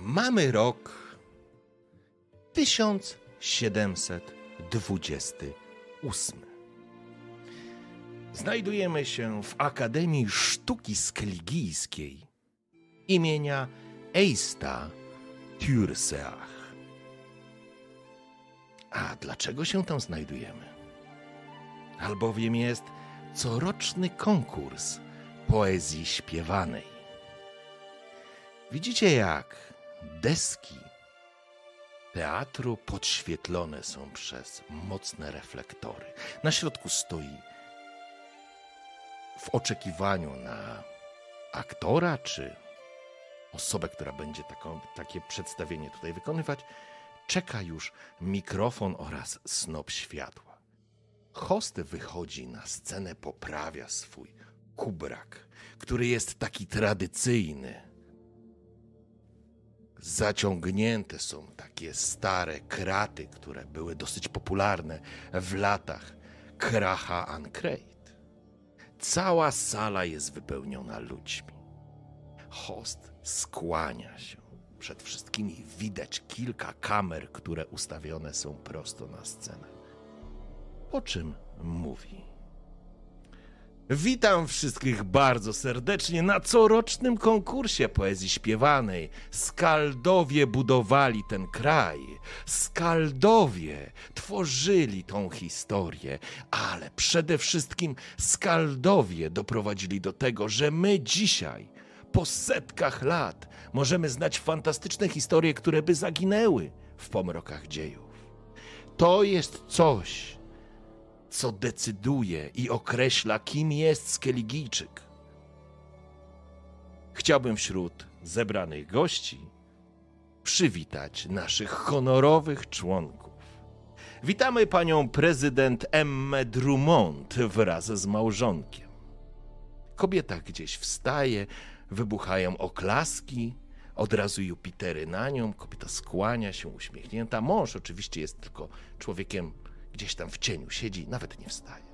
Mamy rok 1728. Znajdujemy się w Akademii Sztuki Skeligijskiej imienia Eista Türseach. A dlaczego się tam znajdujemy? Albowiem jest coroczny konkurs poezji śpiewanej. Widzicie jak deski teatru podświetlone są przez mocne reflektory. Na środku stoi w oczekiwaniu na aktora czy osobę, która będzie taką, takie przedstawienie tutaj wykonywać, czeka już mikrofon oraz snop światła. Host wychodzi na scenę, poprawia swój kubrak, który jest taki tradycyjny. Zaciągnięte są takie stare kraty, które były dosyć popularne w latach Kracha Ancreit. Cała sala jest wypełniona ludźmi. Host skłania się. Przed wszystkimi widać kilka kamer, które ustawione są prosto na scenę. Po czym mówi. Witam wszystkich bardzo serdecznie na corocznym konkursie poezji śpiewanej. Skaldowie budowali ten kraj. Skaldowie tworzyli tą historię, ale przede wszystkim Skaldowie doprowadzili do tego, że my dzisiaj, po setkach lat, możemy znać fantastyczne historie, które by zaginęły w pomrokach dziejów. To jest coś, co decyduje i określa, kim jest Skeligijczyk. Chciałbym wśród zebranych gości przywitać naszych honorowych członków. Witamy panią prezydent Emmę Drummond wraz z małżonkiem. Kobieta gdzieś wstaje, wybuchają oklaski, od razu Jupitery na nią, kobieta skłania się uśmiechnięta. Mąż oczywiście jest tylko człowiekiem gdzieś tam w cieniu siedzi, nawet nie wstaje.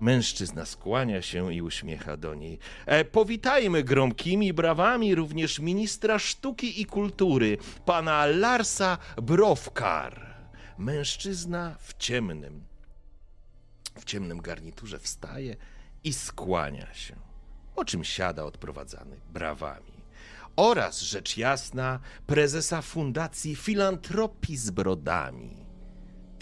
Mężczyzna skłania się i uśmiecha do niej. E, powitajmy gromkimi brawami również ministra sztuki i kultury, pana Larsa Browkar. Mężczyzna w ciemnym, w ciemnym garniturze wstaje i skłania się, po czym siada odprowadzany brawami. Oraz, rzecz jasna, prezesa Fundacji Filantropii z Brodami,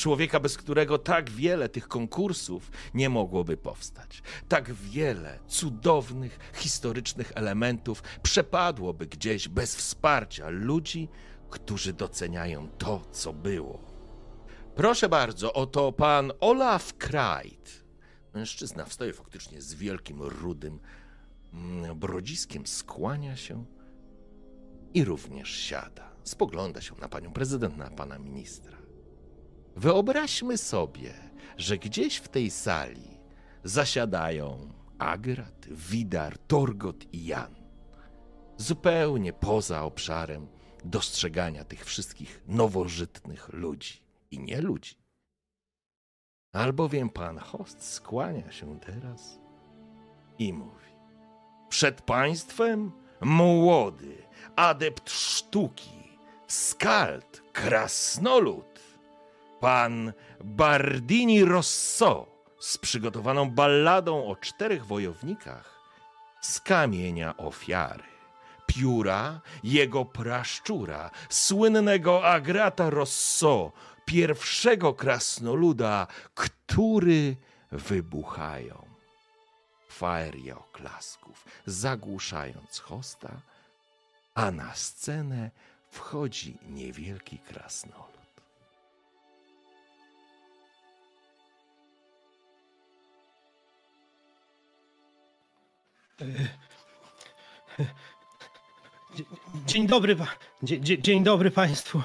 Człowieka, bez którego tak wiele tych konkursów nie mogłoby powstać. Tak wiele cudownych, historycznych elementów przepadłoby gdzieś bez wsparcia ludzi, którzy doceniają to, co było. Proszę bardzo, oto pan Olaf Krajt. Mężczyzna wstaje faktycznie z wielkim, rudym mm, brodziskiem, skłania się i również siada. Spogląda się na panią prezydent, na pana ministra. Wyobraźmy sobie, że gdzieś w tej sali zasiadają Agrat, Widar, Torgot i Jan. Zupełnie poza obszarem dostrzegania tych wszystkich nowożytnych ludzi i nie ludzi. Albowiem pan host skłania się teraz i mówi: Przed państwem młody, adept sztuki, skald, krasnolud, pan Bardini Rosso z przygotowaną balladą o czterech wojownikach z kamienia ofiary. Pióra jego praszczura, słynnego Agrata Rosso, pierwszego krasnoluda, który wybuchają. Faeria oklasków, zagłuszając hosta, a na scenę wchodzi niewielki krasnolud. Dzień dobry, dzień, dzień dobry Państwu.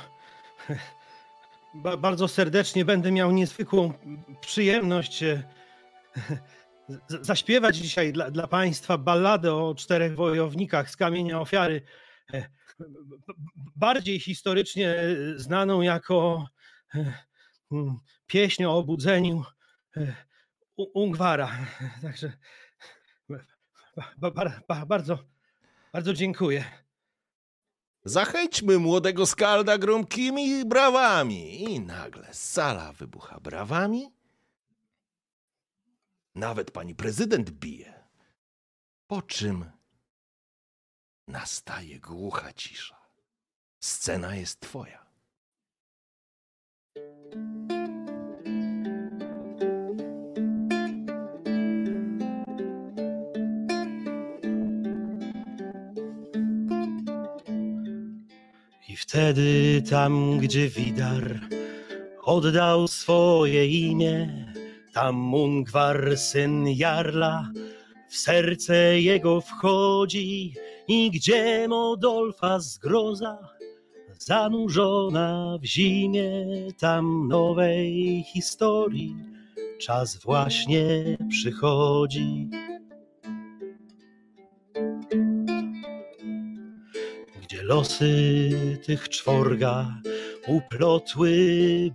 Ba bardzo serdecznie będę miał niezwykłą przyjemność e, zaśpiewać dzisiaj dla, dla Państwa balladę o czterech wojownikach z kamienia ofiary. E, bardziej historycznie znaną jako e, pieśń o obudzeniu Ungwara. Także bardzo, bardzo dziękuję. Zachęćmy młodego skalda gromkimi brawami. I nagle sala wybucha brawami. Nawet pani prezydent bije. Po czym nastaje głucha cisza. Scena jest twoja. Wtedy tam, gdzie Widar oddał swoje imię, tam Mungwar, syn Jarla, w serce jego wchodzi i gdzie Modolfa zgroza zanurzona w zimie, tam nowej historii czas właśnie przychodzi. Losy tych czworga uplotły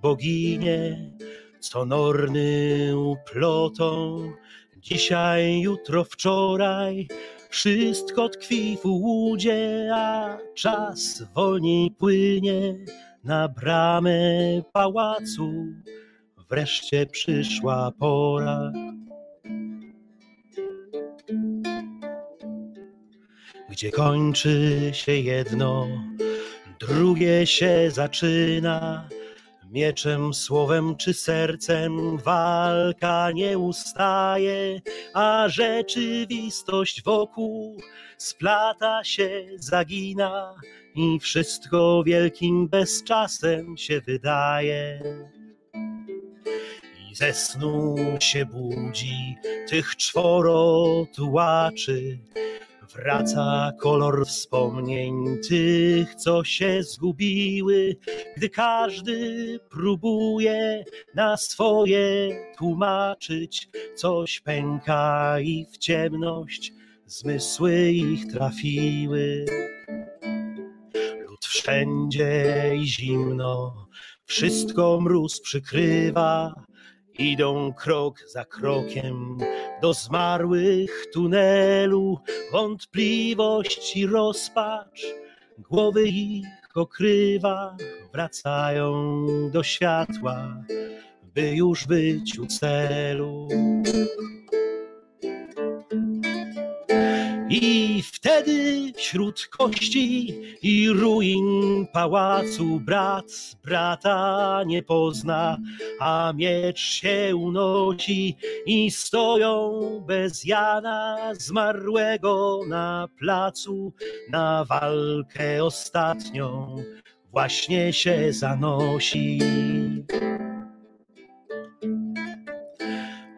boginie, co norny uplotą. Dzisiaj, jutro, wczoraj, wszystko tkwi w łudzie, a czas wolniej płynie na bramę pałacu. Wreszcie przyszła pora. Gdzie kończy się jedno, drugie się zaczyna. Mieczem, słowem czy sercem walka nie ustaje, a rzeczywistość wokół splata się, zagina i wszystko wielkim bezczasem się wydaje. I ze snu się budzi tych czworo tułaczy, Wraca kolor wspomnień tych, co się zgubiły, gdy każdy próbuje na swoje tłumaczyć. Coś pęka i w ciemność zmysły ich trafiły. Lud wszędzie i zimno, wszystko mróz przykrywa, Idą krok za krokiem do zmarłych tunelu, wątpliwość i rozpacz, głowy ich okrywa, wracają do światła, by już być u celu. I wtedy wśród kości i ruin pałacu brat brata nie pozna, a miecz się unosi i stoją bez Jana zmarłego na placu na walkę ostatnią właśnie się zanosi.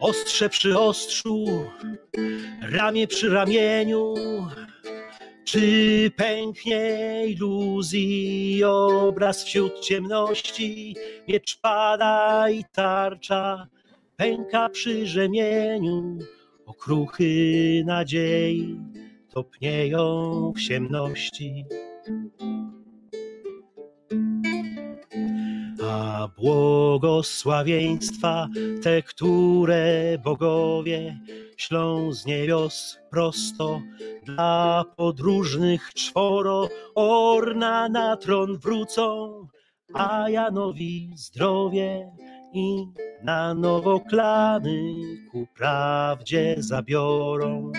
Ostrze przy ostrzu, ramię przy ramieniu, czy pęknie iluzji obraz wśród ciemności, miecz pada i tarcza pęka przy rzemieniu, okruchy nadziei topnieją w ciemności. A błogosławieństwa, te, które bogowie ślą z niebios prosto dla podróżnych czworo, orna na tron wrócą, a Janowi zdrowie i na nowo klany ku prawdzie zabiorą.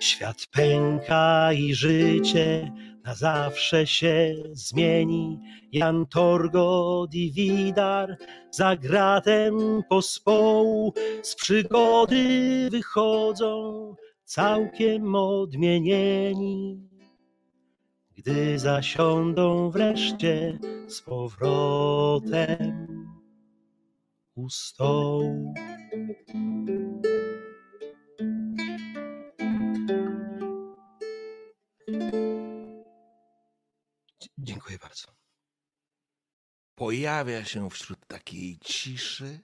Świat pęka i życie na zawsze się zmieni. Jan Torgo Widar za gratem pospołu z przygody wychodzą całkiem odmienieni. Gdy zasiądą wreszcie z powrotem u stołu. Dziękuję bardzo. Pojawia się wśród takiej ciszy.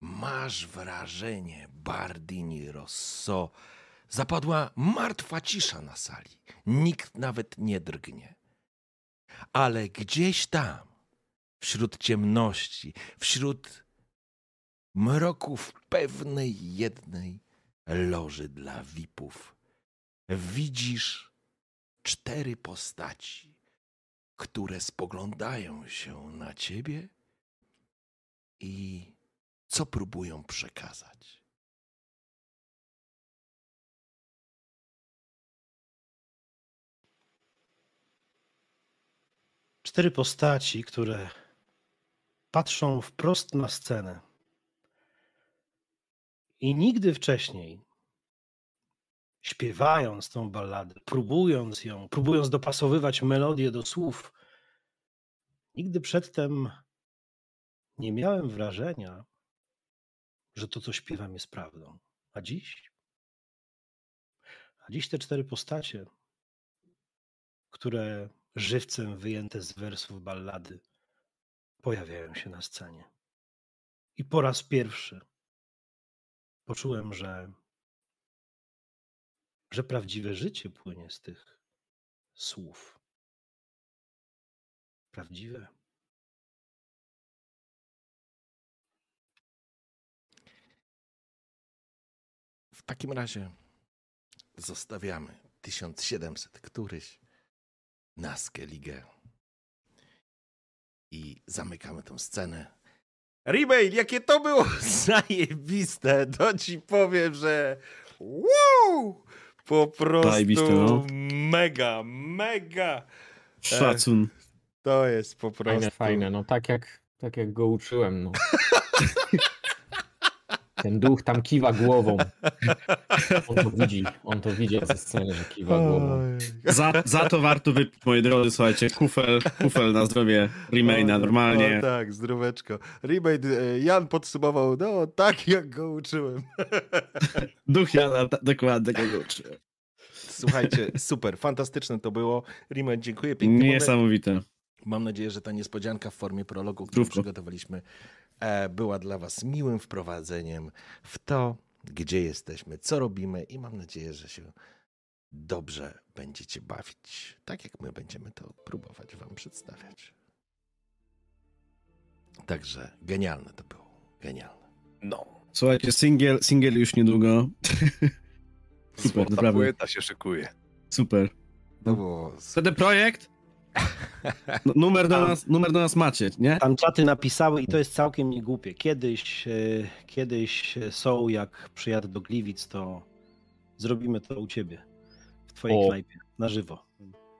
Masz wrażenie, Bardini Rosso, zapadła martwa cisza na sali. Nikt nawet nie drgnie. Ale gdzieś tam, wśród ciemności, wśród mroków pewnej jednej loży dla wipów, widzisz cztery postaci, które spoglądają się na ciebie i co próbują przekazać. Cztery postaci, które patrzą wprost na scenę. I nigdy wcześniej, śpiewając tą balladę, próbując ją, próbując dopasowywać melodię do słów, nigdy przedtem nie miałem wrażenia, że to, co śpiewam, jest prawdą. A dziś? A dziś te cztery postacie, które żywcem wyjęte z wersów ballady pojawiają się na scenie. I po raz pierwszy poczułem, że, że prawdziwe życie płynie z tych słów. Prawdziwe. W takim razie zostawiamy 1700 któryś na Skellige i zamykamy tę scenę. Remail, jakie to było zajebiste, to ci powiem, że wow! Po prostu Zajebiste, no. mega, mega. Szacun. To jest po prostu... Fajne, fajne, no tak jak, tak jak go uczyłem, no. Ten duch tam kiwa głową. On to widzi, on to widzi ze sceny, że kiwa głową. Za, za to warto wypić, moi drodzy, słuchajcie, kufel, kufel na zdrowie Remaina, normalnie. O, tak, zdróweczko. Remain, e, Jan podsumował, no tak jak go uczyłem. Duch Jana, ta- dokładnie tego uczyłem. Słuchajcie, super, fantastyczne to było. Remain, dziękuję pięknie. Mamy- Niesamowite. Mam nadzieję, że ta niespodzianka w formie prologu, którą przygotowaliśmy, była dla Was miłym wprowadzeniem w to, gdzie jesteśmy, co robimy i mam nadzieję, że się dobrze będziecie bawić, tak jak my będziemy to próbować Wam przedstawiać. Także genialne to było, genialne. No, Słuchajcie, singiel, singiel już niedługo. Super, złota naprawdę. płyta się szykuje. Super. To było Wtedy projekt? Numer, do nas, numer do nas macie, nie? Tam czaty napisały i to jest całkiem niegłupie. Kiedyś, e, kiedyś są, jak przyjadę do Gliwic, to zrobimy to u ciebie, w twojej O. knajpie, na żywo.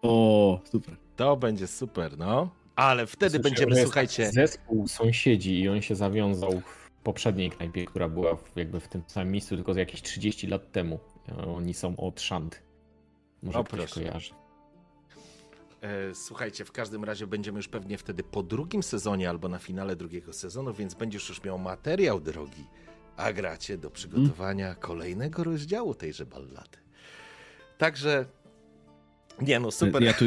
O, super. To będzie super, no. Ale wtedy Słyszę, będziemy, słuchajcie, Zespół sąsiedzi i on się zawiązał w poprzedniej knajpie, która była w, jakby w tym samym miejscu, tylko z jakieś 30 lat temu. Oni są od Szant. Może O, ktoś proszę. kojarzy. E, Słuchajcie, w każdym razie będziemy już pewnie wtedy po drugim sezonie albo na finale drugiego sezonu, więc będziesz już miał materiał drogi, a gracie do przygotowania kolejnego rozdziału tejże ballady. Także, nie no, super. Ja tu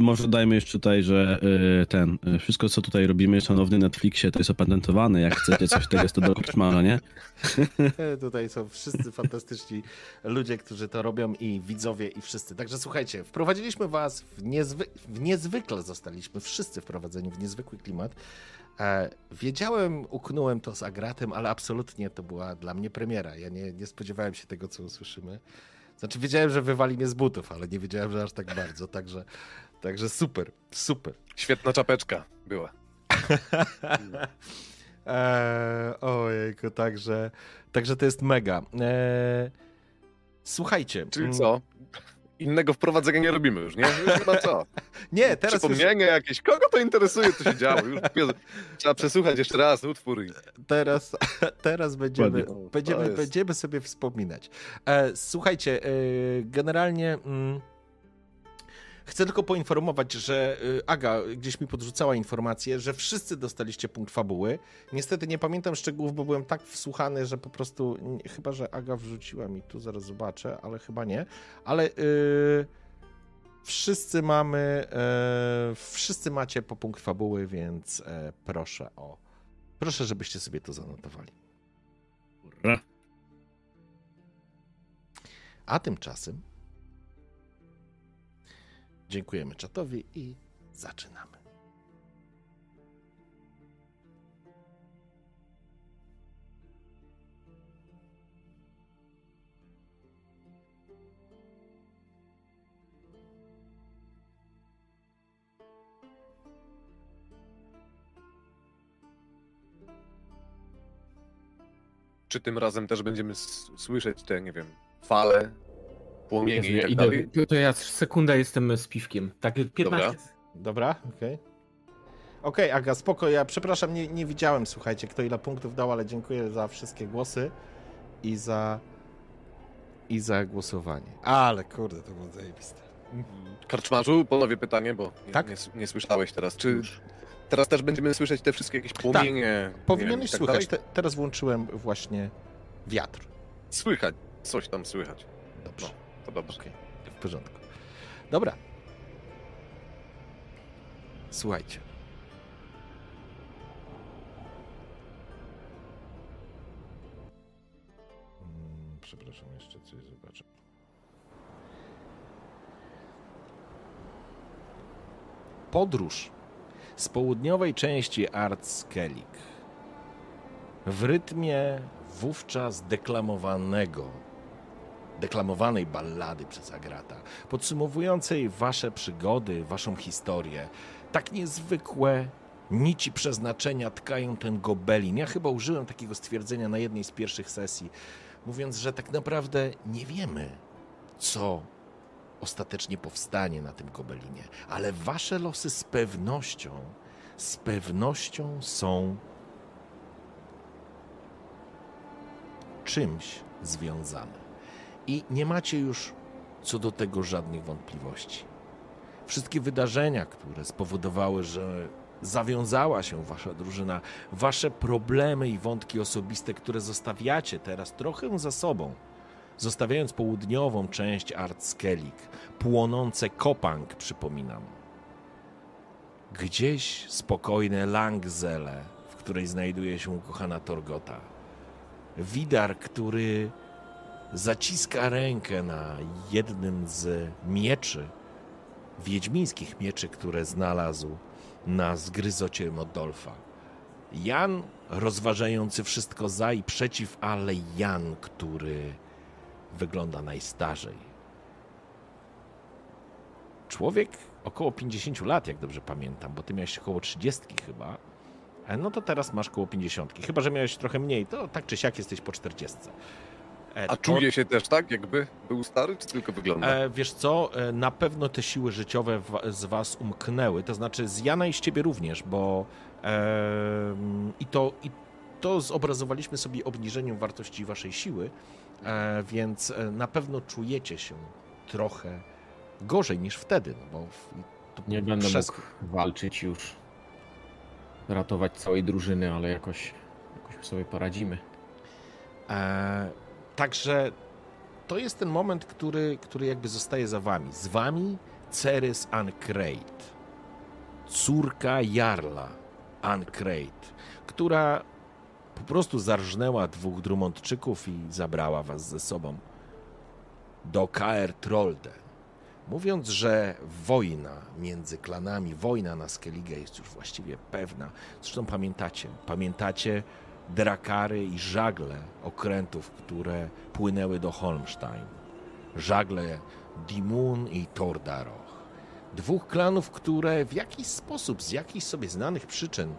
może dajmy jeszcze tutaj, że y, ten, y, wszystko co tutaj robimy, szanowny Netflixie, to jest opatentowane. Jak chcecie coś tego, jest to do koszmara, nie? Tutaj są wszyscy fantastyczni ludzie, którzy to robią i widzowie i wszyscy. Także słuchajcie, wprowadziliśmy was w, niezwy... w niezwykle zostaliśmy wszyscy wprowadzeni w niezwykły klimat. E, wiedziałem, uknąłem to z Agratem, ale absolutnie to była dla mnie premiera. Ja nie, nie spodziewałem się tego, co usłyszymy. Znaczy wiedziałem, że wywali mnie z butów, ale nie wiedziałem, że aż tak bardzo. Także, także super, super. Świetna czapeczka była. Eee, ojejku, także, także to jest mega. Eee, słuchajcie. Czyli mm, co? Innego wprowadzenia nie robimy już, nie? Już chyba co? Nie, teraz już, Przypomnienie jakieś. Kogo to interesuje, co się działo? Już trzeba przesłuchać jeszcze raz utwór teraz, teraz będziemy, będziemy, będziemy sobie wspominać. E, słuchajcie, e, generalnie mm, chcę tylko poinformować, że e, Aga gdzieś mi podrzucała informację, że wszyscy dostaliście punkt fabuły. Niestety nie pamiętam szczegółów, bo byłem tak wsłuchany, że po prostu, chyba, że Aga wrzuciła mi tu, zaraz zobaczę, ale chyba nie. Ale... e, Wszyscy mamy, e, wszyscy macie po punkt fabuły, więc e, proszę o, proszę, żebyście sobie to zanotowali. Ura. A tymczasem dziękujemy czatowi i zaczynamy. Czy tym razem też będziemy słyszeć te, nie wiem, fale, płomienie Jezu, i ja tak idę, dalej? to, to ja sekunda jestem z piwkiem. Tak 15. Dobra, okej. Okej, Aga, spoko, ja przepraszam, nie, nie widziałem, słuchajcie, kto ile punktów dał, ale dziękuję za wszystkie głosy i za i za głosowanie. Ale kurde, to było zajebiste. Karczmarzu, ponownie pytanie, bo nie, Tak? nie, nie słyszałeś teraz. Czy teraz też będziemy słyszeć te wszystkie jakieś płomienie? nie Powinieneś tak słychać? Te, teraz włączyłem właśnie wiatr. Słychać, coś tam słychać. Dobrze, No, to dobrze. okej, w porządku. Dobra. Słuchajcie. Mm, Przepraszam, jeszcze coś zobaczę. Podróż z południowej części Artskellig w rytmie wówczas deklamowanego, deklamowanej ballady przez Agrata, podsumowującej wasze przygody, waszą historię. Tak niezwykłe nici przeznaczenia tkają ten gobelin. Ja chyba użyłem takiego stwierdzenia na jednej z pierwszych sesji, mówiąc, że tak naprawdę nie wiemy, co ostatecznie powstanie na tym gobelinie, ale wasze losy z pewnością, z pewnością są czymś związane. I nie macie już co do tego żadnych wątpliwości. Wszystkie wydarzenia, które spowodowały, że zawiązała się wasza drużyna, wasze problemy i wątki osobiste, które zostawiacie teraz trochę za sobą, zostawiając południową część Artskellig, płonące Kopang, przypominam. Gdzieś spokojne Langzele, w której znajduje się ukochana Torgota. Widar, który zaciska rękę na jednym z mieczy, wiedźmińskich mieczy, które znalazł na zgryzocie Modolfa. Jan rozważający wszystko za i przeciw, ale Jan, który wygląda najstarzej. Człowiek około 50 lat, jak dobrze pamiętam, bo ty miałeś około 30 chyba. E, No to teraz masz około 50. Chyba, że miałeś trochę mniej, to tak czy siak jesteś po 40. E, A czuje się też tak, jakby był stary, czy tylko wygląda? E, wiesz co, e, na pewno te siły życiowe w, z was umknęły, to znaczy z Jana i z ciebie również, bo em, i, to, i to zobrazowaliśmy sobie obniżeniem wartości waszej siły, e, więc e, na pewno czujecie się trochę gorzej niż wtedy, no bo Nie będę przez- mógł walczyć już, ratować całej drużyny, ale jakoś, jakoś sobie poradzimy. Także to jest ten moment, który, który jakby zostaje za wami. Z wami Ceres Ancreit, córka Jarla Ancreit, która po prostu zarżnęła dwóch Drummondczyków i zabrała was ze sobą do Kaer Trolde. Mówiąc, że wojna między klanami, wojna na Skellige jest już właściwie pewna. Zresztą pamiętacie, pamiętacie drakary i żagle okrętów, które płynęły do Holmstein. Żagle Dimun i Tordaroch. Dwóch klanów, które w jakiś sposób, z jakichś sobie znanych przyczyn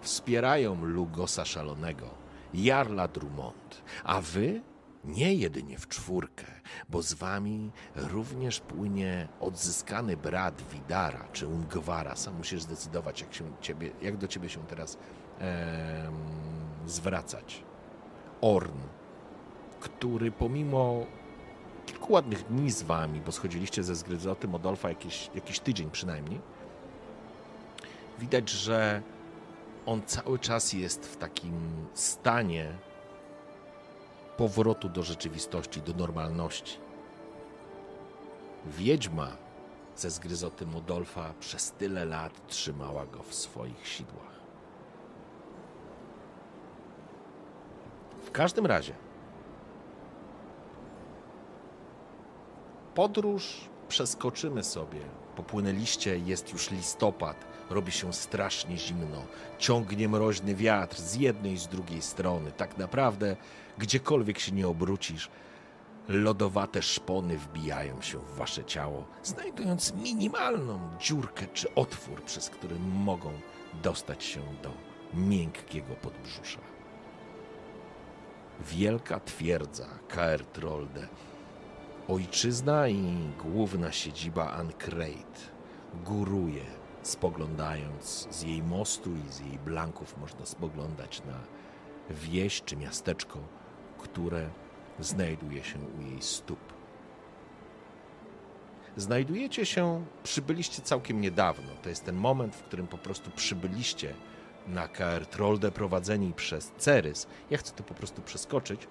wspierają Lugosa Szalonego, Jarla Drummond. A wy nie jedynie w czwórkę, bo z wami również płynie odzyskany brat Widara czy Ungwara. Sam musisz zdecydować, jak, się ciebie, jak do ciebie się teraz em, zwracać. Orn, który pomimo kilku ładnych dni z wami, bo schodziliście ze zgryzoty Modolfa jakiś, jakiś tydzień przynajmniej, widać, że on cały czas jest w takim stanie powrotu do rzeczywistości, do normalności. Wiedźma ze zgryzoty Modolfa przez tyle lat trzymała go w swoich sidłach. W każdym razie, podróż przeskoczymy sobie. Popłynęliście, jest już listopad, robi się strasznie zimno, ciągnie mroźny wiatr z jednej i z drugiej strony. Tak naprawdę, gdziekolwiek się nie obrócisz, lodowate szpony wbijają się w wasze ciało, znajdując minimalną dziurkę czy otwór, przez który mogą dostać się do miękkiego podbrzusza. Wielka twierdza Kaertrolde Ojczyzna i główna siedziba Ancrate góruje, spoglądając z jej mostu i z jej blanków można spoglądać na wieś czy miasteczko, które znajduje się u jej stóp. Znajdujecie się, przybyliście całkiem niedawno. To jest ten moment, w którym po prostu przybyliście na Kaertrolde prowadzeni przez Cerys. Ja chcę to po prostu przeskoczyć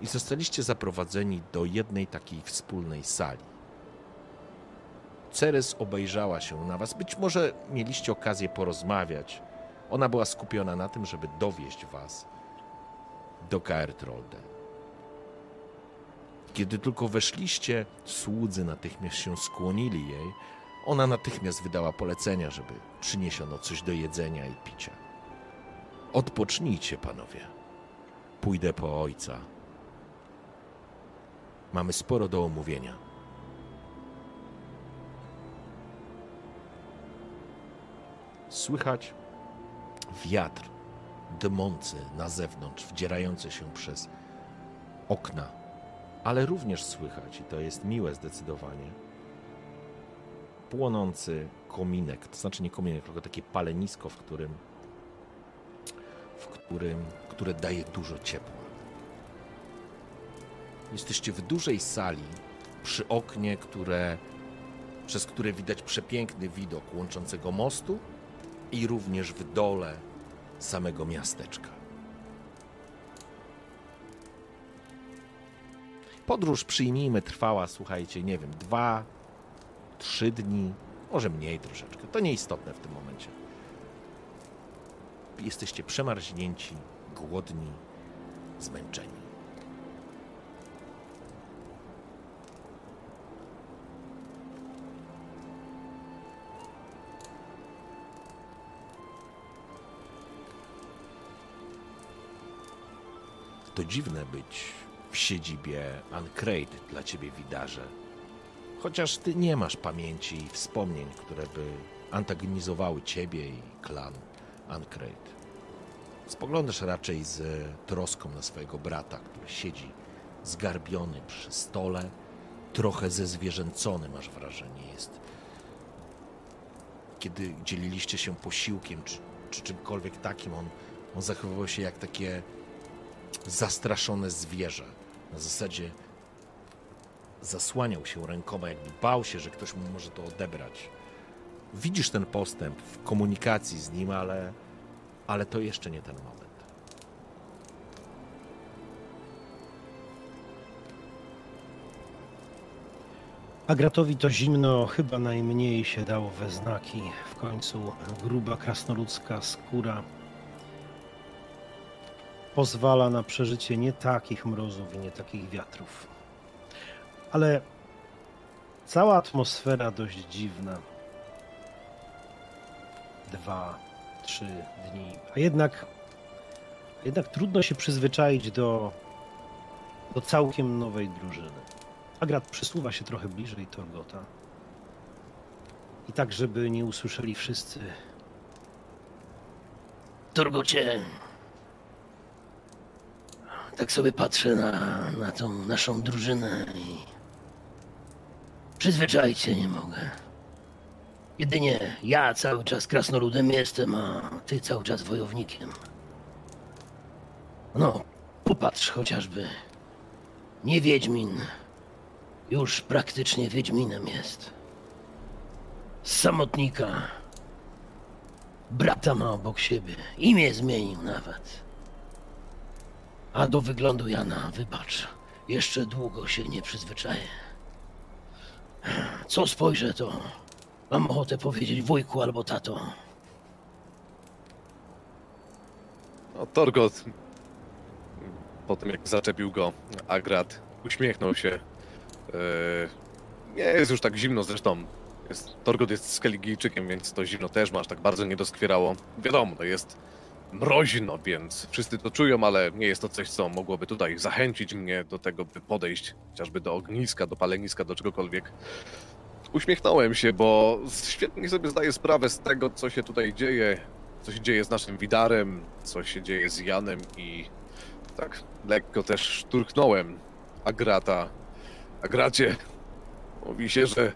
i zostaliście zaprowadzeni do jednej takiej wspólnej sali. Ceres obejrzała się na was. Być może mieliście okazję porozmawiać. Ona była skupiona na tym, żeby dowieść was do Kaertrolde. Kiedy tylko weszliście, słudzy natychmiast się skłonili jej. Ona natychmiast wydała polecenia, żeby przyniesiono coś do jedzenia i picia. Odpocznijcie, panowie. Pójdę po ojca. Mamy sporo do omówienia. Słychać wiatr dmący na zewnątrz, wdzierający się przez okna, ale również słychać, i to jest miłe zdecydowanie, płonący kominek, to znaczy nie kominek, tylko takie palenisko, w którym, w którym, które daje dużo ciepła. Jesteście w dużej sali przy oknie, które, przez które widać przepiękny widok łączącego mostu i również w dole samego miasteczka. Podróż, przyjmijmy, trwała, słuchajcie, nie wiem, dwa, trzy dni, może mniej troszeczkę. To nieistotne w tym momencie. Jesteście przemarznięci, głodni, zmęczeni. To dziwne być w siedzibie Ancrate dla ciebie, widarze. Chociaż ty nie masz pamięci i wspomnień, które by antagonizowały ciebie i klan Ancrate. Spoglądasz raczej z troską na swojego brata, który siedzi zgarbiony przy stole, trochę zezwierzęcony, masz wrażenie. Jest. Kiedy dzieliliście się posiłkiem czy, czy czymkolwiek takim, on, on zachowywał się jak takie zastraszone zwierzę. Na zasadzie zasłaniał się rękoma, jakby bał się, że ktoś mu może to odebrać. Widzisz ten postęp w komunikacji z nim, ale, ale to jeszcze nie ten moment. Agratowi to zimno chyba najmniej się dało we znaki. W końcu gruba krasnoludzka skóra pozwala na przeżycie nie takich mrozów i nie takich wiatrów. Ale cała atmosfera dość dziwna. Dwa, trzy dni. A jednak, jednak trudno się przyzwyczaić do, do całkiem nowej drużyny. Agrat przysuwa się trochę bliżej Torgota. I tak, żeby nie usłyszeli wszyscy. Turgocie, tak sobie patrzę na, na tą naszą drużynę i przyzwyczaić się nie mogę. Jedynie ja cały czas krasnoludem jestem, a ty cały czas wojownikiem. No, popatrz chociażby. Nie Wiedźmin. Już praktycznie Wiedźminem jest. Samotnika. Brata ma obok siebie. Imię zmienił nawet. A do wyglądu Jana, wybacz, jeszcze długo się nie przyzwyczaję. Co spojrzę, to mam ochotę powiedzieć wujku albo tato. No, Torgot, po tym jak zaczepił go Agrat, uśmiechnął się. E, nie jest już tak zimno zresztą. Jest, Torgot jest Skelligijczykiem, więc to zimno też masz tak bardzo nie doskwierało. Wiadomo, to jest mroźno, więc wszyscy to czują, ale nie jest to coś, co mogłoby tutaj zachęcić mnie do tego, by podejść chociażby do ogniska, do paleniska, do czegokolwiek. Uśmiechnąłem się, bo świetnie sobie zdaję sprawę z tego, co się tutaj dzieje, co się dzieje z naszym Widarem, co się dzieje z Janem i tak lekko też szturchnąłem Agrata. Agracie, mówi się, że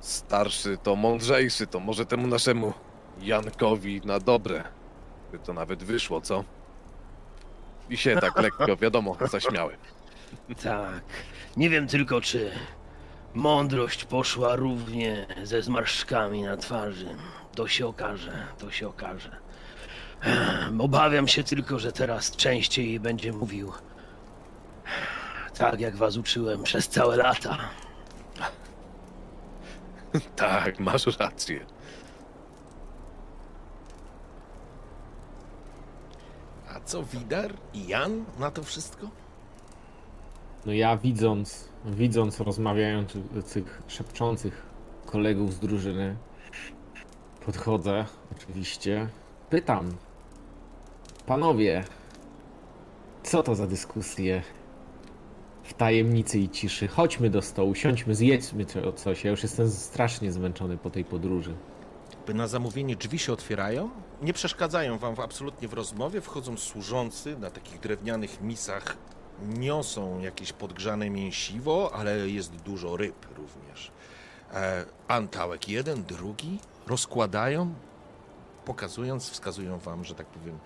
starszy to mądrzejszy, to może temu naszemu Jankowi na dobre. By to nawet wyszło, co? I się tak lekko, wiadomo, zaśmiałem. Tak. Nie wiem tylko, czy mądrość poszła równie ze zmarszczkami na twarzy. To się okaże, to się okaże. Obawiam się tylko, że teraz częściej będzie mówił tak, jak was uczyłem przez całe lata. Tak, masz rację. Co Widar i Jan na to wszystko? No ja widząc, widząc rozmawiających, szepczących kolegów z drużyny, podchodzę oczywiście, pytam. Panowie, co to za dyskusje w tajemnicy i ciszy? Chodźmy do stołu, siądźmy, zjedźmy co- coś. Ja już jestem strasznie zmęczony po tej podróży. By na zamówienie drzwi się otwierają, nie przeszkadzają wam w- absolutnie w rozmowie, wchodzą służący na takich drewnianych misach, niosą jakieś podgrzane mięsiwo, ale jest dużo ryb również. E, antałek jeden, drugi, rozkładają, pokazując, wskazują wam, że tak powiem,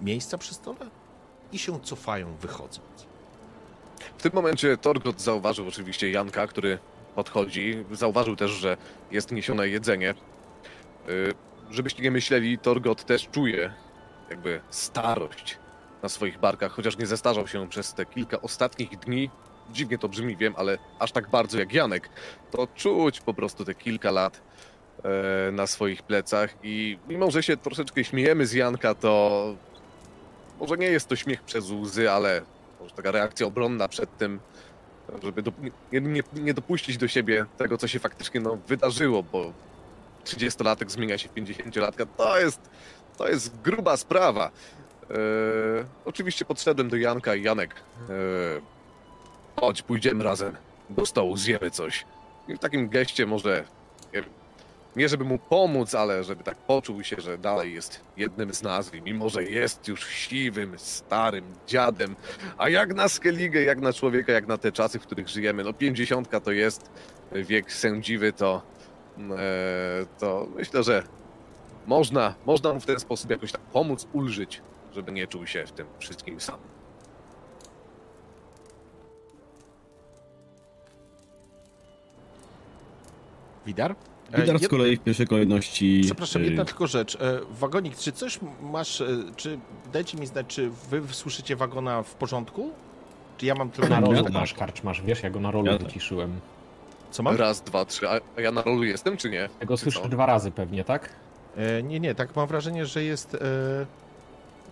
miejsca przy stole i się cofają, wychodząc. W tym momencie Torgot zauważył oczywiście Janka, który podchodzi. Zauważył też, że jest niesione jedzenie. Y, Żebyście nie myśleli, Torgot też czuje jakby starość na swoich barkach, chociaż nie zestarzał się przez te kilka ostatnich dni. Dziwnie to brzmi, wiem, ale aż tak bardzo jak Janek, to czuć po prostu te kilka lat e, na swoich plecach i mimo, że się troszeczkę śmiejemy z Janka, to może nie jest to śmiech przez łzy, ale może taka reakcja obronna przed tym, żeby do, nie, nie, nie dopuścić do siebie tego, co się faktycznie no, wydarzyło, bo 30-latek zmienia się w 50-latka, to jest, to jest gruba sprawa. E, oczywiście podszedłem do Janka i Janek, e, chodź, pójdziemy razem do stołu, zjemy coś. I w takim geście może, nie, nie żeby mu pomóc, ale żeby tak poczuł się, że dalej jest jednym z nas mimo, że jest już siwym, starym dziadem, a jak na Skellige, jak na człowieka, jak na te czasy, w których żyjemy, no 50 to jest wiek sędziwy, to, e, to myślę, że można, można mu w ten sposób jakoś tak pomóc, ulżyć, żeby nie czuł się w tym wszystkim sam. Widar? E, Widar z jed- kolei w pierwszej kolejności... Przepraszam, y, jedna tylko rzecz. E, Wagonik, czy coś masz, e, czy dajcie mi znać, czy wy słyszycie wagona w porządku? Czy ja mam tylko... Na rolu tak. masz, karczmasz, wiesz, ja go na rolu Ja tak. Co mam? Raz, dwa, trzy, a ja na rolu jestem, czy nie? Ja go Czy słyszę co? dwa razy pewnie, tak? E, nie, nie, tak mam wrażenie, że jest... E,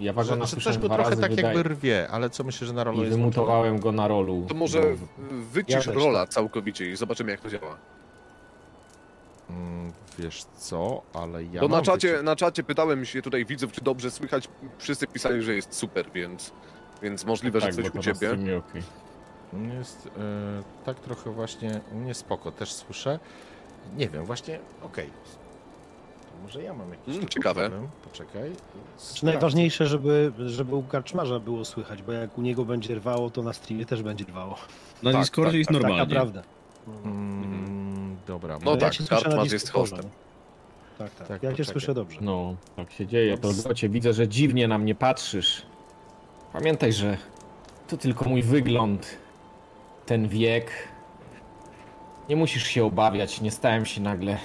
Ja że, że słyszę coś go dwa trochę razy tak wydaje... jakby rwie, ale co myślę, że na rolu I jest wymutowałem go na rolu. To może wycisz Ja też rola całkowicie i zobaczymy, jak to działa. Mm, Wiesz co, ale ja Bo na mam czacie, wyci- na czacie pytałem się tutaj widzów, czy dobrze słychać. Wszyscy pisali, że jest super, więc, więc możliwe, że tak, coś bo u ciebie. okej. Jest e, tak trochę właśnie u mnie spoko, też słyszę. Nie wiem, właśnie, okej. To może ja mam jakiś Mm, ciekawe. problem. Poczekaj. Czy najważniejsze, żeby, żeby u karczmarza było słychać, bo jak u niego będzie rwało, to na streamie też będzie rwało. Na tak, Discordzie tak, jest tak, normalnie. Taka prawda. Mm, dobra, No ja tak, cię Karczmarz jest hostem. Tak, tak. Tak, ja cię poczekaj. słyszę dobrze. No, tak się dzieje. To Ups. Gocie, widzę, że dziwnie na mnie patrzysz. Pamiętaj, że to tylko mój wygląd, ten wiek. Nie musisz się obawiać, nie stałem się nagle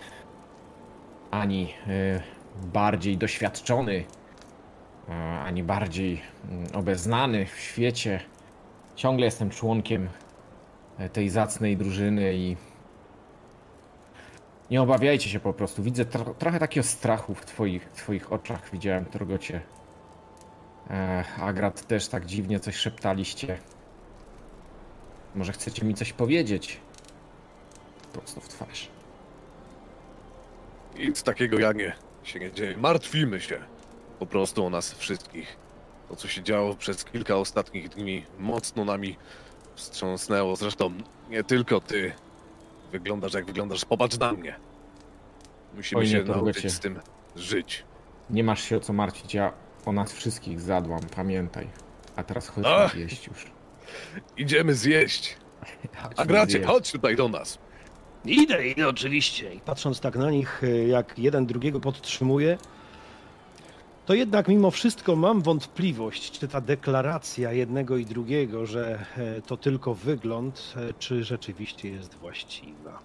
ani y, bardziej doświadczony, ani bardziej y, obeznany w świecie. Ciągle jestem członkiem e, tej zacnej drużyny i Nie obawiajcie się po prostu. Widzę tro trochę takiego strachu w twoich, twoich oczach. Widziałem, Torgocie. E, Agrat też tak dziwnie coś szeptaliście. Może chcecie mi coś powiedzieć? Prosto w twarz. Nic takiego, Janie, się nie dzieje. Martwimy się po prostu o nas wszystkich. To, co się działo przez kilka ostatnich dni, mocno nami wstrząsnęło. Zresztą nie tylko ty. Wyglądasz jak wyglądasz. Popatrz na mnie. Musimy Oj, nie, się nauczyć z tym żyć. Nie masz się o co martwić, ja o nas wszystkich zadłam, pamiętaj. A teraz chodź Ach. jeść już. Idziemy zjeść. A gracie, chodź tutaj do nas. Idę, idę oczywiście. I patrząc tak na nich, y, jak jeden drugiego podtrzymuje, to jednak mimo wszystko mam wątpliwość, czy ta deklaracja jednego i drugiego, że e, to tylko wygląd, e, czy rzeczywiście jest właściwa.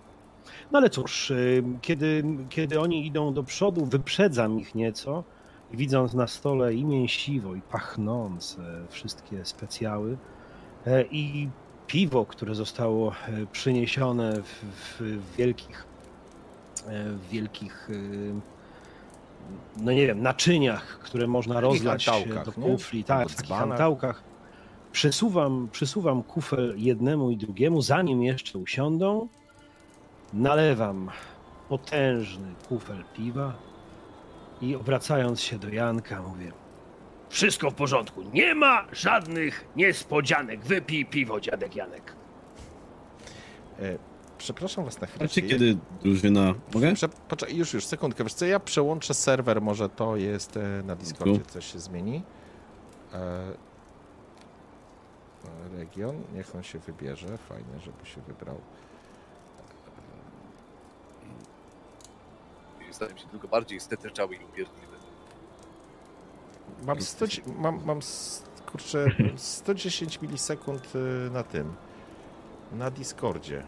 No ale cóż, y, kiedy, kiedy oni idą do przodu, wyprzedzam ich nieco i widząc na stole i mięsiwo, i pachnące wszystkie specjały i piwo, które zostało e, przyniesione w, w wielkich, e, w wielkich, e, no nie wiem, naczyniach, które można rozlać e, do kufli, tak, w takich antałkach. Przesuwam, przesuwam kufel jednemu i drugiemu, zanim jeszcze usiądą. Nalewam potężny kufel piwa i obracając się do Janka mówię Wszystko w porządku. Nie ma żadnych niespodzianek. Wypij piwo, dziadek Janek. E, przepraszam was na chwilę. Znaczy, kiedy drużyna... Mogę? Prze, poczekaj, już, już, sekundkę. Wiesz co, ja przełączę serwer, może to jest e, na Discordzie, coś się zmieni. E, region, niech on się wybierze, fajnie, żeby się wybrał. Stają się tylko bardziej sterczały i upierdliwe. Mam, 100, mam, mam kurczę, 110 milisekund y, na tym, na Discordzie.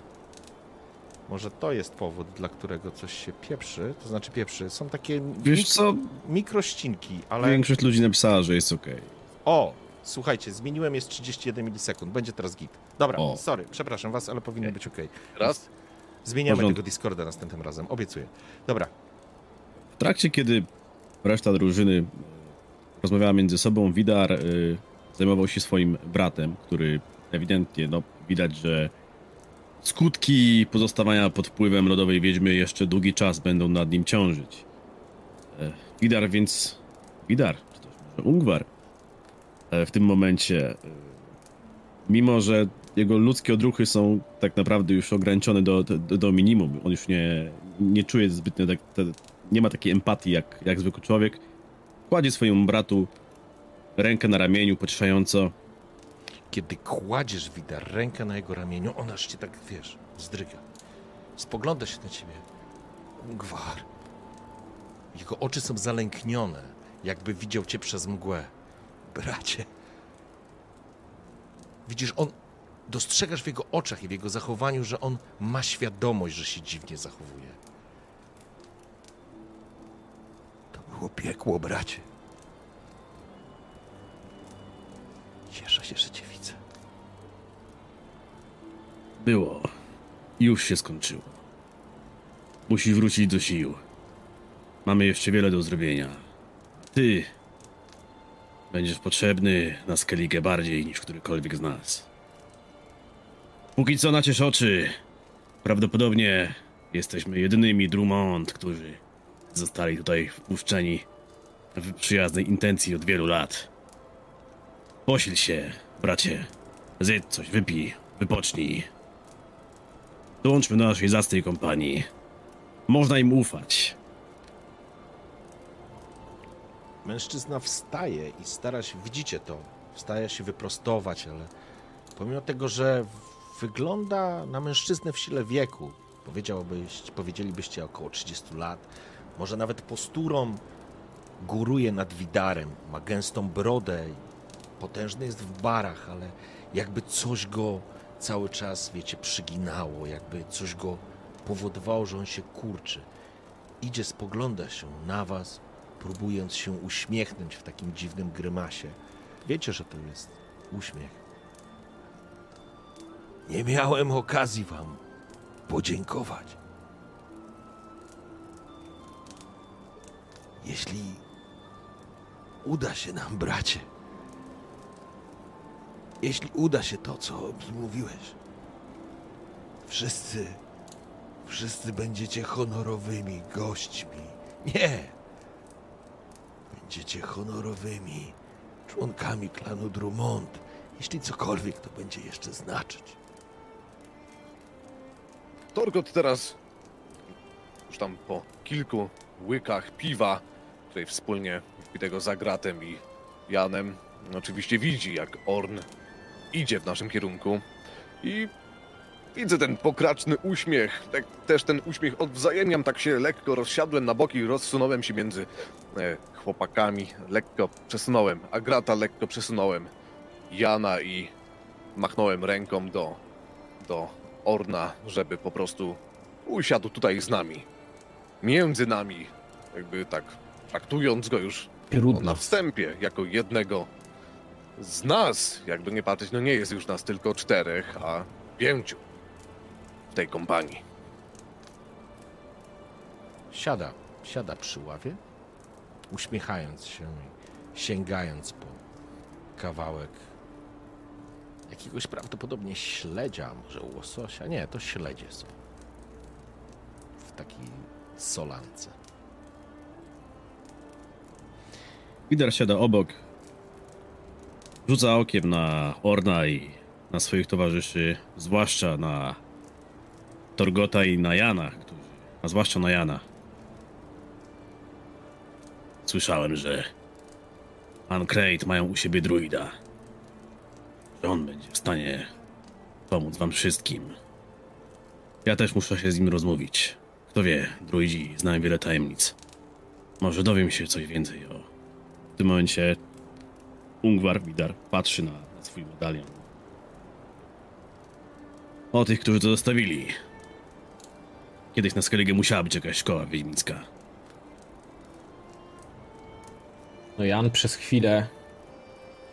Może to jest powód, dla którego coś się pieprzy, to znaczy pieprzy. Są takie Wiesz mik- co, mikrościnki, ale... większość ludzi napisała, że jest okej. O, słuchajcie, zmieniłem, jest 31 milisekund, będzie teraz git. Dobra, O. sorry, przepraszam was, ale powinno być ok. Raz. Zmieniamy Porządku. tego Discorda następnym razem, obiecuję. Dobra, W trakcie, kiedy reszta drużyny rozmawiała między sobą, Widar y, zajmował się swoim bratem, który ewidentnie, no, widać, że skutki pozostawania pod wpływem lodowej wiedźmy jeszcze długi czas będą nad nim ciążyć. E, Widar więc... Widar, czy też może Ungwar e, w tym momencie, e, mimo że jego ludzkie odruchy są tak naprawdę już ograniczone do, do, do minimum, on już nie, nie czuje zbytnio tak, nie ma takiej empatii jak, jak zwykły człowiek. Kładzie swojemu bratu rękę na ramieniu, pocieszająco. kiedy kładziesz widar rękę na jego ramieniu, on aż cię tak, wiesz, zdryga. Spogląda się na ciebie. Gwar. Jego oczy są zalęknione, jakby widział cię przez mgłę. Bracie. Widzisz, on... Dostrzegasz w jego oczach i w jego zachowaniu, że on ma świadomość, że się dziwnie zachowuje. To było piekło, bracie. Cieszę się, że cię widzę. Było. Już się skończyło. Musi wrócić do sił. Mamy jeszcze wiele do zrobienia. Ty będziesz potrzebny na Skellige bardziej niż którykolwiek z nas. Póki co naciesz oczy. Prawdopodobnie jesteśmy jedynymi Drummond, którzy zostali tutaj wpuszczeni w przyjaznej intencji od wielu lat. Posil się, bracie. Zjedz coś, wypij, wypocznij. Dołączmy do naszej zacnej kompanii. Można im ufać. Mężczyzna wstaje i stara się, widzicie to, wstaje się wyprostować, ale pomimo tego, że wygląda na mężczyznę w sile wieku, powiedzielibyście około 30 lat, może nawet posturą góruje nad widarem, ma gęstą brodę, potężny jest w barach, ale jakby coś go cały czas, wiecie, przyginało, jakby coś go powodowało, że on się kurczy. Idzie, spogląda się na was, próbując się uśmiechnąć w takim dziwnym grymasie. Wiecie, że to jest uśmiech. Nie miałem okazji wam podziękować. Jeśli uda się nam, bracie, jeśli uda się to, co mówiłeś, wszyscy, wszyscy będziecie honorowymi gośćmi. Nie! Będziecie honorowymi członkami klanu Drummond, jeśli cokolwiek to będzie jeszcze znaczyć. Torgot teraz, już tam po kilku łykach piwa, tutaj wspólnie wpitego za i Janem, oczywiście widzi, jak Orn idzie w naszym kierunku. I widzę ten pokraczny uśmiech, tak, też ten uśmiech odwzajemniam, tak się lekko rozsiadłem na boki, rozsunąłem się między e, chłopakami, lekko przesunąłem, Agrata lekko przesunąłem, Jana i machnąłem ręką do, do Orna, żeby po prostu usiadł tutaj z nami. Między nami, jakby tak traktując go już Trudno. na wstępie jako jednego z nas, jakby nie patrzeć, no nie jest już nas tylko czterech, a pięciu w tej kompanii. Siada, siada przy ławie, uśmiechając się i sięgając po kawałek jakiegoś prawdopodobnie śledzia, może łososia. Nie, to śledzie są. W takiej solance. Widar siada obok, rzuca okiem na Orna i na swoich towarzyszy, zwłaszcza na Torgota i na Jana, którzy, a zwłaszcza na Jana. Słyszałem, że Ancrate mają u siebie druida. Że on będzie w stanie pomóc wam wszystkim. Ja też muszę się z nim rozmówić. Kto wie, druidzi znają wiele tajemnic. Może dowiem się coś więcej o w tym momencie Ungwar Widar patrzy na, na swój medalion. O tych, którzy to zostawili. Kiedyś na Skellige musiała być jakaś szkoła wiedźmińska. No Jan przez chwilę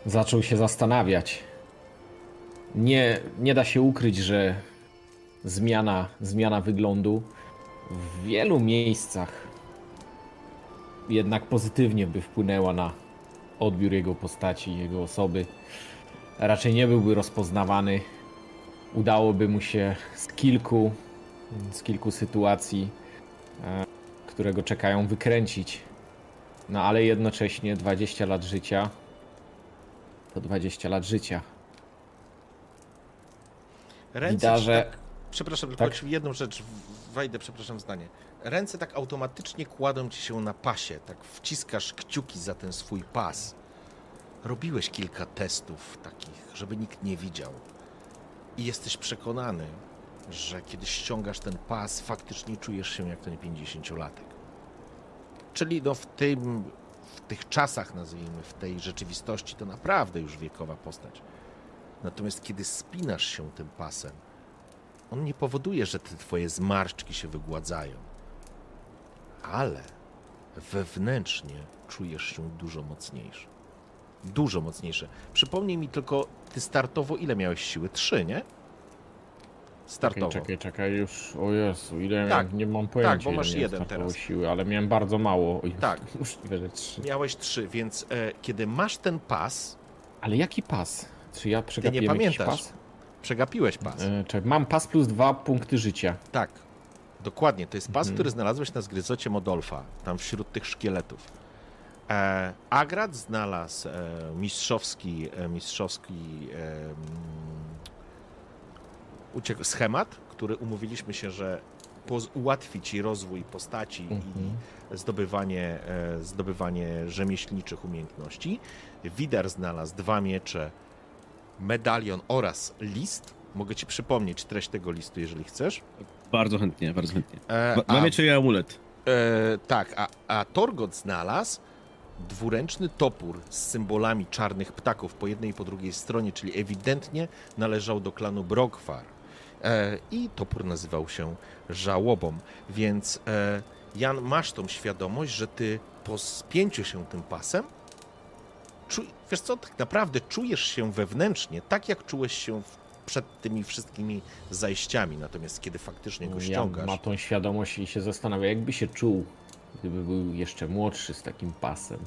zaczął się zastanawiać. Nie, nie da się ukryć, że zmiana, zmiana wyglądu w wielu miejscach jednak pozytywnie by wpłynęła na odbiór jego postaci, jego osoby. Raczej nie byłby rozpoznawany. Udałoby mu się z kilku, z kilku sytuacji, e, które go czekają, wykręcić. No ale jednocześnie 20 lat życia to 20 lat życia. Ręce Widać, tak, przepraszam, tylko tak. jedną rzecz, wejdę, przepraszam zdanie. Ręce tak automatycznie kładą ci się na pasie, tak wciskasz kciuki za ten swój pas. Robiłeś kilka testów takich, żeby nikt nie widział. I jesteś przekonany, że kiedy ściągasz ten pas, faktycznie czujesz się jak ten 50-latek. Czyli no w tym, w tych czasach, nazwijmy, w tej rzeczywistości, to naprawdę już wiekowa postać. Natomiast kiedy spinasz się tym pasem, on nie powoduje, że te twoje zmarszczki się wygładzają, ale wewnętrznie czujesz się dużo mocniejszy. Dużo mocniejsze. Przypomnij mi tylko, ty startowo ile miałeś siły? Trzy, nie? Startowo. Czekaj, czekaj, czekaj, już, o Jezu, ile Tak, miałem, nie mam pojęcia, bo ile masz jeden teraz. siły, ale miałem bardzo mało. Tak. Możliwe, że trzy. Miałeś trzy, więc e, kiedy masz ten pas, Ale jaki pas? Czy ja przegapiłem jakiś pamiętasz. pas? przegapiłeś pas. E, czekaj, mam pas plus dwa punkty życia. Tak, dokładnie. To jest pas, Mhm. który znalazłeś na zgryzocie Modolfa, tam wśród tych szkieletów. E, Agrad znalazł e, mistrzowski, e, mistrzowski e, mm, uciek- schemat, który umówiliśmy się, że poz- ułatwi ci rozwój postaci Mhm. i zdobywanie, e, zdobywanie rzemieślniczych umiejętności. Wider znalazł dwa miecze, medalion oraz list. Mogę ci przypomnieć treść tego listu, jeżeli chcesz. Bardzo chętnie, bardzo chętnie. E, a- mamy czy amulet? E, tak, a, a Torgot znalazł dwuręczny topór z symbolami czarnych ptaków po jednej i po drugiej stronie, czyli ewidentnie należał do klanu Brogwar. E, I topór nazywał się Żałobą, więc e, Jan, masz tą świadomość, że ty po spięciu się tym pasem, czu, wiesz co, tak naprawdę czujesz się wewnętrznie tak, jak czułeś się w, przed tymi wszystkimi zajściami, natomiast kiedy faktycznie go Ja ściągasz... ma tą świadomość i się zastanawia, jakby się czuł Gdyby był jeszcze młodszy z takim pasem.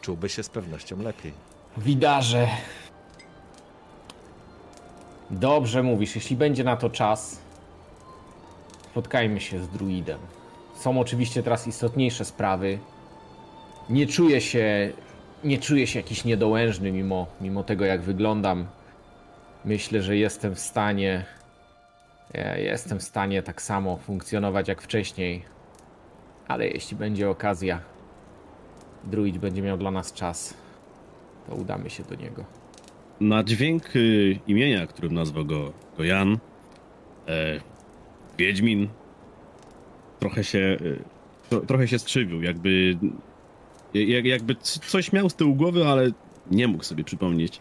Czułby się z pewnością lepiej. Widarze. Dobrze mówisz, jeśli będzie na to czas, spotkajmy się z druidem. Są oczywiście teraz istotniejsze sprawy. Nie czuję się, nie czuję się jakiś niedołężny mimo, mimo tego jak wyglądam. Myślę, że jestem w stanie, ja jestem w stanie tak samo funkcjonować jak wcześniej. Ale jeśli będzie okazja, druid będzie miał dla nas czas, to udamy się do niego. Na dźwięk y, imienia, którym nazwał go, go Jan, e, Wiedźmin, trochę się, y, tro, trochę się skrzywił, jakby, jak, jakby coś miał z tyłu głowy, ale nie mógł sobie przypomnieć.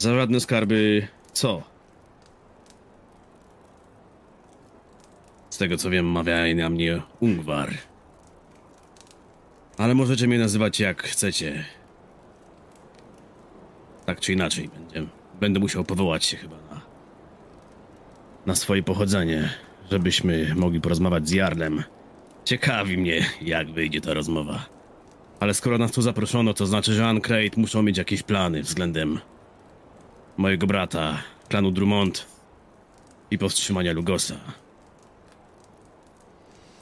Za żadne skarby co? Z tego co wiem, mawiali na mnie Ungwar. Ale możecie mnie nazywać jak chcecie. Tak czy inaczej, będę, będę musiał powołać się chyba na, na swoje pochodzenie, żebyśmy mogli porozmawiać z Jarlem. Ciekawi mnie, jak wyjdzie ta rozmowa. Ale skoro nas tu zaproszono, to znaczy, że Ancrate muszą mieć jakieś plany względem mojego brata, klanu Drummond i powstrzymania Lugosa.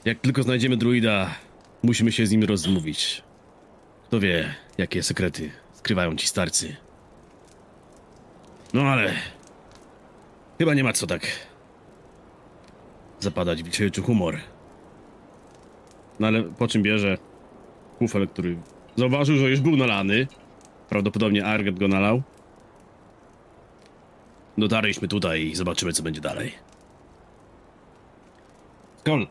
Jak tylko znajdziemy druida, musimy się z nim rozmówić. Kto wie, jakie sekrety skrywają ci starcy. No ale. Chyba nie ma co tak. zapadać w wilczejczy humor. No ale po czym bierze kufel, który zauważył, że już był nalany. Prawdopodobnie Arget go nalał. Dotarliśmy tutaj i zobaczymy, co będzie dalej. Skol.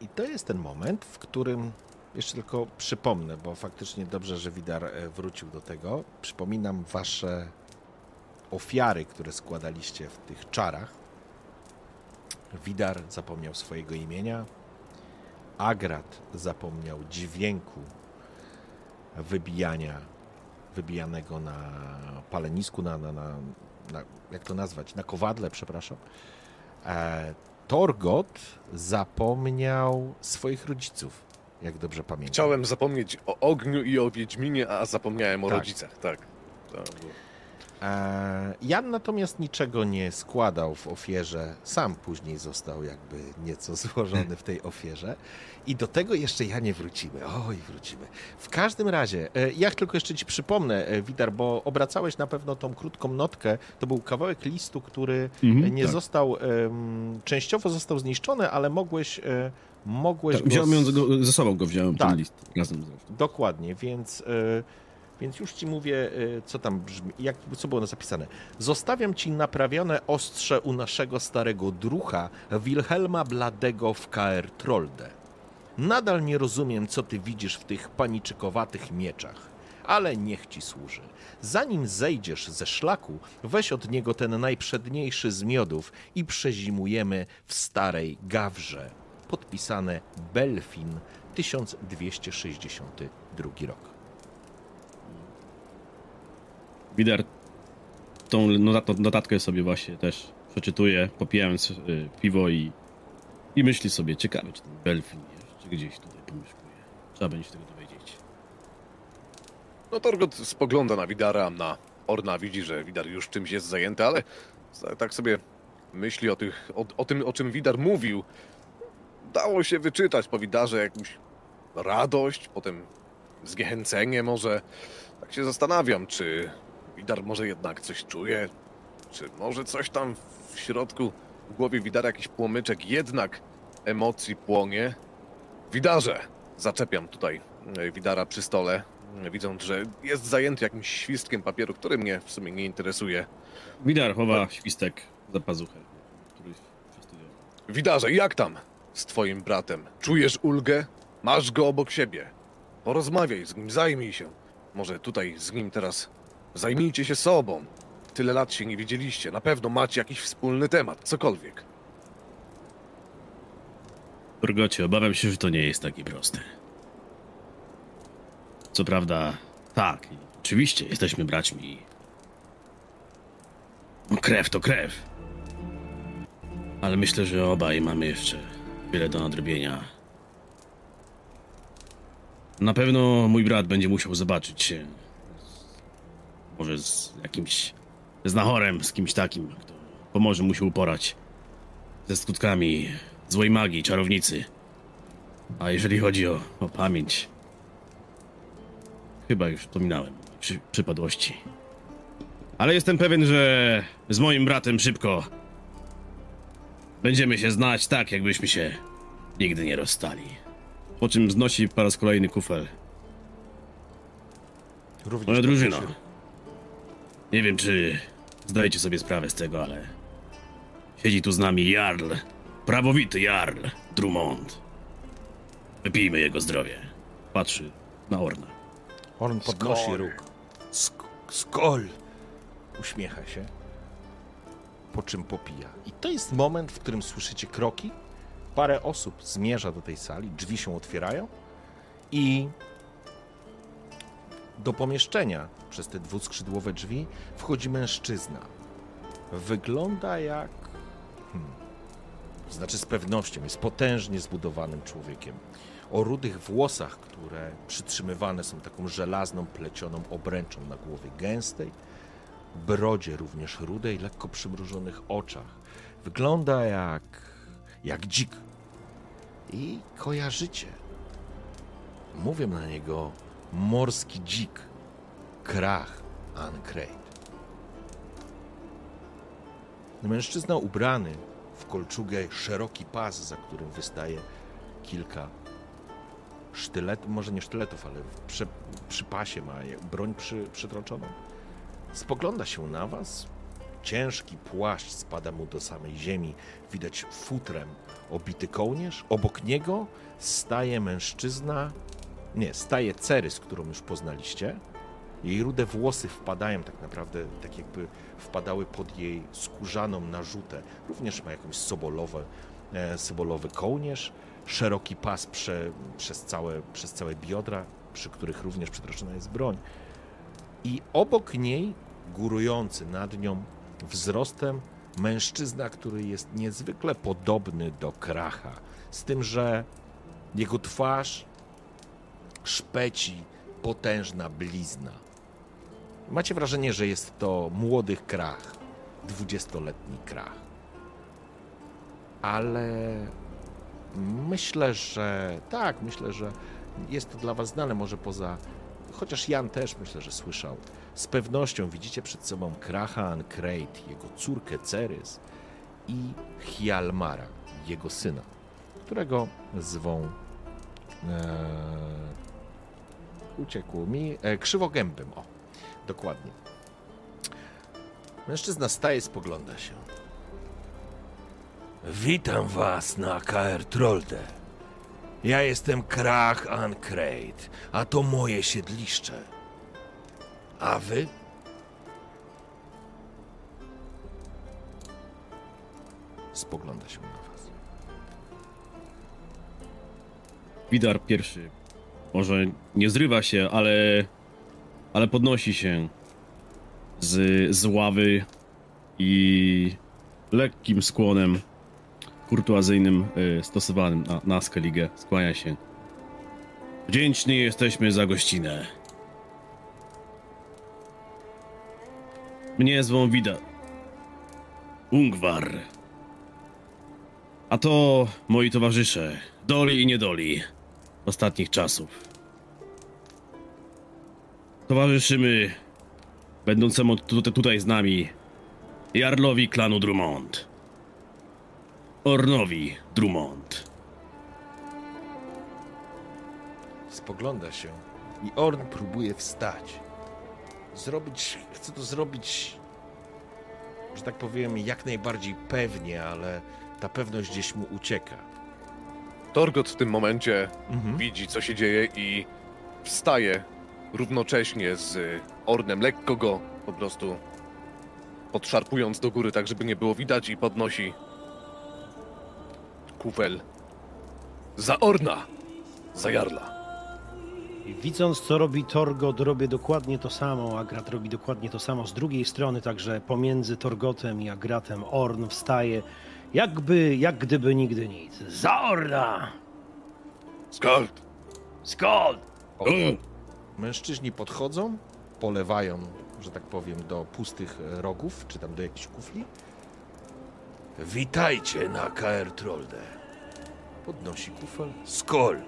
I to jest ten moment, w którym jeszcze tylko przypomnę, bo faktycznie dobrze, że Widar e, wrócił do tego. Przypominam wasze ofiary, które składaliście w tych czarach. Widar zapomniał swojego imienia. Agrat zapomniał dźwięku wybijania, wybijanego na palenisku, na, na, na, na jak to nazwać, na kowadle, przepraszam. E, Torgot zapomniał swoich rodziców, jak dobrze pamiętam. Chciałem zapomnieć o ogniu i o Wiedźminie, a zapomniałem o Tak. rodzicach, tak. To Jan natomiast niczego nie składał w ofierze, sam później został jakby nieco złożony w tej ofierze i do tego jeszcze ja nie wrócimy. Oj, wrócimy. W każdym razie, e, ja tylko jeszcze ci przypomnę, e, Widar, bo obracałeś na pewno tą krótką notkę, to był kawałek listu, który Mhm, nie tak. został, częściowo został zniszczony, ale mogłeś, e, mogłeś Tak, wziąłem z- go- ze sobą go wziąłem, Tak. ten list. Razem zresztą. Dokładnie, więc, y, więc już ci mówię, y, co tam brzmi, jak, co było napisane. Zostawiam ci naprawione ostrze u naszego starego drucha Wilhelma Bladego w KR Trolde. Nadal nie rozumiem, co ty widzisz w tych paniczykowatych mieczach, ale niech ci służy. Zanim zejdziesz ze szlaku, weź od niego ten najprzedniejszy z miodów i przezimujemy w starej gawrze. Podpisane Belfin 1262 rok. Wider tą notat- notatkę sobie właśnie też przeczytuje, popijając y, piwo i, i myśli sobie, ciekawe, czy ten Belfin jeszcze gdzieś tutaj pomieszkuje. Trzeba będzie się tego dowiedzieć. No Torgot spogląda na Widara, na Orna, widzi, że Widar już czymś jest zajęty, ale tak sobie myśli o, tych, o, o tym, o czym Widar mówił. Dało się wyczytać po Widarze jakąś radość, potem zniechęcenie może. Tak się zastanawiam, czy Widar może jednak coś czuje, czy może coś tam w środku, w głowie Widara jakiś płomyczek jednak emocji płonie. Widarze! Zaczepiam tutaj e, Widara przy stole, e, widząc, że jest zajęty jakimś świstkiem papieru, który mnie w sumie nie interesuje. Widar chowa świstek za pazuchę, który przestudiował. Widarze, jak tam z twoim bratem? Czujesz ulgę? Masz go obok siebie. Porozmawiaj z nim, zajmij się. Może tutaj z nim teraz zajmijcie się sobą. Tyle lat się nie widzieliście, na pewno macie jakiś wspólny temat, cokolwiek. Turgocie, obawiam się, że to nie jest takie proste. Co prawda, tak, oczywiście, jesteśmy braćmi. No, krew to krew. Ale myślę, że obaj mamy jeszcze wiele do nadrobienia. Na pewno mój brat będzie musiał zobaczyć się. Może z jakimś znachorem, z kimś takim, kto pomoże mu się uporać ze skutkami złej magii, czarownicy. A jeżeli chodzi o, o pamięć, chyba już wspominałem przy, przypadłości. Ale jestem pewien, że z moim bratem szybko będziemy się znać tak, jakbyśmy się nigdy nie rozstali. Po czym znosi po raz kolejny kufel. Również Moja drużyna. Nie wiem, czy zdajecie sobie sprawę z tego, ale siedzi tu z nami Jarl, prawowity Jarl Drummond. Wypijmy jego zdrowie. Patrzy na Orna. On podnosi Skol. róg. Sk skol! Uśmiecha się. Po czym popija. I to jest moment, w którym słyszycie kroki. Parę osób zmierza do tej sali, drzwi się otwierają i do pomieszczenia przez te dwuskrzydłowe drzwi wchodzi mężczyzna. Wygląda jak. Hmm, znaczy, z pewnością jest potężnie zbudowanym człowiekiem o rudych włosach, które przytrzymywane są taką żelazną, plecioną obręczą na głowie gęstej, brodzie również rudej, lekko przymrużonych oczach. Wygląda jak, jak dzik. I kojarzycie. Mówię na niego morski dzik, krach Ancrate. Mężczyzna ubrany w kolczugę, szeroki pas, za którym wystaje kilka sztylet, może nie sztyletów, ale przy, przy pasie ma broń przy, przytroczoną. Spogląda się na was. Ciężki płaszcz spada mu do samej ziemi. Widać futrem obity kołnierz. Obok niego staje mężczyzna. Nie, staje Cerys, którą już poznaliście. Jej rude włosy wpadają tak naprawdę, tak jakby wpadały pod jej skórzaną narzutę. Również ma jakąś sobolowe, e, sobolowy kołnierz, szeroki pas prze, przez, całe, przez całe biodra, przy których również przytroczona jest broń. I obok niej, górujący nad nią wzrostem, mężczyzna, który jest niezwykle podobny do Kracha. Z tym, że jego twarz szpeci potężna blizna. Macie wrażenie, że jest to młody krach, dwudziestoletni krach. Ale myślę, że tak, myślę, że jest to dla was znane, może poza. Chociaż Jan też myślę, że słyszał. Z pewnością widzicie przed sobą Kracha Ancrate, jego córkę Cerys i Hjalmara, jego syna, którego zwą. E, uciekło mi. E, krzywogębym, o. Dokładnie. Mężczyzna staje, spogląda się. Witam was na KR Trolde. Ja jestem Krach Ancrate, a to moje siedliszcze. A wy? Spogląda się na was. Widar pierwszy. Może nie zrywa się, ale. ale podnosi się z, z ławy i lekkim skłonem kurtuazyjnym y, stosowanym na, na Skellige skłania się. Wdzięczni jesteśmy za gościnę. Mnie zwą Widar. Ungwar. A to moi towarzysze, doli i niedoli ostatnich czasów. Towarzyszymy będącemu tu, tutaj z nami Jarlowi klanu Drummond. Ornowi Drummond. Spogląda się i Orn próbuje wstać. Zrobić, chce to zrobić, że tak powiem, jak najbardziej pewnie, ale ta pewność gdzieś mu ucieka. Torgot w tym momencie Mhm. widzi, co się dzieje i wstaje równocześnie z Ornem, lekko go po prostu podszarpując do góry, tak żeby nie było widać i podnosi kufel za Orna, za Jarla. I widząc, co robi Torgot, robię dokładnie to samo. Agrat robi dokładnie to samo z drugiej strony, także pomiędzy Torgotem i Agratem Orn wstaje, jakby, jak gdyby nigdy nic. Za Orna! Skald! O, mężczyźni podchodzą, polewają, że tak powiem, do pustych rogów, czy tam do jakichś kufli. Witajcie na KR Trolde. Podnosi kufel Skol.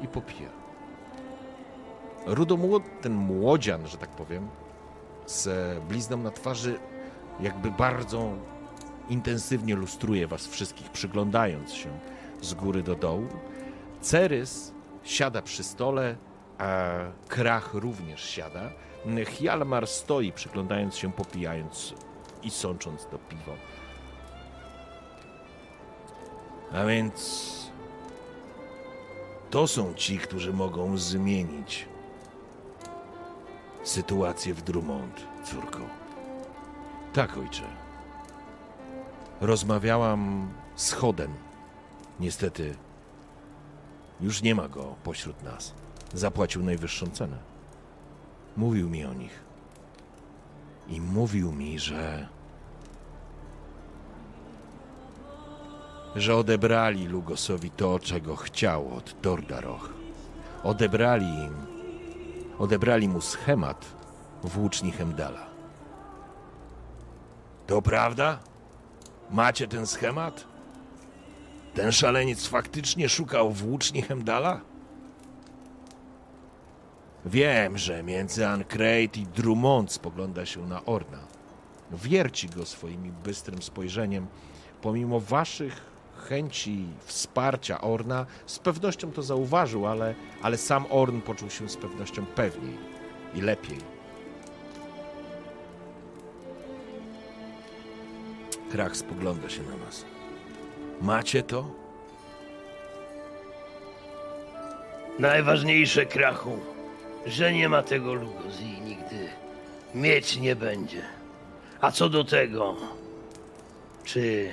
i popija. Rudomłod, ten młodzian, że tak powiem, z blizną na twarzy, jakby bardzo intensywnie lustruje was wszystkich, przyglądając się z góry do dołu. Cerys siada przy stole, Krach również siada. Hjalmar stoi, przyglądając się, popijając i sącząc to piwo. A więc to są ci, którzy mogą zmienić sytuację w Drummond, córko. Tak, ojcze. Rozmawiałam z Chodem. Niestety, już nie ma go pośród nas. Zapłacił najwyższą cenę. Mówił mi o nich. I mówił mi, że. że odebrali Lugosowi to, czego chciał od Tordaroch. Odebrali im. Odebrali mu schemat włóczni Hemdala. To prawda? Macie ten schemat? Ten szaleniec faktycznie szukał włóczni Hemdala? Wiem, że między Ancrate i Drummond spogląda się na Orna. wierci go swoim bystrym spojrzeniem. Pomimo waszych chęci wsparcia Orna, z pewnością to zauważył, ale, ale sam Orn poczuł się z pewnością pewniej i lepiej. Krach spogląda się na nas. Macie to? Najważniejsze, Krachu, że nie ma tego Lugos i nigdy mieć nie będzie. A co do tego, czy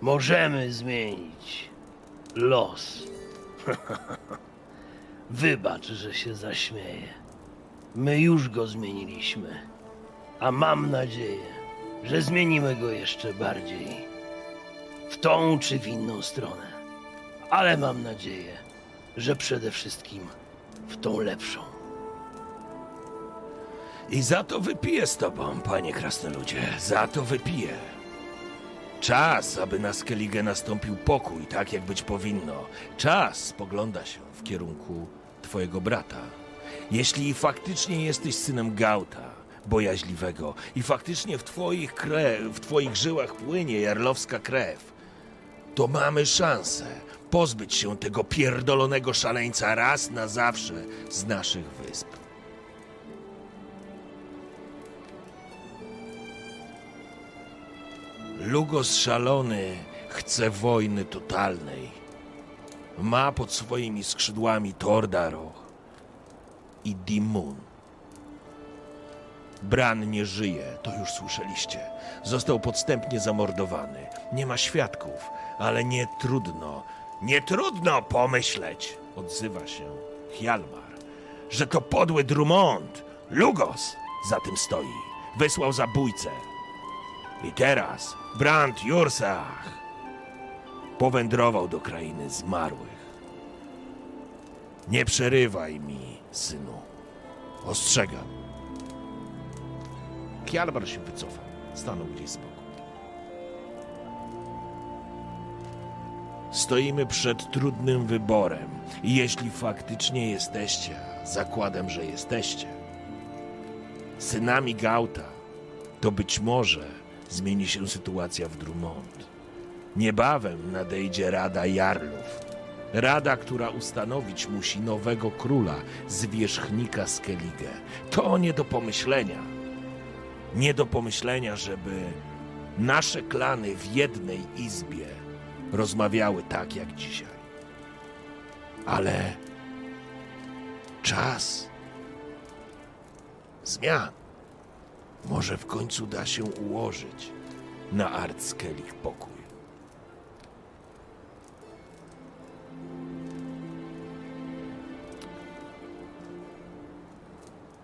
możemy zmienić los? Wybacz, że się zaśmieję. My już go zmieniliśmy, a mam nadzieję, że zmienimy go jeszcze bardziej. W tą czy w inną stronę. Ale mam nadzieję, że przede wszystkim w tą lepszą. I za to wypiję z tobą, panie krasnoludzie. Za to wypiję. Czas, aby na Skellige nastąpił pokój, tak jak być powinno. Czas spogląda się w kierunku twojego brata. Jeśli faktycznie jesteś synem Gauta, bojaźliwego, i faktycznie w twoich, krew, w twoich żyłach płynie jarlowska krew, to mamy szansę pozbyć się tego pierdolonego szaleńca raz na zawsze z naszych wysp. Lugos szalony chce wojny totalnej. Ma pod swoimi skrzydłami Tordaroch i Dimun. Bran nie żyje, to już słyszeliście. Został podstępnie zamordowany. Nie ma świadków, ale nie trudno, nie trudno pomyśleć, odzywa się Hjalmar, że to podły Drummond, Lugos, za tym stoi. Wysłał zabójcę. I teraz Brand Jursach powędrował do krainy zmarłych. Nie przerywaj mi, synu. Ostrzegam. Kjalbar się wycofał, stanął gdzieś z boku. Stoimy przed trudnym wyborem. I jeśli faktycznie jesteście, zakładam, że jesteście, synami Gauta, to być może zmieni się sytuacja w Drummond. Niebawem nadejdzie Rada Jarlów. Rada, która ustanowić musi nowego króla, zwierzchnika Skellige. To nie do pomyślenia. Nie do pomyślenia, żeby nasze klany w jednej izbie rozmawiały tak jak dzisiaj. Ale czas zmian. Może w końcu da się ułożyć na Artskelich pokój.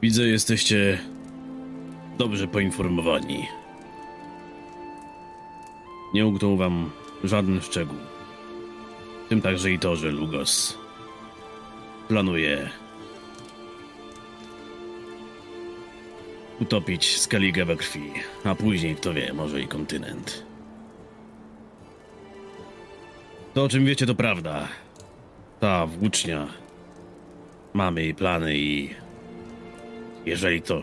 Widzę, jesteście dobrze poinformowani. Nie ugną wam żaden szczegół. W tym także i to, że Lugos planuje utopić Skellige we krwi, a później, kto wie, może i kontynent. To, o czym wiecie, to prawda. Ta włócznia. Mamy jej plany i... Jeżeli to,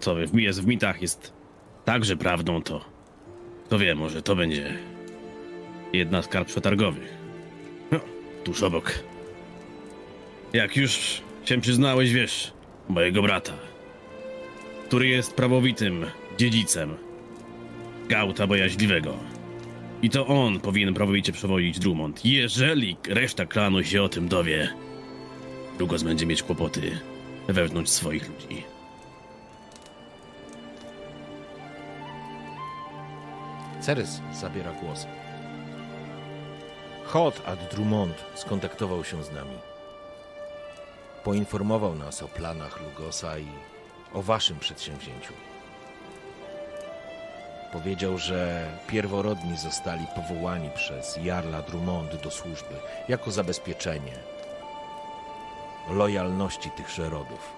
co jest w mitach, jest także prawdą, to... Kto wie, może to będzie jedna z kart przetargowych. No, tuż obok. Jak już się przyznałeś, wiesz, mojego brata, który jest prawowitym dziedzicem Gauta Bojaźliwego. I to on powinien prawowicie przewodzić Drummond. Jeżeli reszta klanu się o tym dowie, Lugos będzie mieć kłopoty wewnątrz swoich ludzi. Cerys zabiera głos. Hot ad Drummond skontaktował się z nami. Poinformował nas o planach Lugosa i o waszym przedsięwzięciu. Powiedział, że pierworodni zostali powołani przez Jarla Drummond do służby jako zabezpieczenie lojalności tychże rodów.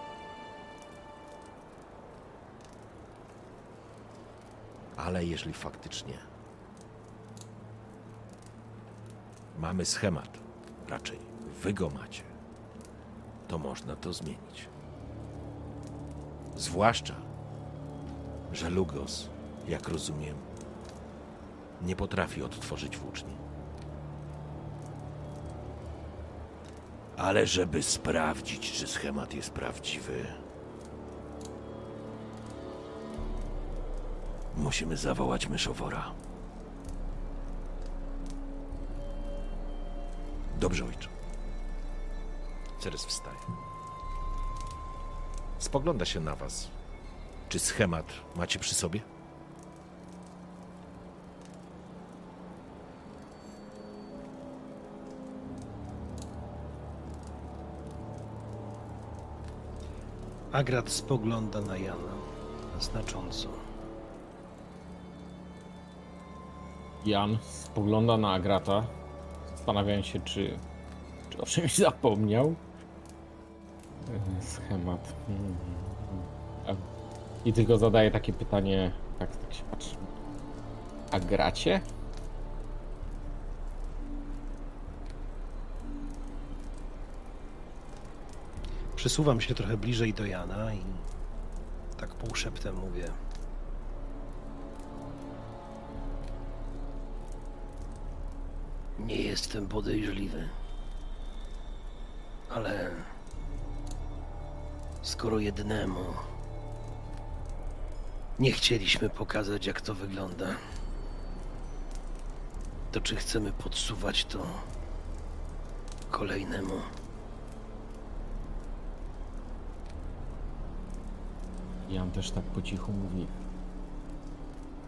Ale jeśli faktycznie mamy schemat, raczej wy go macie, to można to zmienić. Zwłaszcza, że Lugos, jak rozumiem, nie potrafi odtworzyć włóczni. Ale żeby sprawdzić, czy schemat jest prawdziwy, musimy zawołać myszowora. Dobrze, ojcze. Ceres wstaje. Spogląda się na was. Czy schemat macie przy sobie? Agrat spogląda na Jana znacząco. Jan spogląda na Agrata, zastanawiając się, czy, czy o czymś zapomniał. E, Schemat. Mhm. A- I tylko zadaje takie pytanie, tak, tak się patrzy. A gracie? Przesuwam się trochę bliżej do Jana i tak półszeptem mówię. Nie jestem podejrzliwy. Ale skoro jednemu nie chcieliśmy pokazać, jak to wygląda, to czy chcemy podsuwać to kolejnemu? Jan też tak po cichu mówi.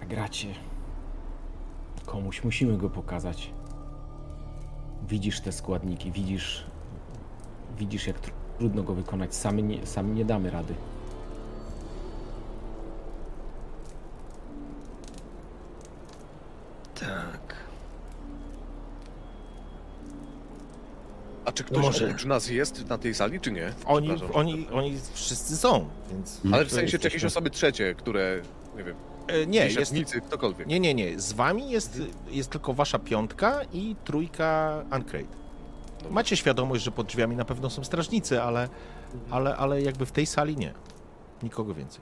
A gracie. Komuś musimy go pokazać. Widzisz te składniki, widzisz. Widzisz, jak trudno go wykonać. Sami nie, sami nie damy rady. Tak. A czy ktoś Może. oprócz nas jest na tej sali, czy nie? Oni, Przepraszam. oni, oni wszyscy są, więc. Ale w to sensie, czy jakieś osoby trzecie, które, nie wiem, E, Nie, jest. jest... ktokolwiek. Nie, nie, nie. Z wami jest, jest tylko wasza piątka i trójka Uncrate. Macie świadomość, że pod drzwiami na pewno są strażnicy, ale, ale, ale jakby w tej sali nie. Nikogo więcej.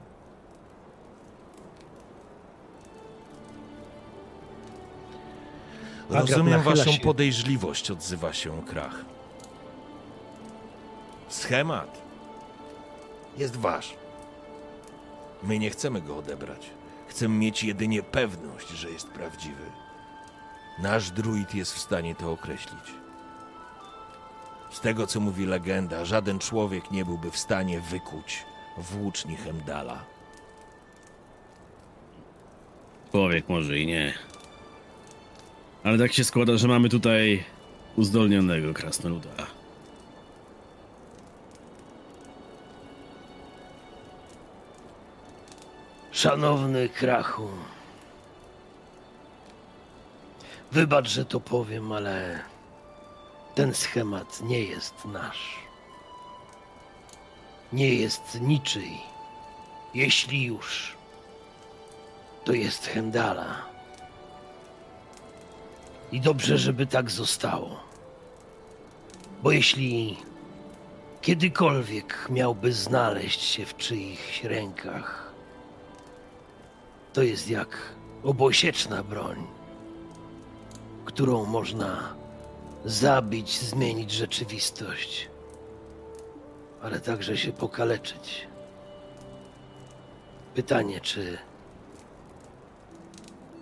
Agrat Rozumiem waszą się. podejrzliwość, odzywa się Krach. Schemat jest wasz. My nie chcemy go odebrać. Chcemy mieć jedynie pewność, że jest prawdziwy. Nasz druid jest w stanie to określić. Z tego, co mówi legenda, żaden człowiek nie byłby w stanie wykuć włóczni Hemdala. Człowiek może i nie. Ale tak się składa, że mamy tutaj uzdolnionego krasnoluda. Szanowny Krachu. Wybacz, że to powiem, ale ten schemat nie jest nasz. Nie jest niczyj. Jeśli już, to jest Hendala. I dobrze, żeby tak zostało. Bo jeśli kiedykolwiek miałby znaleźć się w czyichś rękach, to jest jak obosieczna broń, którą można zabić, zmienić rzeczywistość, ale także się pokaleczyć. Pytanie, czy.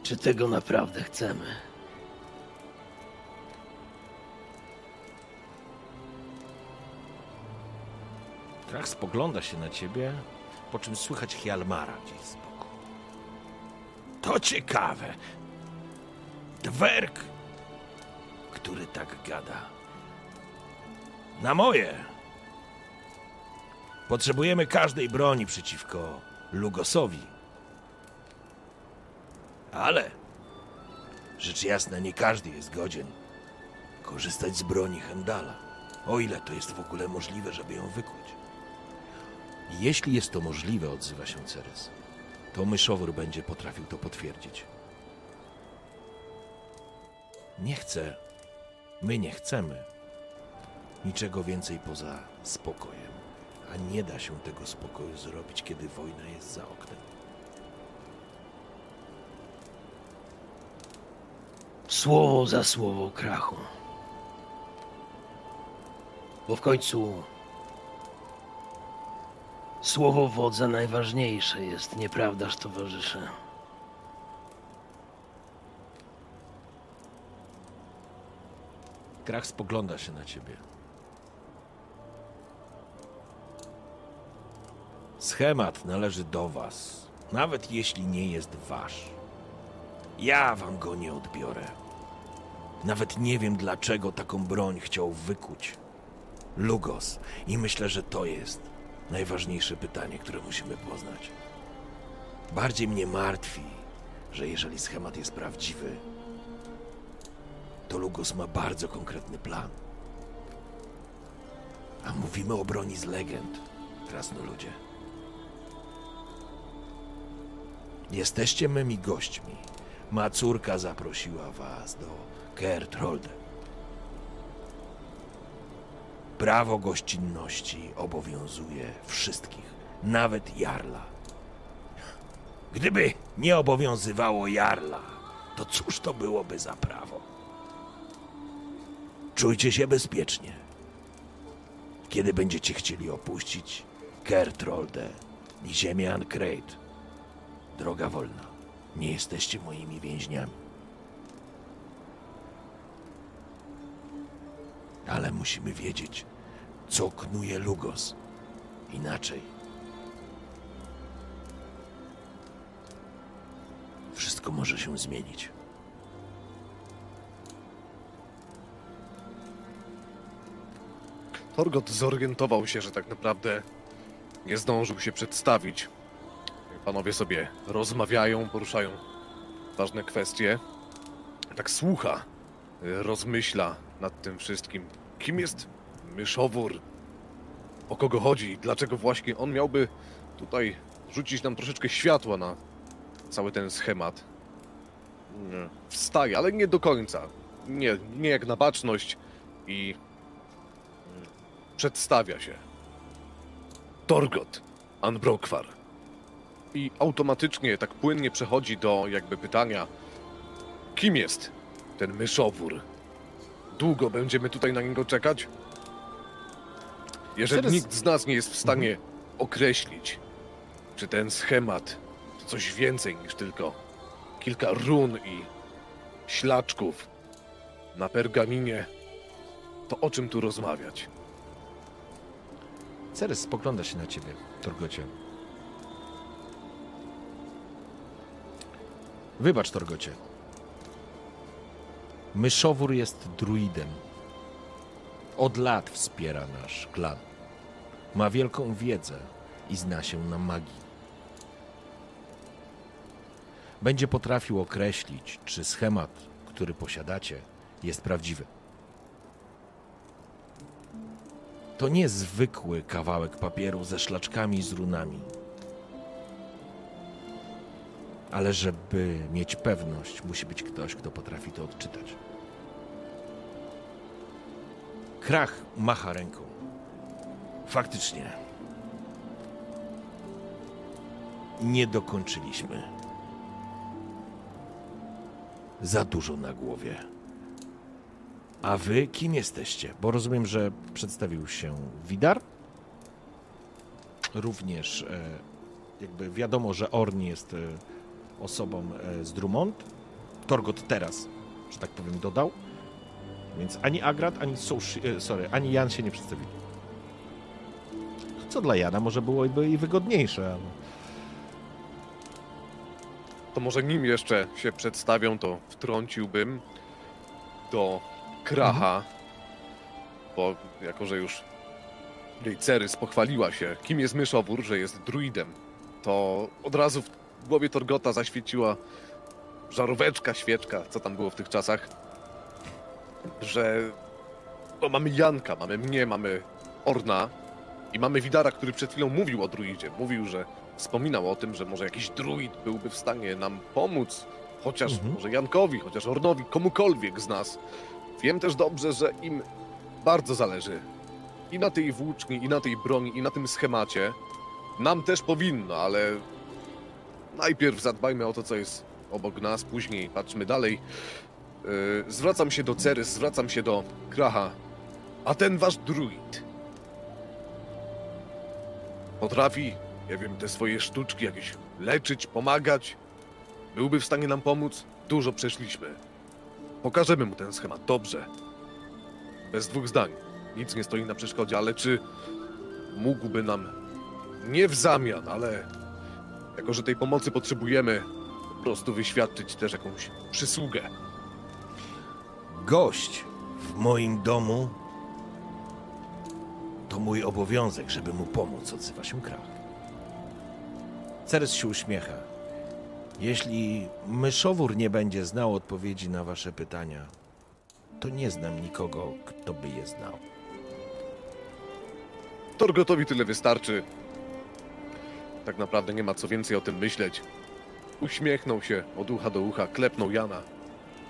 Czy tego naprawdę chcemy? Krach spogląda się na ciebie, po czym słychać Hjalmara gdzieś z boku. To ciekawe. Dwerg, który tak gada. Na moje. Potrzebujemy każdej broni przeciwko Lugosowi. Ale, rzecz jasna, nie każdy jest godzien korzystać z broni Hendala. O ile to jest w ogóle możliwe, żeby ją wykuć. Jeśli jest to możliwe, odzywa się Ceres, to myszowór będzie potrafił to potwierdzić. Nie chcę, my nie chcemy niczego więcej poza spokojem, a nie da się tego spokoju zrobić, kiedy wojna jest za oknem. Słowo za słowo krachu. Bo w końcu słowo wodza najważniejsze jest, nieprawdaż, towarzysze? Krach spogląda się na ciebie. Schemat należy do was, nawet jeśli nie jest wasz. Ja wam go nie odbiorę. Nawet nie wiem, dlaczego taką broń chciał wykuć. Lugos. I myślę, że to jest najważniejsze pytanie, które musimy poznać. Bardziej mnie martwi, że jeżeli schemat jest prawdziwy, to Lugos ma bardzo konkretny plan. A mówimy o broni z legend, krasnoludzie. Jesteście mymi gośćmi. Ma córka zaprosiła was do Kertrolde. Prawo gościnności obowiązuje wszystkich, nawet Jarla. Gdyby nie obowiązywało Jarla, to cóż to byłoby za prawo? Czujcie się bezpiecznie. Kiedy będziecie chcieli opuścić Kertrolde i ziemię Ancrate, droga wolna, nie jesteście moimi więźniami. Ale musimy wiedzieć, co knuje Lugos. Inaczej. Wszystko może się zmienić. Torgot zorientował się, że tak naprawdę nie zdążył się przedstawić. Panowie sobie rozmawiają, poruszają ważne kwestie. Tak słucha, rozmyśla nad tym wszystkim. Kim jest myszowór? O kogo chodzi? Dlaczego właśnie on miałby tutaj rzucić nam troszeczkę światła na cały ten schemat? Wstaje, ale nie do końca. Nie, nie jak na baczność i przedstawia się. Torgot Anbrokwar. I automatycznie, tak płynnie przechodzi do jakby pytania, kim jest ten myszowór? Długo będziemy tutaj na niego czekać? Jeżeli Teraz- nikt z nas nie jest w stanie określić, czy ten schemat to coś więcej niż tylko kilka run i ślaczków na pergaminie, to o czym tu rozmawiać? Ceres spogląda się na ciebie, Torgocie. Wybacz, Torgocie. Myszowór jest druidem. Od lat wspiera nasz klan. Ma wielką wiedzę i zna się na magii. Będzie potrafił określić, czy schemat, który posiadacie, jest prawdziwy. To nie zwykły kawałek papieru ze szlaczkami z runami. Ale żeby mieć pewność, musi być ktoś, kto potrafi to odczytać. Krach macha ręką. Faktycznie. Nie dokończyliśmy. Za dużo na głowie. A wy kim jesteście? Bo rozumiem, że przedstawił się Widar. Również e, jakby wiadomo, że Orn jest e, osobą e, z Drummond. Torgot teraz, że tak powiem, dodał. Więc ani Agrat, ani Sushi, sorry, ani Jan się nie przedstawili. Co dla Jana może byłoby i wygodniejsze, ale... To może nim jeszcze się przedstawią, to wtrąciłbym do Kracha, bo jako, że już jej Cerys pochwaliła się, kim jest Myszowór, że jest druidem, to od razu w głowie Torgota zaświeciła żaróweczka, świeczka, co tam było w tych czasach, że no, mamy Janka, mamy mnie, mamy Orna i mamy Widara, który przed chwilą mówił o druidzie. Mówił, że wspominał o tym, że może jakiś druid byłby w stanie nam pomóc, chociaż Mhm. może Jankowi, chociaż Ornowi, komukolwiek z nas. Wiem też dobrze, że im bardzo zależy i na tej włóczni, i na tej broni, i na tym schemacie. Nam też powinno, ale najpierw zadbajmy o to, co jest obok nas, później patrzmy dalej. Yy, zwracam się do Cerys, zwracam się do Kracha. A ten wasz druid potrafi, nie wiem, te swoje sztuczki jakieś leczyć, pomagać? Byłby w stanie nam pomóc? Dużo przeszliśmy. Pokażemy mu ten schemat, dobrze. Bez dwóch zdań. Nic nie stoi na przeszkodzie, ale czy mógłby nam nie w zamian, ale jako, że tej pomocy potrzebujemy, po prostu wyświadczyć też jakąś przysługę. Gość w moim domu to mój obowiązek, żeby mu pomóc, odzywa się Krach. Ceres się uśmiecha. Jeśli myszowór nie będzie znał odpowiedzi na wasze pytania, to nie znam nikogo, kto by je znał. Torgotowi tyle wystarczy. Tak naprawdę nie ma co więcej o tym myśleć. Uśmiechnął się od ucha do ucha, klepnął Jana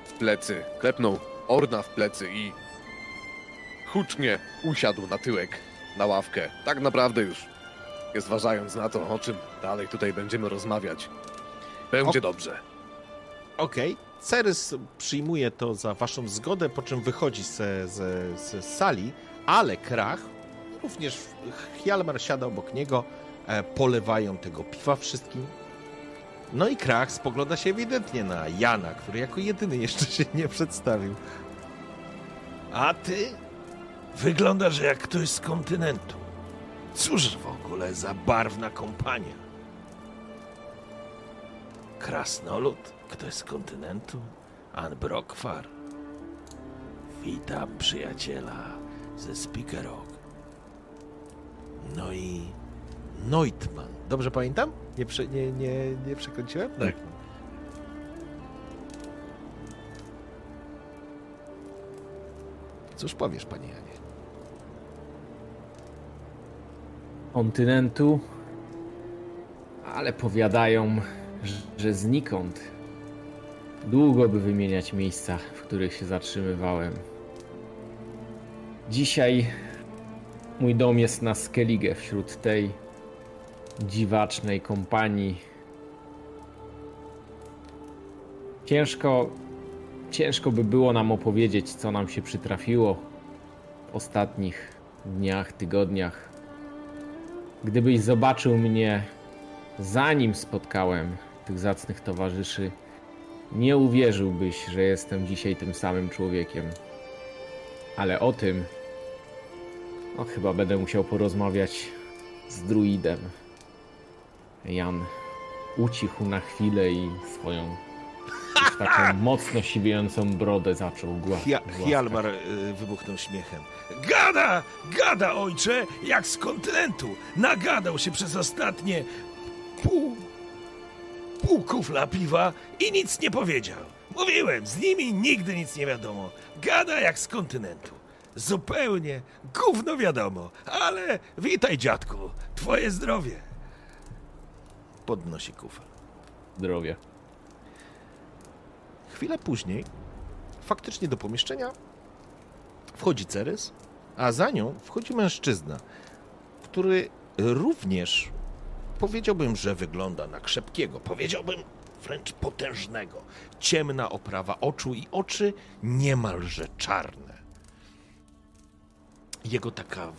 w plecy, klepnął Orna w plecy i hucznie usiadł na tyłek, na ławkę. Tak naprawdę już nie zważając na to, o czym dalej tutaj będziemy rozmawiać. Będzie dobrze. Okej. Cerys przyjmuje to za waszą zgodę, po czym wychodzi ze, ze, ze sali, ale Krach, również Hjalmar siada obok niego, e, polewają tego piwa wszystkim. No i Krach spogląda się ewidentnie na Jana, który jako jedyny jeszcze się nie przedstawił. A ty wyglądasz jak ktoś z kontynentu. Cóż w ogóle za barwna kompania. Krasnolud, ktoś z kontynentu, An Brokwar. Witam przyjaciela ze Spikerok. No i Neutman. Dobrze pamiętam? Nie, prze, nie, nie, nie przekręciłem? Tak. Cóż powiesz, panie Janie? kontynentu, ale powiadają, że znikąd. Długo by wymieniać miejsca, w których się zatrzymywałem. Dzisiaj mój dom jest na Skellige wśród tej dziwacznej kompanii. Ciężko, ciężko by było nam opowiedzieć, co nam się przytrafiło w ostatnich dniach, tygodniach. Gdybyś zobaczył mnie zanim spotkałem tych zacnych towarzyszy, nie uwierzyłbyś, że jestem dzisiaj tym samym człowiekiem. Ale o tym, no chyba będę musiał porozmawiać z druidem. Jan ucichł na chwilę i swoją już taką mocno siwiejącą brodę zaczął gła- Hia, głaskać. Hjalmar y, wybuchnął śmiechem. Gada, gada ojcze, jak z kontynentu. Nagadał się przez ostatnie pół, pół kufla piwa i nic nie powiedział. Mówiłem, z nimi nigdy nic nie wiadomo. Gada jak z kontynentu. Zupełnie gówno wiadomo, ale witaj dziadku, twoje zdrowie. Podnosi kufel. Zdrowie. Chwilę później faktycznie do pomieszczenia wchodzi Cerys, a za nią wchodzi mężczyzna, który również powiedziałbym, że wygląda na krzepkiego, powiedziałbym wręcz potężnego. Ciemna oprawa oczu i oczy niemalże czarne. Jego taka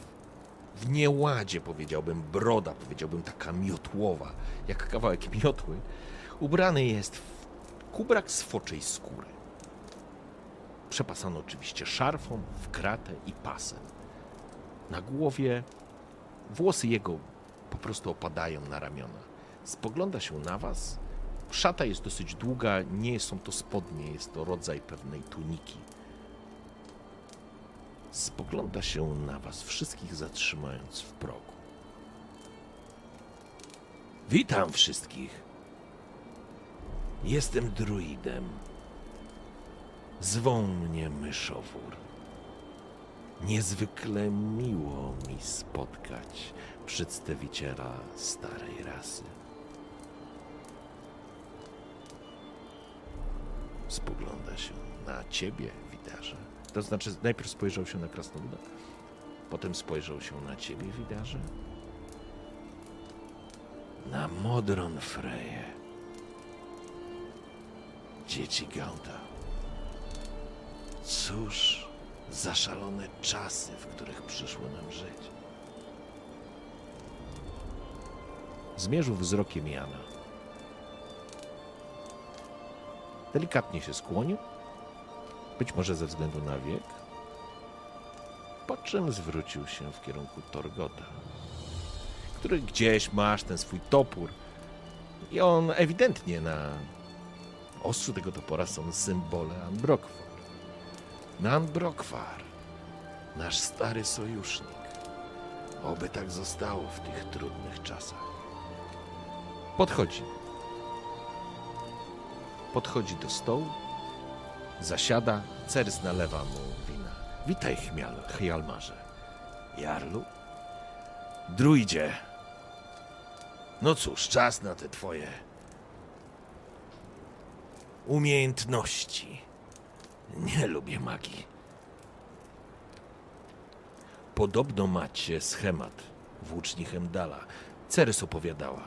w nieładzie, powiedziałbym, broda, powiedziałbym taka miotłowa, jak kawałek miotły, ubrany jest w kubrak z foczej skóry. Przepasany oczywiście szarfą, w kratę i pasem. Na głowie włosy jego po prostu opadają na ramiona. Spogląda się na was. Szata jest dosyć długa, nie są to spodnie, jest to rodzaj pewnej tuniki. Spogląda się na was wszystkich, zatrzymując w progu. Witam wszystkich. Jestem druidem. Zwą mnie myszowór. Niezwykle miło mi spotkać przedstawiciela starej rasy. Spogląda się na ciebie, widarze. To znaczy, najpierw spojrzał się na krasnoluda, potem spojrzał się na ciebie, widarze. Na Modron Freję. Dzieci Gaunta. Cóż za szalone czasy, w których przyszło nam żyć. Zmierzył wzrokiem Jana. Delikatnie się skłonił, być może ze względu na wiek, po czym zwrócił się w kierunku Torgota, który gdzieś masz ten swój topór i on ewidentnie na ostrzu tego topora są symbole Anbrokwar. Nan Brokwar, nasz stary sojusznik. Oby tak zostało w tych trudnych czasach. Podchodzi. Podchodzi do stołu, zasiada, Cerys nalewa mu wina. Witaj, chmial, Hjalmarze. Jarlu? Druidzie. No cóż, czas na te twoje umiejętności. Nie lubię magii. Podobno macie schemat włóczni Hemdala. Cerys opowiadała.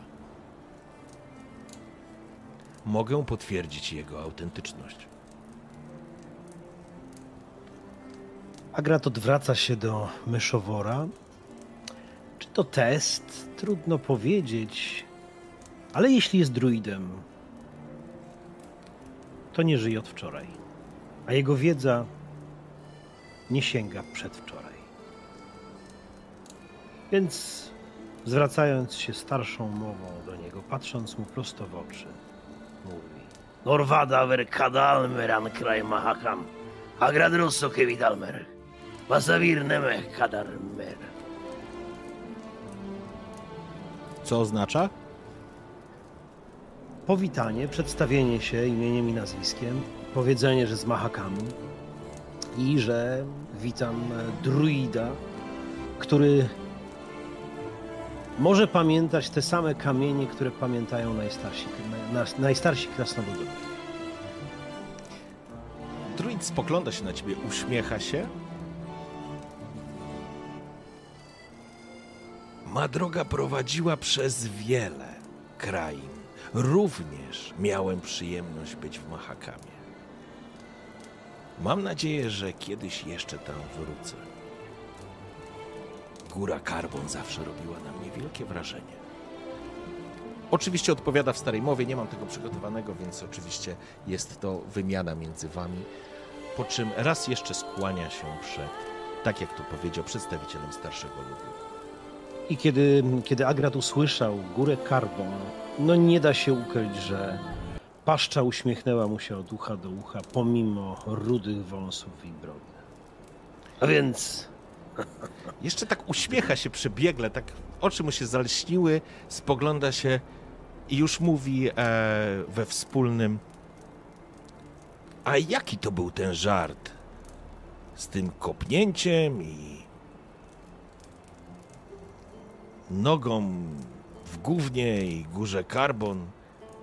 Mogę potwierdzić jego autentyczność. Agrat odwraca się do myszowora. Czy to test? Trudno powiedzieć. Ale jeśli jest druidem, to nie żyje od wczoraj. A jego wiedza nie sięga przedwczoraj. Więc zwracając się starszą mową do niego, patrząc mu prosto w oczy, mówi: Norvada ver kadalmer an kraj mahakam. Agrad rosso que vidalmer. Vasavir nemech kadarmer. Co oznacza? powitanie, przedstawienie się imieniem i nazwiskiem, powiedzenie, że z Mahakamu i że witam druida, który może pamiętać te same kamienie, które pamiętają najstarsi, na, najstarsi krasnoludowie. Druid spogląda się na ciebie, uśmiecha się. Ma droga prowadziła przez wiele krain. Również miałem przyjemność być w Mahakamie. Mam nadzieję, że kiedyś jeszcze tam wrócę. Góra Karbon zawsze robiła na mnie wielkie wrażenie. Oczywiście odpowiada w starej mowie, nie mam tego przygotowanego, więc oczywiście jest to wymiana między wami. Po czym raz jeszcze skłania się przed, tak jak to powiedział, przedstawicielem starszego ludu. I kiedy, kiedy Agrat usłyszał górę Karbon, no nie da się ukryć, że paszcza uśmiechnęła mu się od ucha do ucha, pomimo rudych wąsów i brody. A więc Jeszcze tak uśmiecha się przebiegle, tak oczy mu się zalśniły, spogląda się i już mówi e, we wspólnym. A jaki to był ten żart? Z tym kopnięciem i nogą w gównie i górze karbon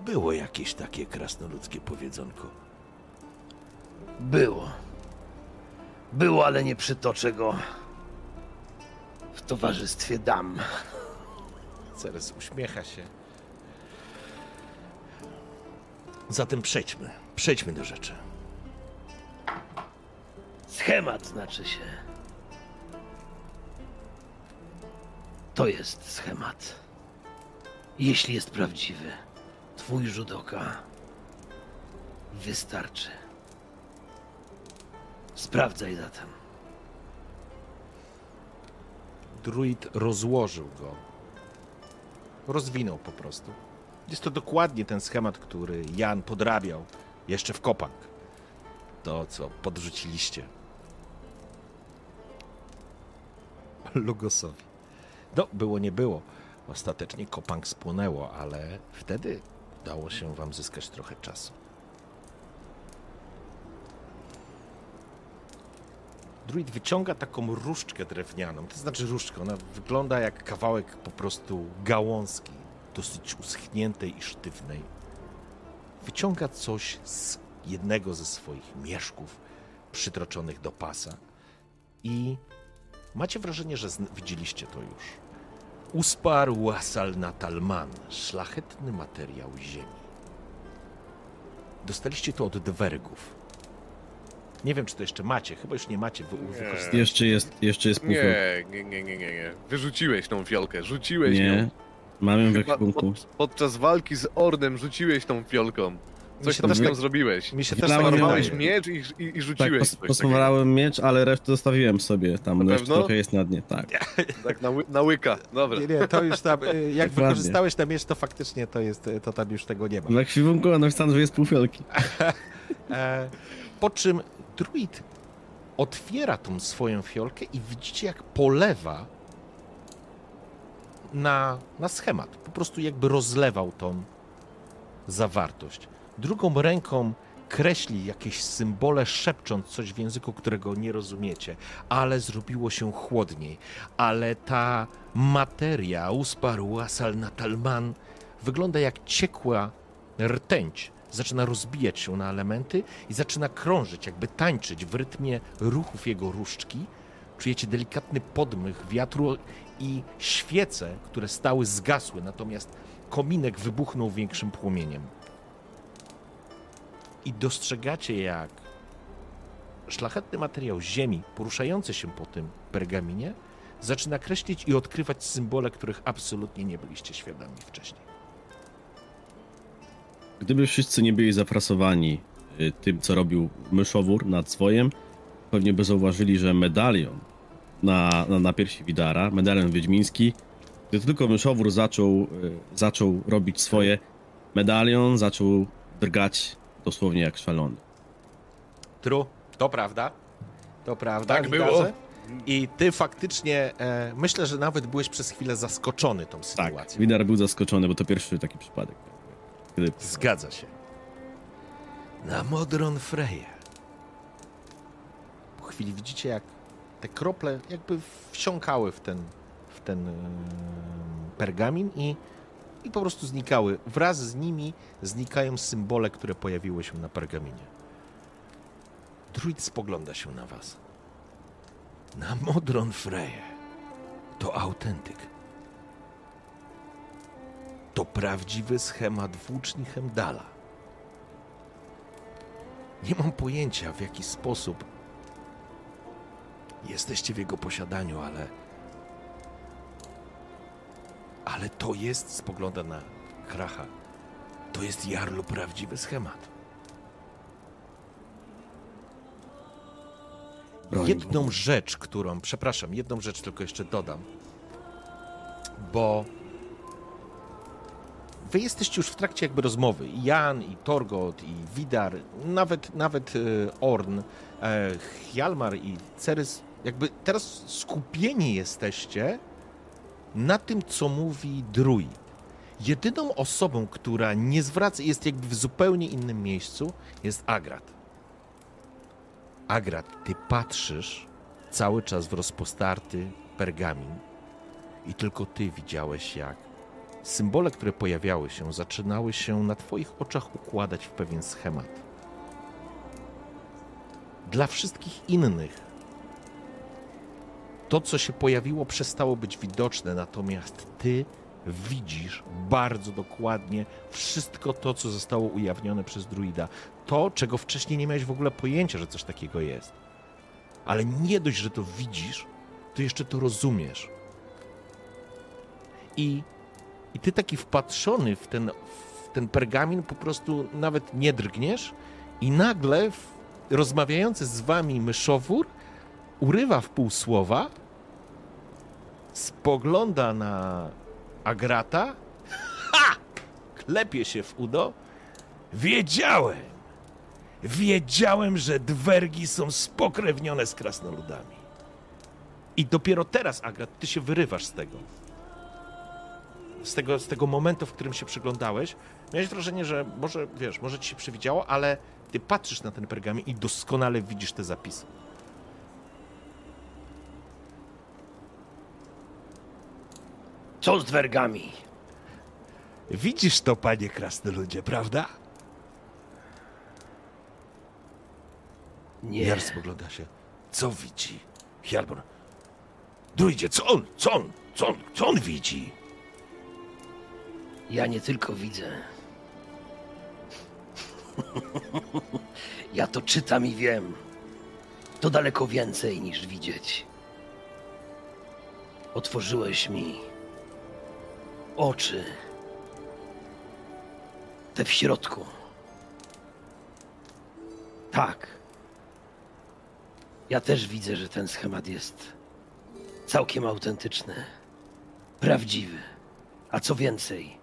było jakieś takie krasnoludzkie powiedzonko. Było. Było, ale nie przytoczę go towarzystwie dam. Ceres uśmiecha się. Zatem przejdźmy. Przejdźmy do rzeczy. Schemat znaczy się. To jest schemat. Jeśli jest prawdziwy, twój rzut oka wystarczy. Sprawdzaj zatem. Druid rozłożył go. Rozwinął po prostu. Jest to dokładnie ten schemat, który Jan podrabiał jeszcze w Kopang. To, co podrzuciliście. Lugosowi. No, było nie było. Ostatecznie Kopang spłonęło, ale wtedy udało się wam zyskać trochę czasu. Druid wyciąga taką różdżkę drewnianą. To znaczy różdżkę, ona wygląda jak kawałek po prostu gałązki, dosyć uschniętej i sztywnej. Wyciąga coś z jednego ze swoich mieszków przytroczonych do pasa i macie wrażenie, że widzieliście to już. Usparł Asal Natalman, szlachetny materiał ziemi. Dostaliście to od dwergów. Nie wiem, czy to jeszcze macie, chyba już nie macie. Wy. Jeszcze jest, jeszcze jest półfiolka. Nie, nie, nie, nie, nie, nie. Wyrzuciłeś tą fiolkę, rzuciłeś Nie, ją. mamy w Chyba ekwipunku. pod, podczas walki z Ordem rzuciłeś tą fiolką. Coś się tam też z tak- zrobić. Mi się też Wlałem tak ją- Zmarnowałeś miecz i, i, i Tak, rzuciłeś pos, coś takiego. posmarowałem miecz, ale resztę zostawiłem sobie. Tam Na jeszcze pewno? trochę jest na dnie, tak. Tak na, ły, na łyka. Dobra. Nie, nie, to już tam, y, jak Dokładnie. wykorzystałeś ten miecz, to faktycznie to jest, to tam już tego nie ma. W ekwipunku napisano, że jest półfiolki. E, po czym druid otwiera tą swoją fiolkę i widzicie, jak polewa na, na schemat. Po prostu jakby rozlewał tą zawartość. Drugą ręką kreśli jakieś symbole, szepcząc coś w języku, którego nie rozumiecie, ale zrobiło się chłodniej. Ale ta materia, usparł Asal Natalman, wygląda jak ciekła rtęć. Zaczyna rozbijać się na elementy i zaczyna krążyć, jakby tańczyć w rytmie ruchów jego różdżki. Czujecie delikatny podmych wiatru i świece, które stały, zgasły, natomiast kominek wybuchnął większym płomieniem. I dostrzegacie, jak szlachetny materiał ziemi, poruszający się po tym pergaminie, zaczyna kreślić i odkrywać symbole, których absolutnie nie byliście świadomi wcześniej. Gdyby wszyscy nie byli zafrasowani y, tym, co robił myszowór nad swojem, pewnie by zauważyli, że medalion na, na, na piersi Widara, medalion wiedźmiński, gdy tylko myszowór zaczął, y, zaczął robić swoje, medalion zaczął drgać dosłownie jak szalony. Tru, to prawda. To prawda. Tak Widarze. było. I ty faktycznie, e, myślę, że nawet byłeś przez chwilę zaskoczony tą Tak, sytuacją. Widar był zaskoczony, bo to pierwszy taki przypadek. Zgadza się. Na Modron Freję. Po chwili widzicie, jak te krople jakby wsiąkały w ten, w ten em, pergamin i, i po prostu znikały. Wraz z nimi znikają symbole, które pojawiły się na pergaminie. Druid spogląda się na was. Na Modron Freję. To autentyk. To prawdziwy schemat włóczni Hemdala. Nie mam pojęcia, w jaki sposób jesteście w jego posiadaniu, ale. Ale to jest, spogląda na Kracha, to jest Jarlu prawdziwy schemat. Jedną rzecz, którą, przepraszam, jedną rzecz tylko jeszcze dodam, bo wy jesteście już w trakcie jakby rozmowy. Jan, i Torgot, i Widar, nawet, nawet e, Orn, e, Hjalmar i Cerys, jakby teraz skupieni jesteście na tym, co mówi druid. Jedyną osobą, która nie zwraca, jest jakby w zupełnie innym miejscu, jest Agrat. Agrat, ty patrzysz cały czas w rozpostarty pergamin i tylko ty widziałeś, jak symbole, które pojawiały się, zaczynały się na twoich oczach układać w pewien schemat. dla wszystkich innych to, co się pojawiło, przestało być widoczne, natomiast ty widzisz bardzo dokładnie wszystko to, co zostało ujawnione przez druida. To, czego wcześniej nie miałeś w ogóle pojęcia, że coś takiego jest. Ale nie dość, że to widzisz, to jeszcze to rozumiesz. I, i ty taki wpatrzony w ten, w ten pergamin po prostu nawet nie drgniesz i nagle rozmawiający z wami myszowór urywa w pół słowa, spogląda na Agrata, ha! Klepie się w udo. Wiedziałem! Wiedziałem, że dwergi są spokrewnione z krasnoludami. I dopiero teraz, Agrat, ty się wyrywasz z tego. Z tego, z tego momentu, w którym się przyglądałeś, miałeś wrażenie, że może, wiesz, może ci się przewidziało, ale ty patrzysz na ten pergamin i doskonale widzisz te zapisy. Co z dwergami? Widzisz to, panie krasnoludzie, prawda? Nie. Jar spogląda się. Co widzi? Hjalmar. Druidzie, co on? Co on? Co on? Co on widzi? Ja nie tylko widzę. ja to czytam i wiem. To daleko więcej niż widzieć. Otworzyłeś mi oczy. Te w środku. Tak. Ja też widzę, że ten schemat jest całkiem autentyczny, prawdziwy. A co więcej,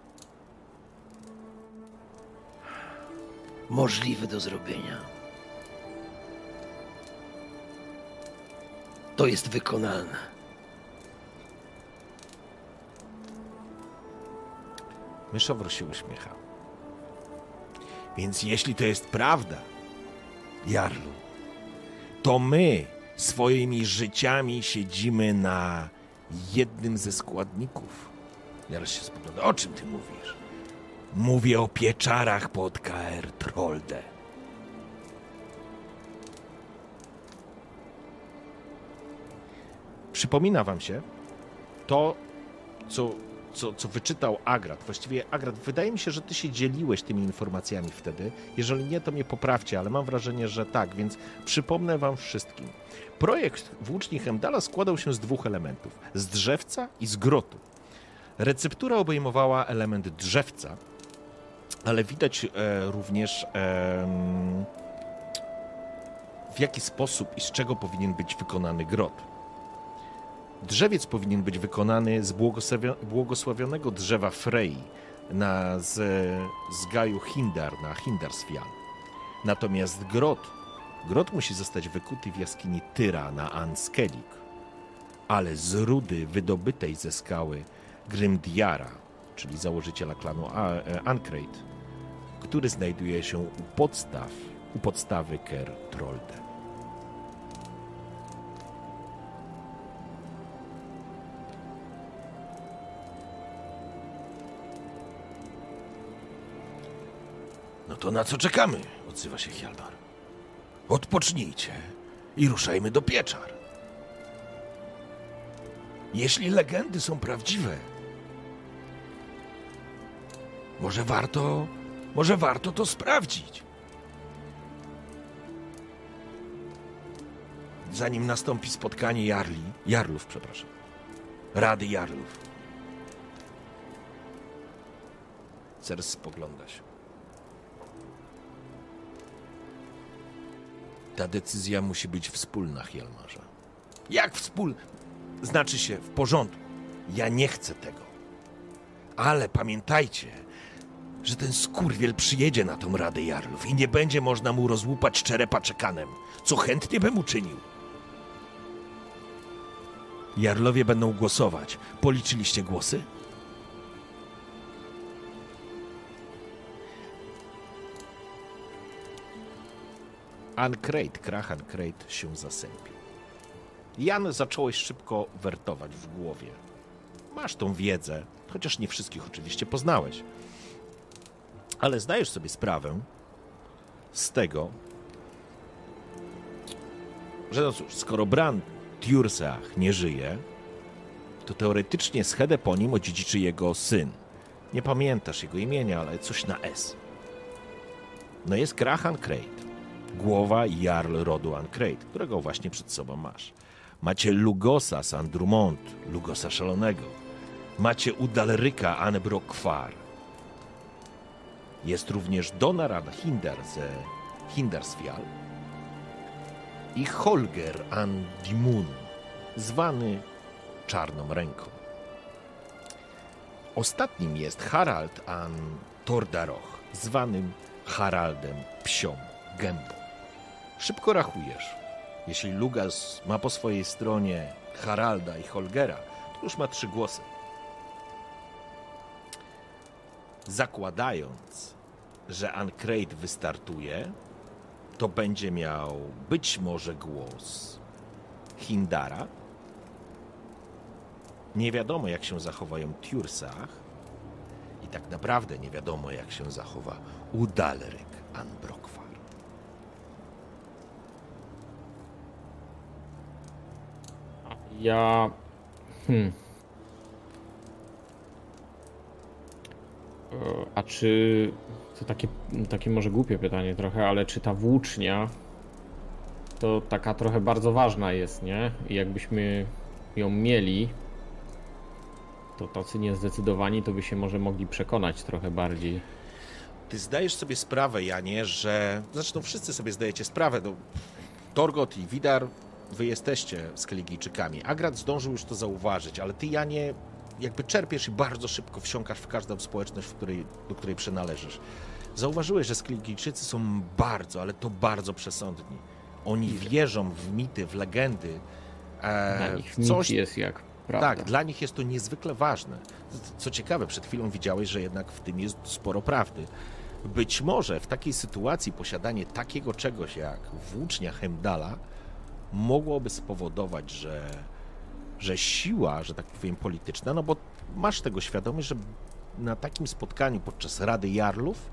możliwy do zrobienia. To jest wykonalne. Myszowór się uśmiecha. Więc jeśli to jest prawda, Jarlu, to my swoimi życiami siedzimy na jednym ze składników. Jarl się spogląda. O czym ty mówisz? Mówię o pieczarach pod KR Trolde. Przypomina wam się to, co co, co wyczytał Agrat. Właściwie, Agrat, wydaje mi się, że ty się dzieliłeś tymi informacjami wtedy. Jeżeli nie, to mnie poprawcie, ale mam wrażenie, że tak, więc przypomnę wam wszystkim. Projekt Włóczni Hemdala składał się z dwóch elementów. Z drzewca i z grotu. Receptura obejmowała element drzewca, ale widać e, również w jaki sposób i z czego powinien być wykonany grot. Drzewiec powinien być wykonany z błogosławionego drzewa Frey na, z, z gaju Hindar na Hindarsfjall. Natomiast grot, grot musi zostać wykuty w jaskini Tyra na Anskelik, ale z rudy wydobytej ze skały Grimdiara, czyli założyciela klanu e, Ankreid, który znajduje się u podstaw, u podstawy Ker. No to na co czekamy? Odzywa się Hjalmar. Odpocznijcie i ruszajmy do pieczar. Jeśli legendy są prawdziwe, może warto, może warto to sprawdzić. Zanim nastąpi spotkanie Jarli, Jarlów, przepraszam, Rady Jarlów. Cers spogląda się. Ta decyzja musi być wspólna, Hjalmarza. Jak wspólna? Znaczy się, w porządku. Ja nie chcę tego. Ale pamiętajcie, że ten skurwiel przyjedzie na tą Radę Jarlów i nie będzie można mu rozłupać czerepa czekanem, co chętnie bym uczynił. Jarlowie będą głosować. Policzyliście głosy? Ancrate, krach Ancrate się zasępił. Jan zacząłeś szybko wertować w głowie. Masz tą wiedzę, chociaż nie wszystkich oczywiście poznałeś. Ale zdajesz sobie sprawę z tego, że no cóż, skoro Bran Tjursach nie żyje, to teoretycznie schedę po nim odziedziczy jego syn. Nie pamiętasz jego imienia, ale coś na S. No jest Graham Crate, głowa jarl rodu Ancrate, którego właśnie przed sobą masz. Macie Lugosa z Andrumont, Lugosa Szalonego. Macie Udalryka Anebrokwar. Jest również Donarad Hindar ze Hindarsfjall i Holger Andimun, zwany Czarną Ręką. Ostatnim jest Harald an Tordaroch, zwanym Haraldem Psią Gębą. Szybko rachujesz. Jeśli Lugas ma po swojej stronie Haralda i Holgera, to już ma trzy głosy. Zakładając, że Ancrate wystartuje, to będzie miał być może głos Hindara. Nie wiadomo, jak się zachowają Tursach. I tak naprawdę nie wiadomo, jak się zachowa Udalryk Anbrokwar. Ja. Hmm. A czy. To takie, takie może głupie pytanie trochę, ale czy ta włócznia to taka trochę bardzo ważna jest, nie? I jakbyśmy ją mieli, to tacy niezdecydowani to by się może mogli przekonać trochę bardziej. Ty zdajesz sobie sprawę, Janie, że. Zresztą wszyscy sobie zdajecie sprawę. No, Torgot i Widar, wy jesteście Skeligijczykami. Agrat zdążył już to zauważyć, ale ty, Janie, jakby czerpiesz i bardzo szybko wsiąkasz w każdą społeczność, w której, do której przynależysz. Zauważyłeś, że Skeligijczycy są bardzo, ale to bardzo przesądni. Oni wierzą w mity, w legendy. e, Dla nich coś, jest jak prawda. tak, dla nich jest to niezwykle ważne. Co ciekawe, przed chwilą widziałeś, że jednak w tym jest sporo prawdy. Być może w takiej sytuacji posiadanie takiego czegoś jak włócznia Hemdala mogłoby spowodować, że, że siła, że tak powiem, polityczna, no bo masz tego świadomość, że na takim spotkaniu podczas Rady Jarlów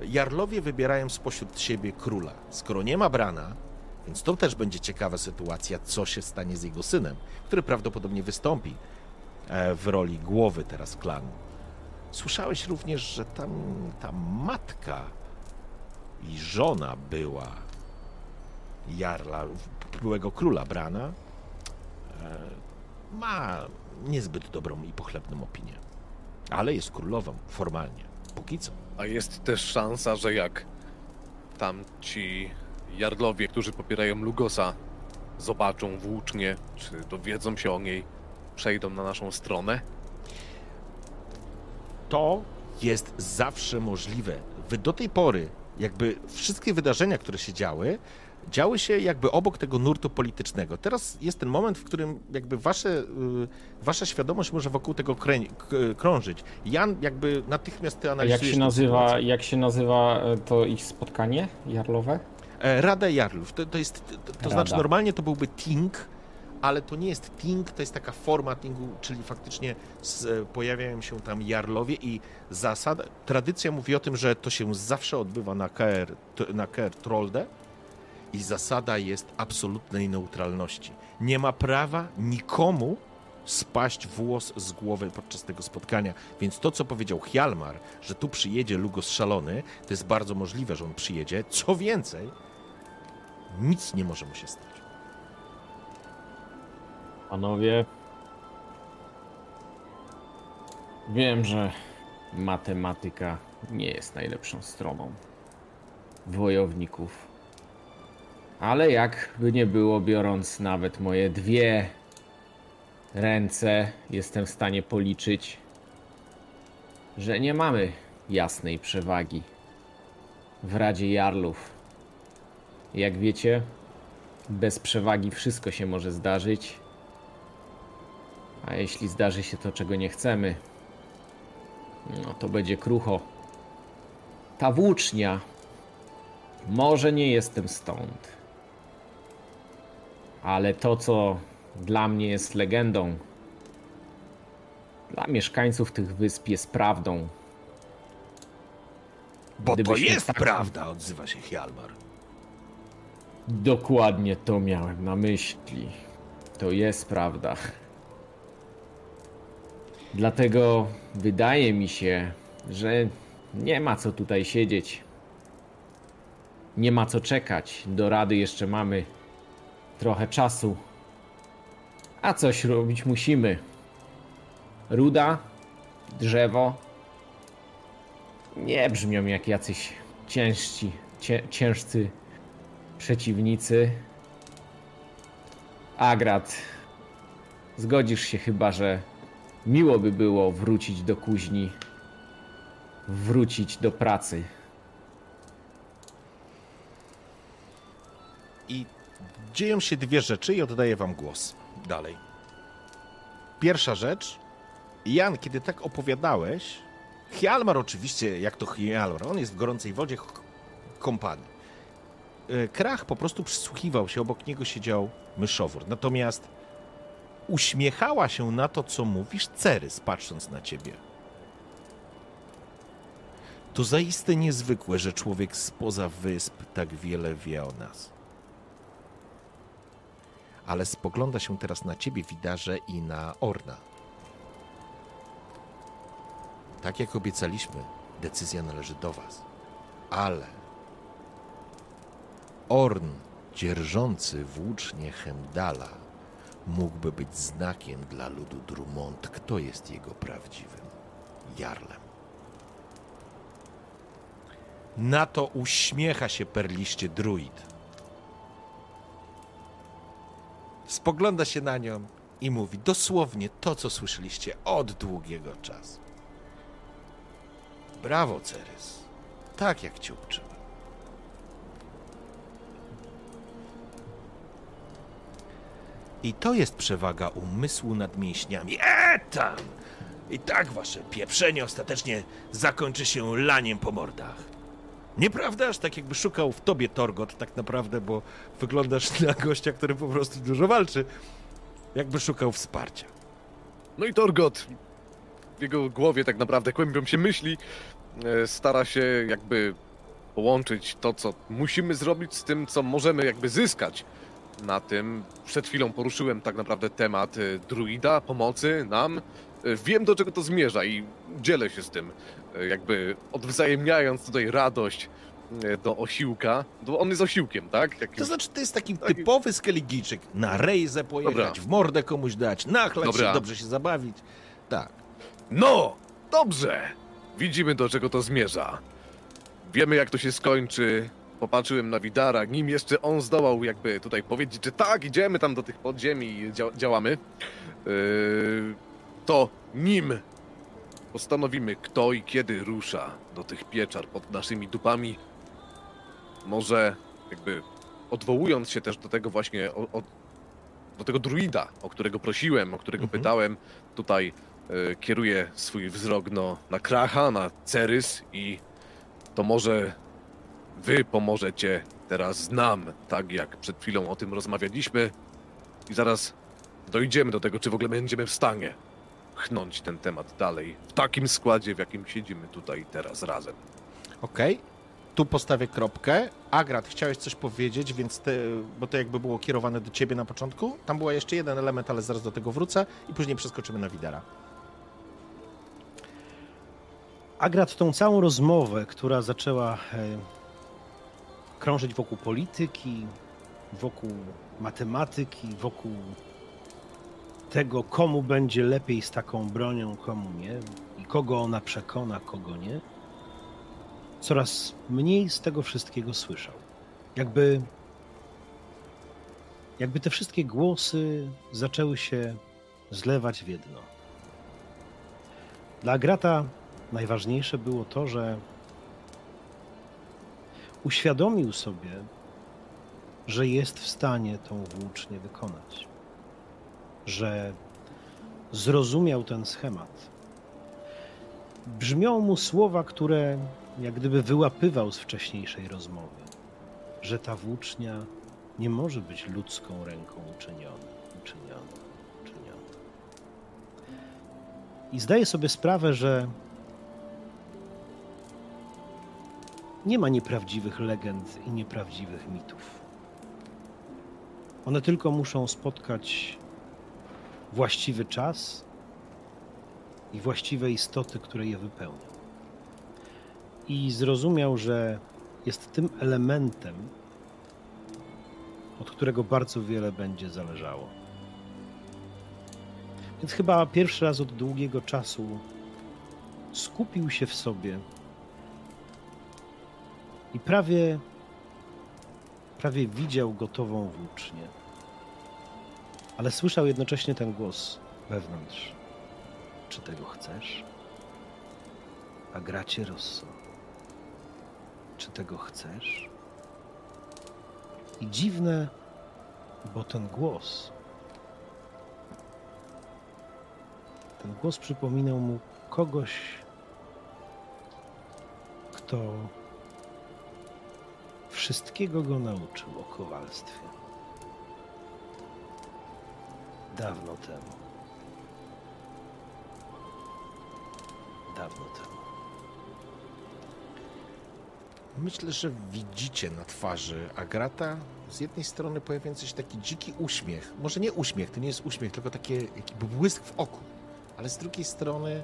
Jarlowie wybierają spośród siebie króla. Skoro nie ma Brana, więc to też będzie ciekawa sytuacja, co się stanie z jego synem, który prawdopodobnie wystąpi e, w roli głowy teraz klanu. Słyszałeś również, że tam ta matka i żona była Jarla, byłego króla Brana, e, ma niezbyt dobrą i pochlebną opinię. Ale jest królową formalnie, póki co. A jest też szansa, że jak tam ci Jarlowie, którzy popierają Lugosa, zobaczą włócznię, czy dowiedzą się o niej, przejdą na naszą stronę? to jest zawsze możliwe. Wy do tej pory, jakby wszystkie wydarzenia, które się działy, działy się jakby obok tego nurtu politycznego. Teraz jest ten moment, w którym jakby wasze, y, wasza świadomość może wokół tego krę- krążyć. Jan jakby natychmiast ty analizujesz jak się nazywa, jak się nazywa to ich spotkanie jarlowe? E, Rada Jarlów. To, to jest, to, to znaczy normalnie to byłby ting, ale to nie jest ting, to jest taka forma tingu, czyli faktycznie z, e, pojawiają się tam jarlowie i zasada, tradycja mówi o tym, że to się zawsze odbywa na KR, na KR Trolde i zasada jest absolutnej neutralności. Nie ma prawa nikomu spaść włos z głowy podczas tego spotkania. Więc to, co powiedział Hjalmar, że tu przyjedzie Lugos szalony, to jest bardzo możliwe, że on przyjedzie. Co więcej, nic nie może mu się stać. Panowie, wiem, że matematyka nie jest najlepszą stroną wojowników. Ale jakby nie było, biorąc nawet moje dwie ręce, jestem w stanie policzyć, że nie mamy jasnej przewagi w Radzie Jarlów. Jak wiecie, bez przewagi wszystko się może zdarzyć. A jeśli zdarzy się to, czego nie chcemy, no to będzie krucho. Ta włócznia. Może nie jestem stąd. Ale to, co dla mnie jest legendą, dla mieszkańców tych wysp jest prawdą. Bo to jest tak- prawda, odzywa się Hjalmar. Dokładnie to miałem na myśli. To jest prawda. Dlatego wydaje mi się, że nie ma co tutaj siedzieć. Nie ma co czekać. Do rady jeszcze mamy trochę czasu. A coś robić musimy. Ruda, drzewo nie brzmią jak jacyś ciężci, cię, ciężcy przeciwnicy. Agrat, zgodzisz się chyba, że miło by było wrócić do kuźni, wrócić do pracy. I dzieją się dwie rzeczy i oddaję wam głos. Dalej. Pierwsza rzecz. Jan, kiedy tak opowiadałeś, Hjalmar oczywiście, jak to Hjalmar, on jest w gorącej wodzie k- kąpany. E, Krach po prostu przysłuchiwał się, obok niego siedział myszowór. Natomiast uśmiechała się na to, co mówisz, Cerys, patrząc na ciebie. To zaiste niezwykłe, że człowiek spoza wysp tak wiele wie o nas. Ale spogląda się teraz na ciebie, Widarze, i na Orna. Tak jak obiecaliśmy, decyzja należy do was. Ale Orn, dzierżący włócznie Hemdala, mógłby być znakiem dla ludu Drummond, kto jest jego prawdziwym jarlem. Na to uśmiecha się perliście druid. Spogląda się na nią i mówi dosłownie to, co słyszeliście od długiego czasu. Brawo, Cerys. Tak jak cię. I to jest przewaga umysłu nad mięśniami. E tam! I tak wasze pieprzenie ostatecznie zakończy się laniem po mordach. Nieprawdaż? Tak jakby szukał w tobie Torgot tak naprawdę, bo wyglądasz na gościa, który po prostu dużo walczy. Jakby szukał wsparcia. No i Torgot, w jego głowie tak naprawdę kłębią się myśli, e, stara się jakby połączyć to, co musimy zrobić z tym, co możemy jakby zyskać na tym. Przed chwilą poruszyłem tak naprawdę temat e, druida, pomocy nam. E, Wiem, do czego to zmierza i dzielę się z tym, jakby odwzajemniając tutaj radość e, do osiłka. Bo on jest osiłkiem, tak? Jakim... To znaczy, to jest taki typowy skeligijczyk. Na rejzę pojechać, Dobra. w mordę komuś dać, nachlać się, dobrze się zabawić. Tak. No, dobrze. Widzimy, do czego to zmierza. Wiemy, jak to się skończy. Popatrzyłem na Widara, nim jeszcze on zdołał jakby tutaj powiedzieć, że tak, idziemy tam do tych podziemi i dzia działamy. Yy, to nim postanowimy, kto i kiedy rusza do tych pieczar pod naszymi dupami. Może jakby odwołując się też do tego właśnie, o, o, do tego druida, o którego prosiłem, o którego Mhm. pytałem, tutaj e, kieruje swój wzrok no, na Kracha, na Cerys i to może wy pomożecie teraz nam, tak jak przed chwilą o tym rozmawialiśmy i zaraz dojdziemy do tego, czy w ogóle będziemy w stanie chnąć ten temat dalej w takim składzie, w jakim siedzimy tutaj teraz razem. Okej. Tu postawię kropkę. Agrat, chciałeś coś powiedzieć, więc te, bo to jakby było kierowane do ciebie na początku. Tam był jeszcze jeden element, ale zaraz do tego wrócę i później przeskoczymy na Widara. Agrat tą całą rozmowę, która zaczęła e, krążyć wokół polityki, wokół matematyki, wokół tego, komu będzie lepiej z taką bronią, komu nie, i kogo ona przekona, kogo nie, coraz mniej z tego wszystkiego słyszał. Jakby, jakby te wszystkie głosy zaczęły się zlewać w jedno. Dla Agrata najważniejsze było to, że uświadomił sobie, że jest w stanie tą włócznię wykonać. Że zrozumiał ten schemat. Brzmią mu słowa, które jak gdyby wyłapywał z wcześniejszej rozmowy, że ta włócznia nie może być ludzką ręką uczyniona, uczyniona, uczyniona. I zdaje sobie sprawę, że nie ma nieprawdziwych legend i nieprawdziwych mitów. One tylko muszą spotkać właściwy czas i właściwe istoty, które je wypełnią. I zrozumiał, że jest tym elementem, od którego bardzo wiele będzie zależało. Więc chyba pierwszy raz od długiego czasu skupił się w sobie i prawie, prawie widział gotową włócznię. Ale słyszał jednocześnie ten głos wewnątrz. Czy tego chcesz? A gracie Rosso. Czy tego chcesz? I dziwne, bo ten głos. Ten głos przypominał mu kogoś, kto wszystkiego go nauczył o kowalstwie. Dawno temu. Dawno temu. Myślę, że widzicie na twarzy Agrata z jednej strony pojawiający się taki dziki uśmiech. Może nie uśmiech, to nie jest uśmiech, tylko taki błysk w oku. Ale z drugiej strony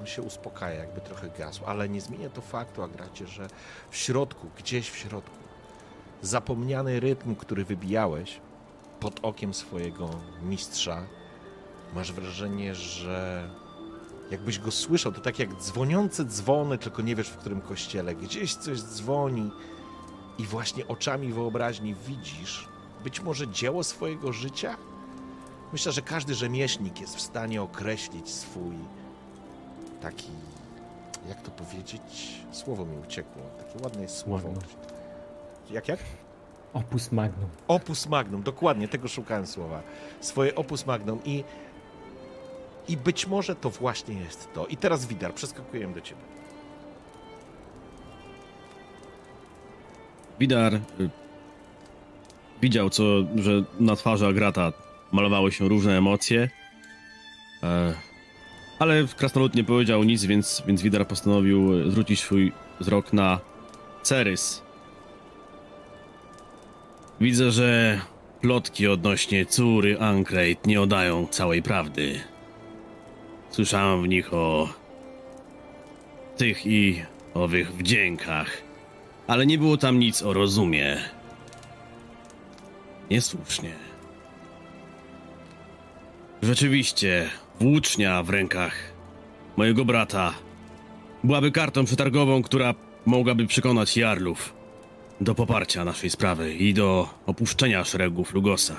on się uspokaja, jakby trochę gasł. Ale nie zmienia to faktu, Agracie, że w środku, gdzieś w środku, zapomniany rytm, który wybijałeś pod okiem swojego mistrza, masz wrażenie, że jakbyś go słyszał, to tak jak dzwoniące dzwony, tylko nie wiesz w którym kościele. Gdzieś coś dzwoni i właśnie oczami wyobraźni widzisz być może dzieło swojego życia? Myślę, że każdy rzemieślnik jest w stanie określić swój taki, jak to powiedzieć, słowo mi uciekło, takie ładne jest słowo. Magnum. Jak, jak? Opus magnum. Opus magnum, dokładnie, tego szukałem słowa. Swoje opus magnum i i być może to właśnie jest to. I teraz Widar, przeskakujemy do ciebie. Widar y, widział, co, że na twarzy Agrata malowały się różne emocje, e, ale krasnolud nie powiedział nic, więc, więc Widar postanowił zwrócić swój wzrok na Cerys. Widzę, że plotki odnośnie córy Ankreid nie oddają całej prawdy. Słyszałem w nich o tych i owych wdziękach, ale nie było tam nic o rozumie. Niesłusznie. Rzeczywiście, włócznia w rękach mojego brata byłaby kartą przetargową, która mogłaby przekonać Jarlów do poparcia naszej sprawy i do opuszczenia szeregów Lugosa.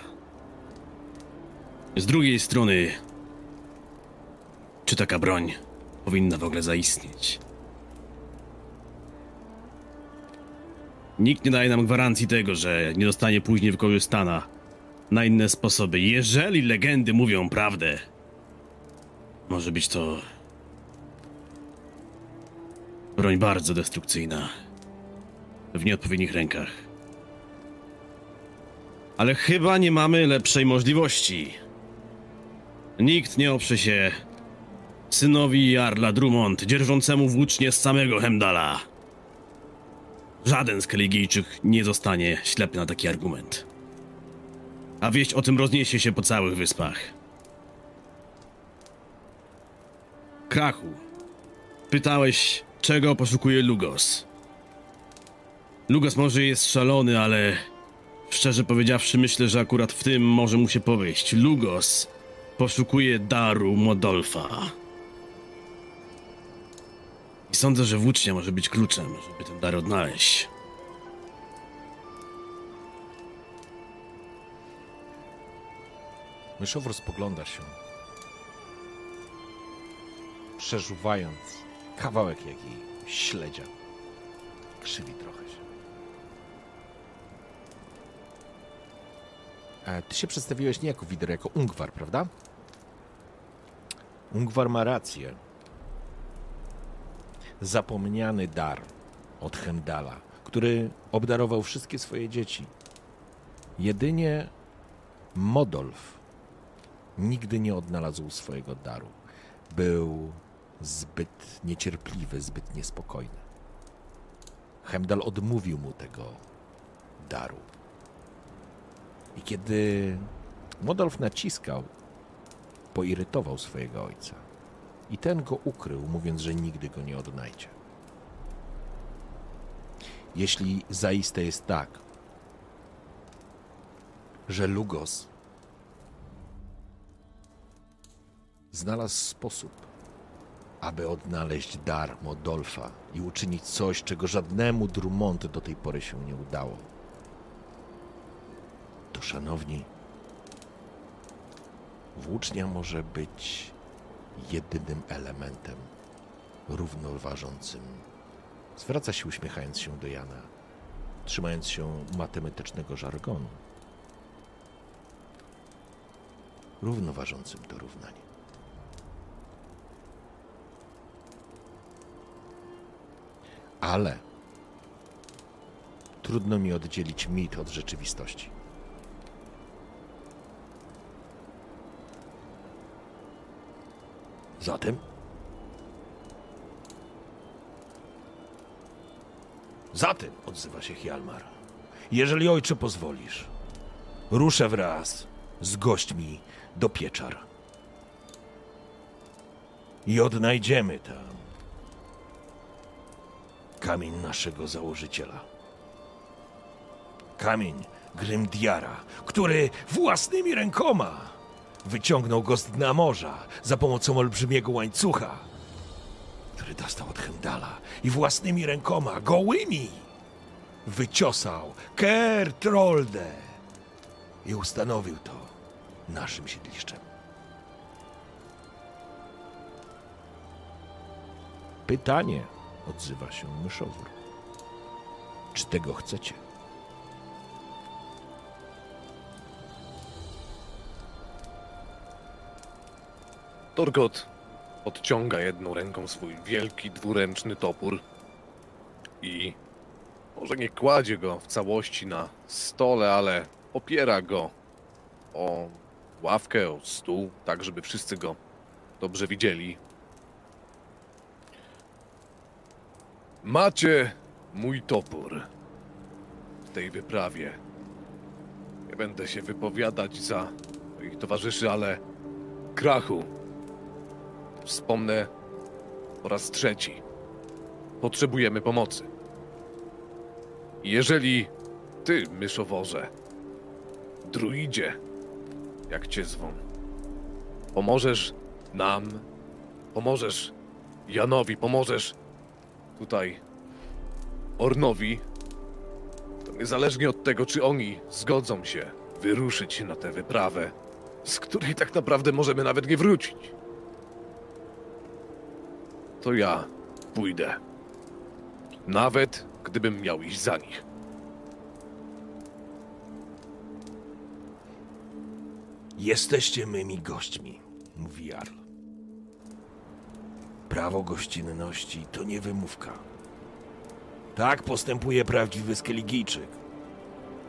Z drugiej strony, czy taka broń powinna w ogóle zaistnieć? Nikt nie daje nam gwarancji tego, że nie zostanie później wykorzystana na inne sposoby. Jeżeli legendy mówią prawdę, może być to broń bardzo destrukcyjna w nieodpowiednich rękach. Ale chyba nie mamy lepszej możliwości. Nikt nie oprze się synowi Jarla Drummond, dzierżącemu włócznie z samego Hemdala. Żaden z Keligijczyk nie zostanie ślepy na taki argument. A wieść o tym rozniesie się po całych wyspach. Krachu, pytałeś, czego poszukuje Lugos. Lugos może jest szalony, ale szczerze powiedziawszy, myślę, że akurat w tym może mu się powieść. Lugos poszukuje daru Modolfa. I sądzę, że włócznia może być kluczem, żeby ten dar odnaleźć. Myszow rozpogląda się, przeżuwając kawałek jakiej śledzia. Krzywi trochę się. Ty się przedstawiłeś nie jako Wider, jako Ungwar, prawda? Ungwar ma rację. Zapomniany dar od Hemdala, który obdarował wszystkie swoje dzieci. Jedynie Modolf nigdy nie odnalazł swojego daru. Był zbyt niecierpliwy, zbyt niespokojny. Hemdal odmówił mu tego daru. I kiedy Modolf naciskał, poirytował swojego ojca. I ten go ukrył, mówiąc, że nigdy go nie odnajdzie. Jeśli zaiste jest tak, że Lugos znalazł sposób, aby odnaleźć dar Modolfa i uczynić coś, czego żadnemu Drummond do tej pory się nie udało, to szanowni, włócznia może być jedynym elementem równoważącym. Zwraca się uśmiechając się do Jana, trzymając się matematycznego żargonu. Równoważącym to równanie. Ale trudno mi oddzielić mit od rzeczywistości. Zatem? Zatem, odzywa się Hjalmar, jeżeli ojcze pozwolisz, ruszę wraz z gośćmi do pieczar. I odnajdziemy tam kamień naszego założyciela. Kamień Grymdiara, który własnymi rękoma wyciągnął go z dna morza za pomocą olbrzymiego łańcucha, który dostał od Hemdala i własnymi rękoma, gołymi, wyciosał Ker Trolde i ustanowił to naszym siedliszczem. Pytanie, odzywa się myszowór. Czy tego chcecie? Torgot odciąga jedną ręką swój wielki dwuręczny topór i może nie kładzie go w całości na stole, ale opiera go o ławkę, o stół, tak żeby wszyscy go dobrze widzieli. Macie mój topór w tej wyprawie. Nie będę się wypowiadać za moich towarzyszy, ale krachu Wspomnę po raz trzeci. Potrzebujemy pomocy. Jeżeli ty, myszoworze, druidzie, jak cię zwą, pomożesz nam, pomożesz Janowi, pomożesz tutaj Ornowi, to niezależnie od tego, czy oni zgodzą się wyruszyć na tę wyprawę, z której tak naprawdę możemy nawet nie wrócić to ja pójdę. Nawet gdybym miał iść za nich. Jesteście mymi gośćmi, mówi Jarl. Prawo gościnności to nie wymówka. Tak postępuje prawdziwy Skeligijczyk.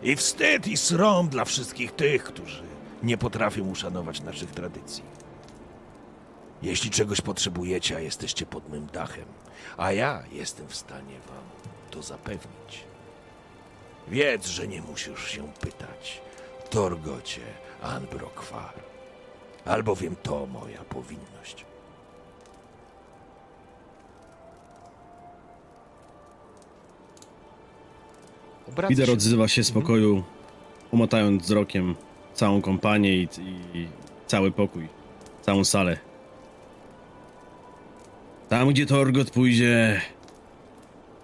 I wstyd i srom dla wszystkich tych, którzy nie potrafią uszanować naszych tradycji. Jeśli czegoś potrzebujecie, a jesteście pod mym dachem, a ja jestem w stanie wam to zapewnić. Wiedz, że nie musisz się pytać, Torgocie Anbrokwar, albowiem to moja powinność. Obraca Lider się- odzywa się z pokoju, umotając wzrokiem całą kompanię i, i cały pokój, całą salę. Tam, gdzie Torgot pójdzie,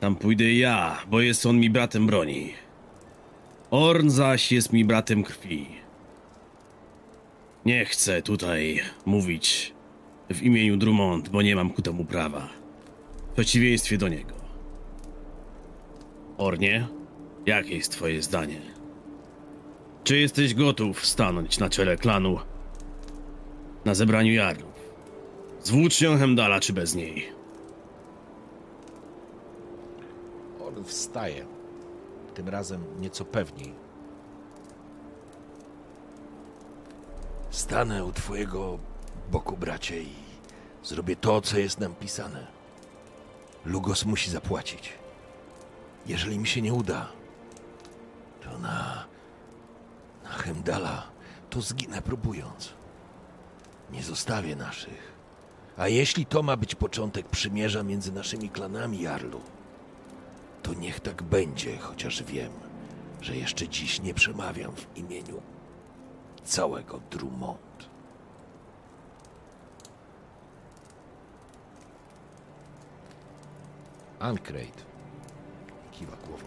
tam pójdę ja, bo jest on mi bratem broni. Orn zaś jest mi bratem krwi. Nie chcę tutaj mówić w imieniu Drummond, bo nie mam ku temu prawa. W przeciwieństwie do niego. Ornie, jakie jest twoje zdanie? Czy jesteś gotów stanąć na czele klanu na zebraniu jarlów? Z włócznią Hemdala czy bez niej? On wstaje, tym razem nieco pewniej. Stanę u twojego boku, bracie, i zrobię to, co jest nam pisane. Lugos musi zapłacić. Jeżeli mi się nie uda, to na Na Hemdala to zginę próbując. Nie zostawię naszych. A jeśli to ma być początek przymierza między naszymi klanami, Jarlu, to niech tak będzie, chociaż wiem, że jeszcze dziś nie przemawiam w imieniu całego Drummond. Ancrate kiwa głową.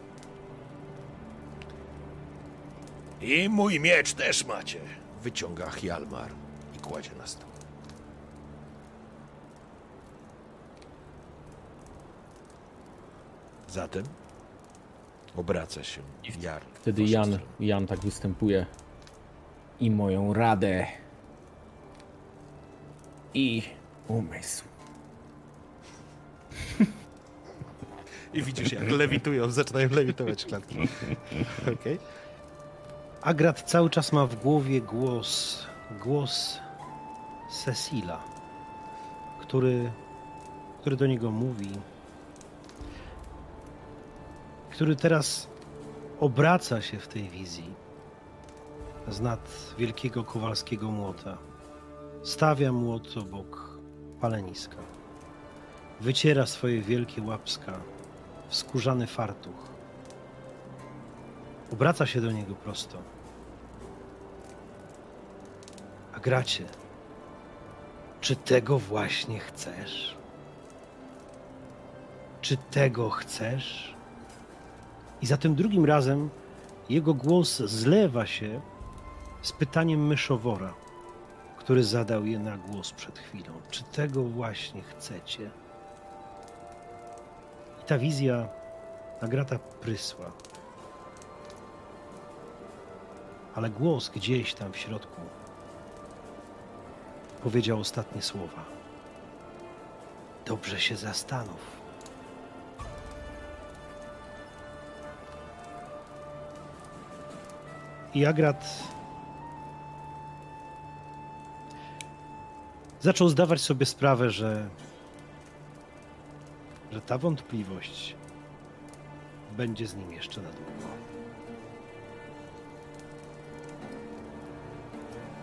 I mój miecz też macie. Wyciąga Hjalmar i kładzie na stół. Zatem obraca się Jarl. w Wtedy Jan. Jan tak występuje. I moją radę. I umysł. I widzisz, jak lewitują, zaczynają lewitować klatki. Okej. Agrat cały czas ma w głowie głos, głos Cecila, który, który do niego mówi, który teraz obraca się w tej wizji z nad wielkiego kowalskiego młota. Stawia młot obok paleniska. Wyciera swoje wielkie łapska w skórzany fartuch. Obraca się do niego prosto. A gracie, czy tego właśnie chcesz? Czy tego chcesz? I za tym drugim razem jego głos zlewa się z pytaniem myszowora, który zadał je na głos przed chwilą. Czy tego właśnie chcecie? I ta wizja nagrata prysła. ale głos gdzieś tam w środku powiedział ostatnie słowa. Dobrze się zastanów. I Agrat zaczął zdawać sobie sprawę, że, że ta wątpliwość będzie z nim jeszcze na długo.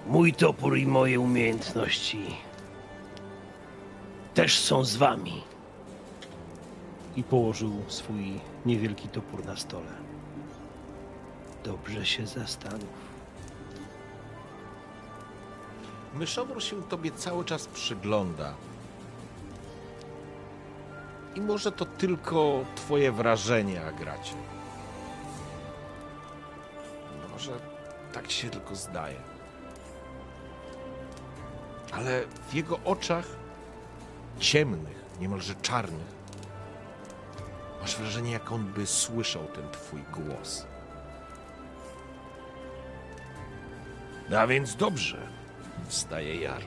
Mój topór i moje umiejętności też są z wami. i położył swój niewielki topór na stole. Dobrze się zastanów. Myszowór się tobie cały czas przygląda. I może to tylko twoje wrażenie, Agracie. Może tak się tylko zdaje. Ale w jego oczach ciemnych, niemalże czarnych, masz wrażenie, jak on by słyszał ten twój głos. A więc dobrze, wstaje Jarl.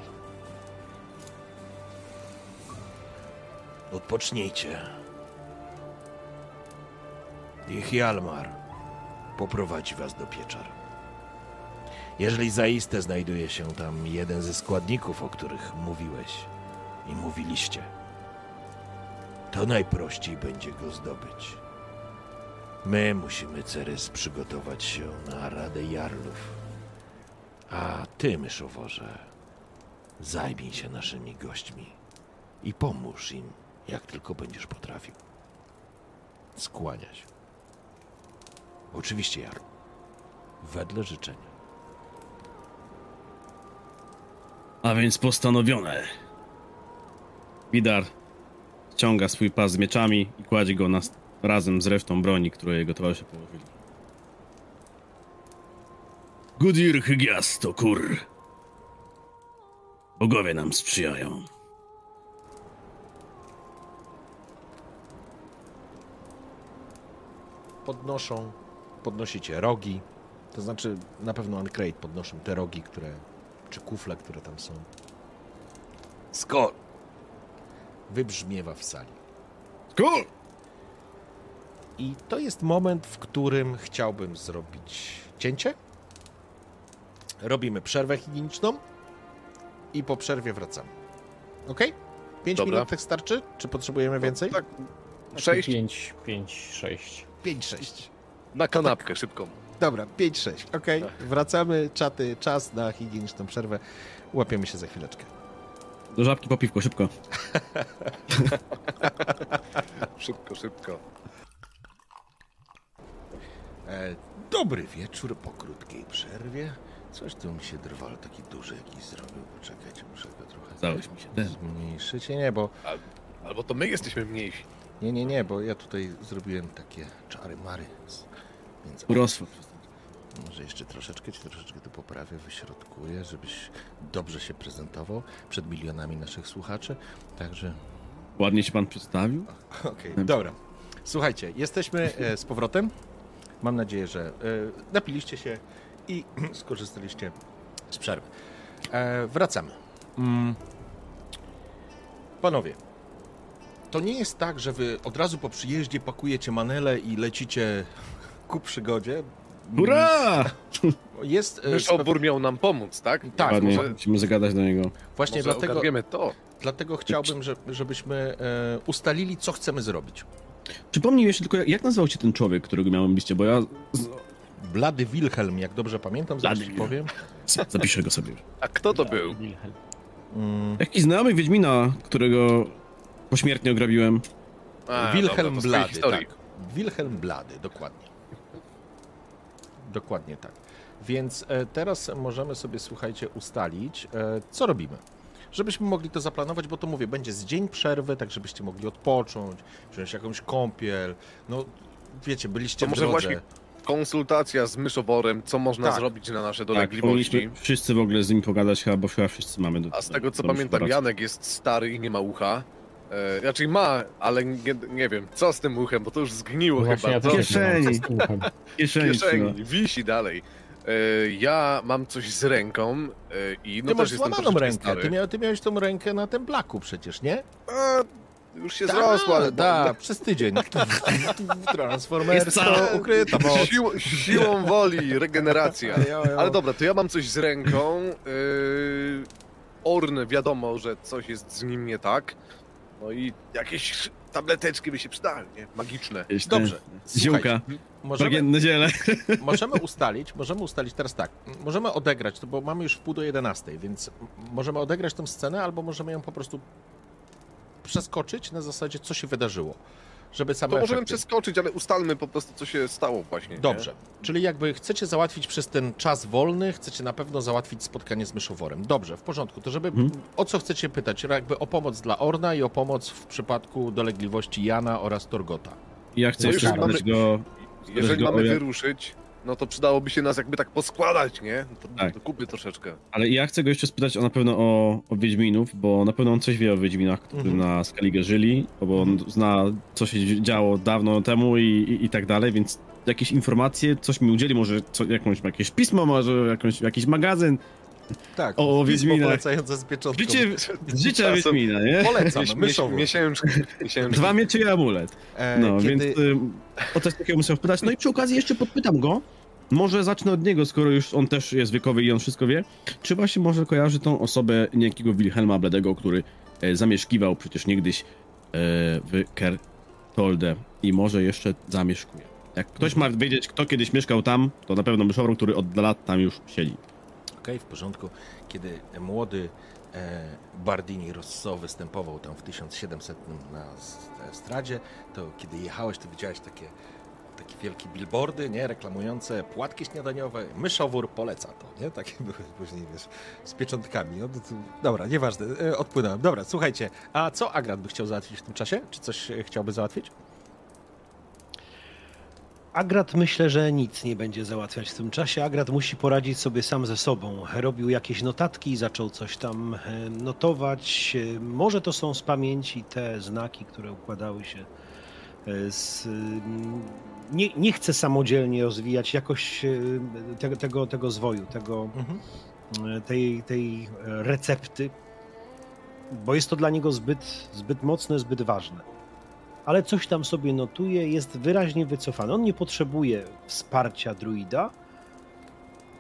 Odpocznijcie. I Hjalmar poprowadzi was do pieczar. Jeżeli zaiste znajduje się tam jeden ze składników, o których mówiłeś i mówiliście, to najprościej będzie go zdobyć. My musimy, Ceres, przygotować się na Radę Jarlów. A ty, myszoworze, zajmij się naszymi gośćmi i pomóż im, jak tylko będziesz potrafił. Skłania się. Oczywiście, Jarl. Wedle życzenia. A więc postanowione. Widar ściąga swój pas z mieczami i kładzie go na, razem z resztą broni, które jego towarzysze położyli. Gudir Hygias to kur. Bogowie nam sprzyjają. podnoszą, podnosicie rogi. To znaczy, na pewno Uncrate podnoszą te rogi, które, czy kufle, które tam są. Skor! Wybrzmiewa w sali. Kur! I to jest moment, w którym chciałbym zrobić cięcie. Robimy przerwę higieniczną i po przerwie wracamy. Ok? 5 Dobra. minut tak starczy? Czy potrzebujemy więcej? Tak, sześć 5, 5, 6. 5-6. na kanapkę szybką. Dobra, 5-6, okej. Wracamy, czaty, czas na higieniczną przerwę. Łapiemy się za chwileczkę. Do żabki po piwko, szybko. Szybko, szybko. E, dobry wieczór po krótkiej przerwie. Coś tu mi się drwal taki duży jakiś zrobił. Poczekajcie, muszę go trochę Zdałeś mi się. Ten. zmniejszyć. Nie, nie, bo Albo to my jesteśmy mniejsi. nie, nie, nie, bo ja tutaj zrobiłem takie czary mary. z- Więc Urosło. może jeszcze troszeczkę ci troszeczkę tu poprawię, wyśrodkuję, żebyś dobrze się prezentował przed milionami naszych słuchaczy. Także Ładnie się pan przedstawił. Okej, dobra. Słuchajcie, jesteśmy e, z powrotem. Mam nadzieję, że e, napiliście się i skorzystaliście z przerwy. E, wracamy. Mm. Panowie, to nie jest tak, że wy od razu po przyjeździe pakujecie manele i lecicie ku przygodzie. Hurra! Jest. e, Myszobór miał nam pomóc, tak? Tak, Ładnie, może, musimy zagadać do niego. Właśnie może dlatego, to. dlatego chciałbym, że, żebyśmy e, ustalili, co chcemy zrobić. Przypomnij jeszcze tylko, jak nazywał się ten człowiek, którego miałem liście, bo ja Blady Wilhelm, jak dobrze pamiętam, zaraz Blady powiem. zapiszę go sobie. A kto to był? Wilhelm. Mm. Jakiś znajomy Wiedźmina, którego pośmiertnie ograbiłem. A, Wilhelm dobra, Blady, tak. Wilhelm Blady, dokładnie. Dokładnie tak. Więc e, teraz możemy sobie, słuchajcie, ustalić, e, co robimy. Żebyśmy mogli to zaplanować, bo to mówię, będzie z dzień przerwy, tak żebyście mogli odpocząć, wziąć jakąś kąpiel. No, wiecie, byliście To w może drodze. właśnie Konsultacja z myszoworem, co można Tak. zrobić na nasze Tak, dolegliwości. powinniśmy wszyscy w ogóle z nim pogadać, chyba, bo chyba wszyscy mamy do A z tego co pamiętam. Janek jest stary i nie ma ucha. E, raczej ma, ale nie, nie wiem, co z tym uchem, bo to już zgniło No Właśnie chyba. ja co Kieszeni. kieszeni, kieszeni, trzyma. wisi dalej. E, ja mam coś z ręką e, i no Ty masz też jestem złamaną troszeczkę rękę. stary. Ty, mia, ty miałeś tą rękę na tym blaku przecież, nie? A, już się zrosła, ale Da, przez tydzień. Transformersko Jest ca- ukryta moc. Sił, siłą woli, regeneracja. Jo, jo. Ale dobra, to ja mam coś z ręką. Yy, Orn, wiadomo, że coś jest z nim nie tak. No i jakieś tableteczki by się przydały, nie? Magiczne. Jakieś te Dobrze. Ziółka, Możemy, bagienne ziele. możemy ustalić, możemy ustalić teraz tak, możemy odegrać, to bo mamy już w pół do 11, więc możemy odegrać tę scenę, albo możemy ją po prostu przeskoczyć na zasadzie, co się wydarzyło. Żeby same To możemy efekty. przeskoczyć, ale ustalmy po prostu, co się stało właśnie. nie? Dobrze, czyli jakby chcecie załatwić przez ten czas wolny, chcecie na pewno załatwić spotkanie z myszoworem. Dobrze, w porządku. To żeby, Mhm. o co chcecie pytać? Jakby o pomoc dla Orna i o pomoc w przypadku dolegliwości Jana oraz Torgota. Ja chcę No jeszcze mamy- go... Jeżeli go mamy wyruszyć, no to przydałoby się nas jakby tak poskładać, nie? To, Tak. do kupy troszeczkę. Ale ja chcę go jeszcze spytać o, na pewno o, o Wiedźminów, bo na pewno on coś wie o Wiedźminach, którzy Mhm. na Skellige żyli, bo on zna, co się działo dawno temu i, i, i tak dalej, więc jakieś informacje, coś mi udzieli, może co, jakąś, jakieś pismo, może jakąś, jakiś magazyn Tak, o, o Wiedźminach. polecające z pieczątką. Życie, Czasem- Wiedźmina, nie? Polecam, myszowo. Miesięczny, miesięczny. Dwa miecze i amulet. E, No, kiedy... więc y, o coś takiego muszę spytać. No i przy okazji jeszcze podpytam go, może zacznę od niego, skoro już on też jest wiekowy i on wszystko wie, czy właśnie może kojarzy tą osobę niejakiego Wilhelma Bledego, który e, zamieszkiwał przecież niegdyś e, w Kertolde i może jeszcze zamieszkuje. Jak ktoś ma wiedzieć, kto kiedyś mieszkał tam, to na pewno Myszowrą, który od lat tam już siedzi. Okej, w porządku. Kiedy młody e, Bardini Rosso występował tam w 1700 na s- estradzie, to kiedy jechałeś, to widziałeś takie, takie wielkie billboardy, nie, reklamujące płatki śniadaniowe, myszowór poleca to, nie? Takie były później, wiesz, z pieczątkami. No, to, dobra, nieważne, e, odpłynąłem. Dobra, słuchajcie, a co Agrat by chciał załatwić w tym czasie? Czy coś e, chciałby załatwić? Agrat myślę, że nic nie będzie załatwiać w tym czasie. Agrat musi poradzić sobie sam ze sobą. Robił jakieś notatki, zaczął coś tam e, notować. Może to są z pamięci te znaki, które układały się z. Nie, nie chce samodzielnie rozwijać jakoś e, tego, tego, tego zwoju, tego, Mhm. e, tej, tej e, recepty, bo jest to dla niego zbyt, zbyt mocne, zbyt ważne. Ale coś tam sobie notuje, jest wyraźnie wycofany. On nie potrzebuje wsparcia druida,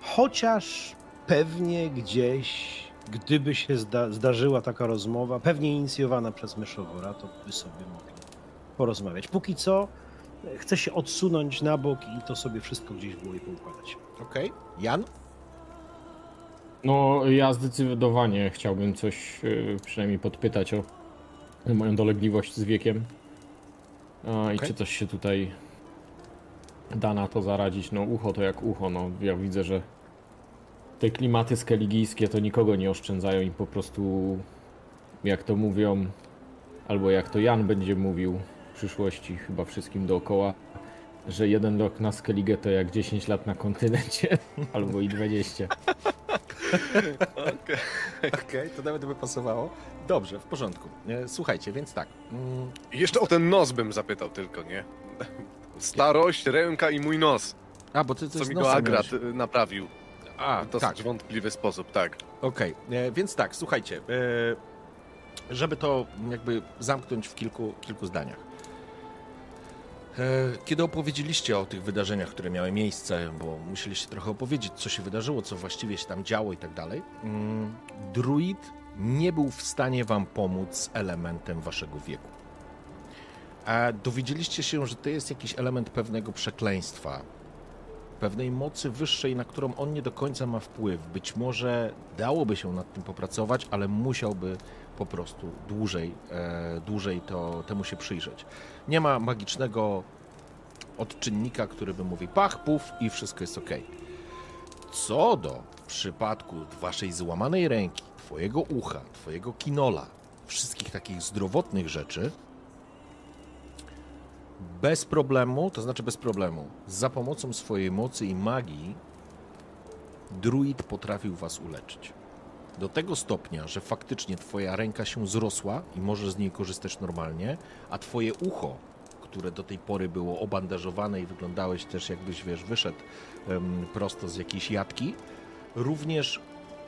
chociaż pewnie gdzieś, gdyby się zda, zdarzyła taka rozmowa, pewnie inicjowana przez Myszowora, to by sobie mogli porozmawiać. Póki co chce się odsunąć na bok i to sobie wszystko gdzieś w głowie poukładać. Okej. Jan? No, ja zdecydowanie chciałbym coś y, przynajmniej podpytać o moją dolegliwość z wiekiem. A, I Okej. czy coś się tutaj da na to zaradzić? No, ucho to jak ucho. No, ja widzę, że te klimaty skeligijskie to nikogo nie oszczędzają i po prostu, jak to mówią, albo jak to Jan będzie mówił przyszłości, chyba wszystkim dookoła, że jeden rok na Skellige to jak 10 lat na kontynencie, albo i 20. Okej, to nawet by pasowało. Dobrze, w porządku. E, Słuchajcie, więc tak. Mm, Jeszcze o ten nos bym zapytał tylko, nie? Starość, ręka i mój nos. A, bo ty coś Co mi go Agrat miałeś. naprawił. A, W dosyć tak. wątpliwy sposób, tak. Okej, e, więc tak, słuchajcie, e, żeby to jakby zamknąć w kilku, kilku zdaniach. E, Kiedy opowiedzieliście o tych wydarzeniach, które miały miejsce, bo musieliście trochę opowiedzieć, co się wydarzyło, co właściwie się tam działo i tak dalej, mm, druid nie był w stanie wam pomóc elementem waszego wieku. A dowiedzieliście się, że to jest jakiś element pewnego przekleństwa, pewnej mocy wyższej, na którą on nie do końca ma wpływ. Być może dałoby się nad tym popracować, ale musiałby po prostu dłużej, e, dłużej to, temu się przyjrzeć. Nie ma magicznego odczynnika, który by mówił pach, puf i wszystko jest ok. Co do przypadku waszej złamanej ręki, twojego ucha, twojego kinola, wszystkich takich zdrowotnych rzeczy, bez problemu, to znaczy bez problemu, za pomocą swojej mocy i magii, druid potrafił was uleczyć. Do tego stopnia, że faktycznie twoja ręka się zrosła i możesz z niej korzystać normalnie, a twoje ucho, które do tej pory było obandażowane i wyglądałeś też jakbyś, wiesz, wyszedł em, prosto z jakiejś jatki, również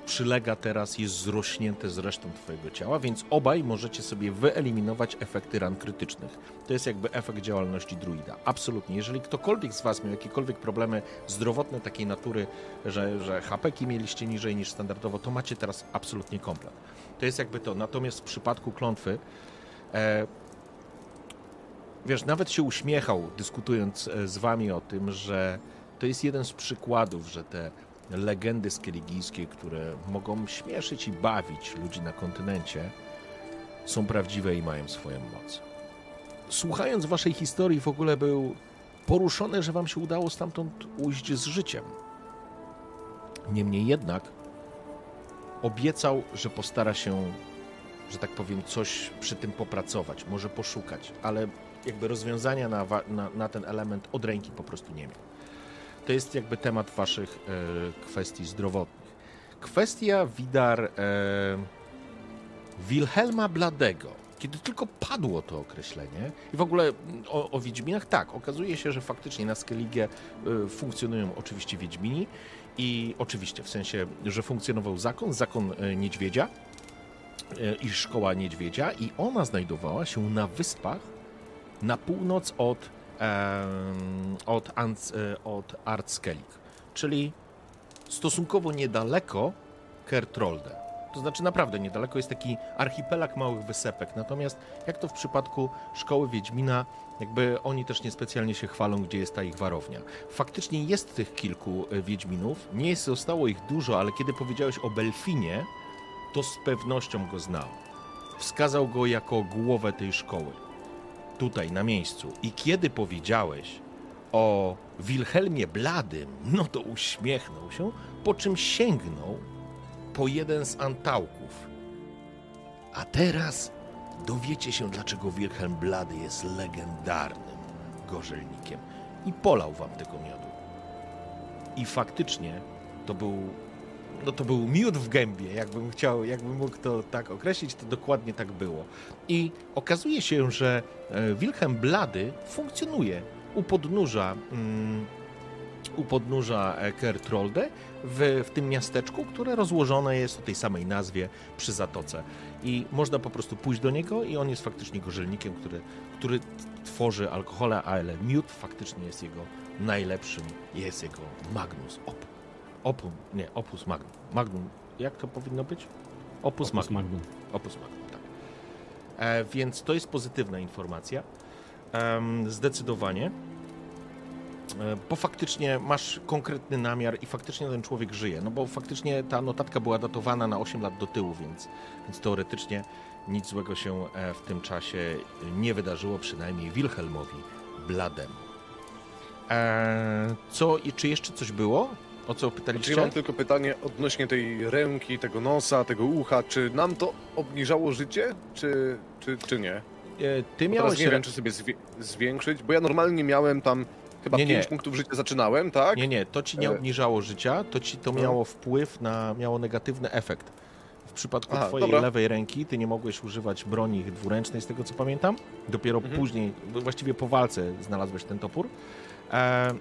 przylega teraz, jest zrośnięte z resztą twojego ciała, więc obaj możecie sobie wyeliminować efekty ran krytycznych. To jest jakby efekt działalności druida. Absolutnie. Jeżeli ktokolwiek z was miał jakiekolwiek problemy zdrowotne takiej natury, że, że HP-ki mieliście niżej niż standardowo, to macie teraz absolutnie komplet. To jest jakby to. Natomiast w przypadku klątwy e, wiesz, nawet się uśmiechał, dyskutując e, z wami o tym, że to jest jeden z przykładów, że te legendy skeligijskie, które mogą śmieszyć i bawić ludzi na kontynencie, są prawdziwe i mają swoją moc. Słuchając waszej historii, w ogóle był poruszony, że wam się udało stamtąd ujść z życiem. Niemniej jednak obiecał, że postara się, że tak powiem, coś przy tym popracować, może poszukać, ale jakby rozwiązania na, na, na ten element od ręki po prostu nie miał. To jest jakby temat waszych e, kwestii zdrowotnych. Kwestia Widar e, Wilhelma Bladego. Kiedy tylko padło to określenie i w ogóle mm, o, o Wiedźminach, tak, okazuje się, że faktycznie na Skellige e, funkcjonują oczywiście Wiedźmini i oczywiście, w sensie, że funkcjonował zakon, zakon e, niedźwiedzia e, i szkoła niedźwiedzia i ona znajdowała się na wyspach na północ od, od, e, od czyli stosunkowo niedaleko Kertrolde. To znaczy naprawdę niedaleko jest taki archipelag małych wysepek. Natomiast jak to w przypadku szkoły Wiedźmina, jakby oni też niespecjalnie się chwalą, gdzie jest ta ich warownia. Faktycznie jest tych kilku e, Wiedźminów, nie jest, zostało ich dużo, ale kiedy powiedziałeś o Belfinie, to z pewnością go znał. Wskazał go jako głowę tej szkoły tutaj na miejscu. I kiedy powiedziałeś o Wilhelmie Bladym, no to uśmiechnął się, po czym sięgnął po jeden z antałków. A teraz dowiecie się, dlaczego Wilhelm Blady jest legendarnym gorzelnikiem. I polał wam tego miodu. I faktycznie to był no to był miód w gębie, jakbym chciał, jakbym mógł to tak określić, to dokładnie tak było. I okazuje się, że e, Wilhelm Blady funkcjonuje u podnóża, mm, u podnóża e, Kertrolde w, w tym miasteczku, które rozłożone jest o tej samej nazwie przy zatoce. I można po prostu pójść do niego i on jest faktycznie gorzelnikiem, który, który tworzy alkohole, ale miód faktycznie jest jego najlepszym, jest jego magnus opus. Opum, nie, opus magnum. Magnum, jak to powinno być? Opus, Opus magnum. Magnum. Opus magnum, tak. E, więc to jest pozytywna informacja. em, zdecydowanie. E, Bo faktycznie masz konkretny namiar i faktycznie ten człowiek żyje. No bo faktycznie ta notatka była datowana na 8 lat do tyłu, więc, więc teoretycznie nic złego się e, w tym czasie nie wydarzyło, przynajmniej Wilhelmowi Blademu. E, co i czy jeszcze coś było? O co Znaczy, pytaliście? ja mam tylko pytanie odnośnie tej ręki, tego nosa, tego ucha. Czy nam to obniżało życie, czy, czy, czy nie? E, Ty Bo miałeś teraz nie wiem, czy sobie zwie- zwiększyć, bo ja normalnie miałem tam chyba Nie, nie. 5 punktów życia zaczynałem, tak? Nie, nie, to ci nie E. obniżało życia, to ci to No. miało wpływ na, miało negatywny efekt. W przypadku Aha, twojej dobra. lewej ręki ty nie mogłeś używać broni dwuręcznej, z tego co pamiętam. Dopiero Mhm. później, właściwie po walce znalazłeś ten topór. E,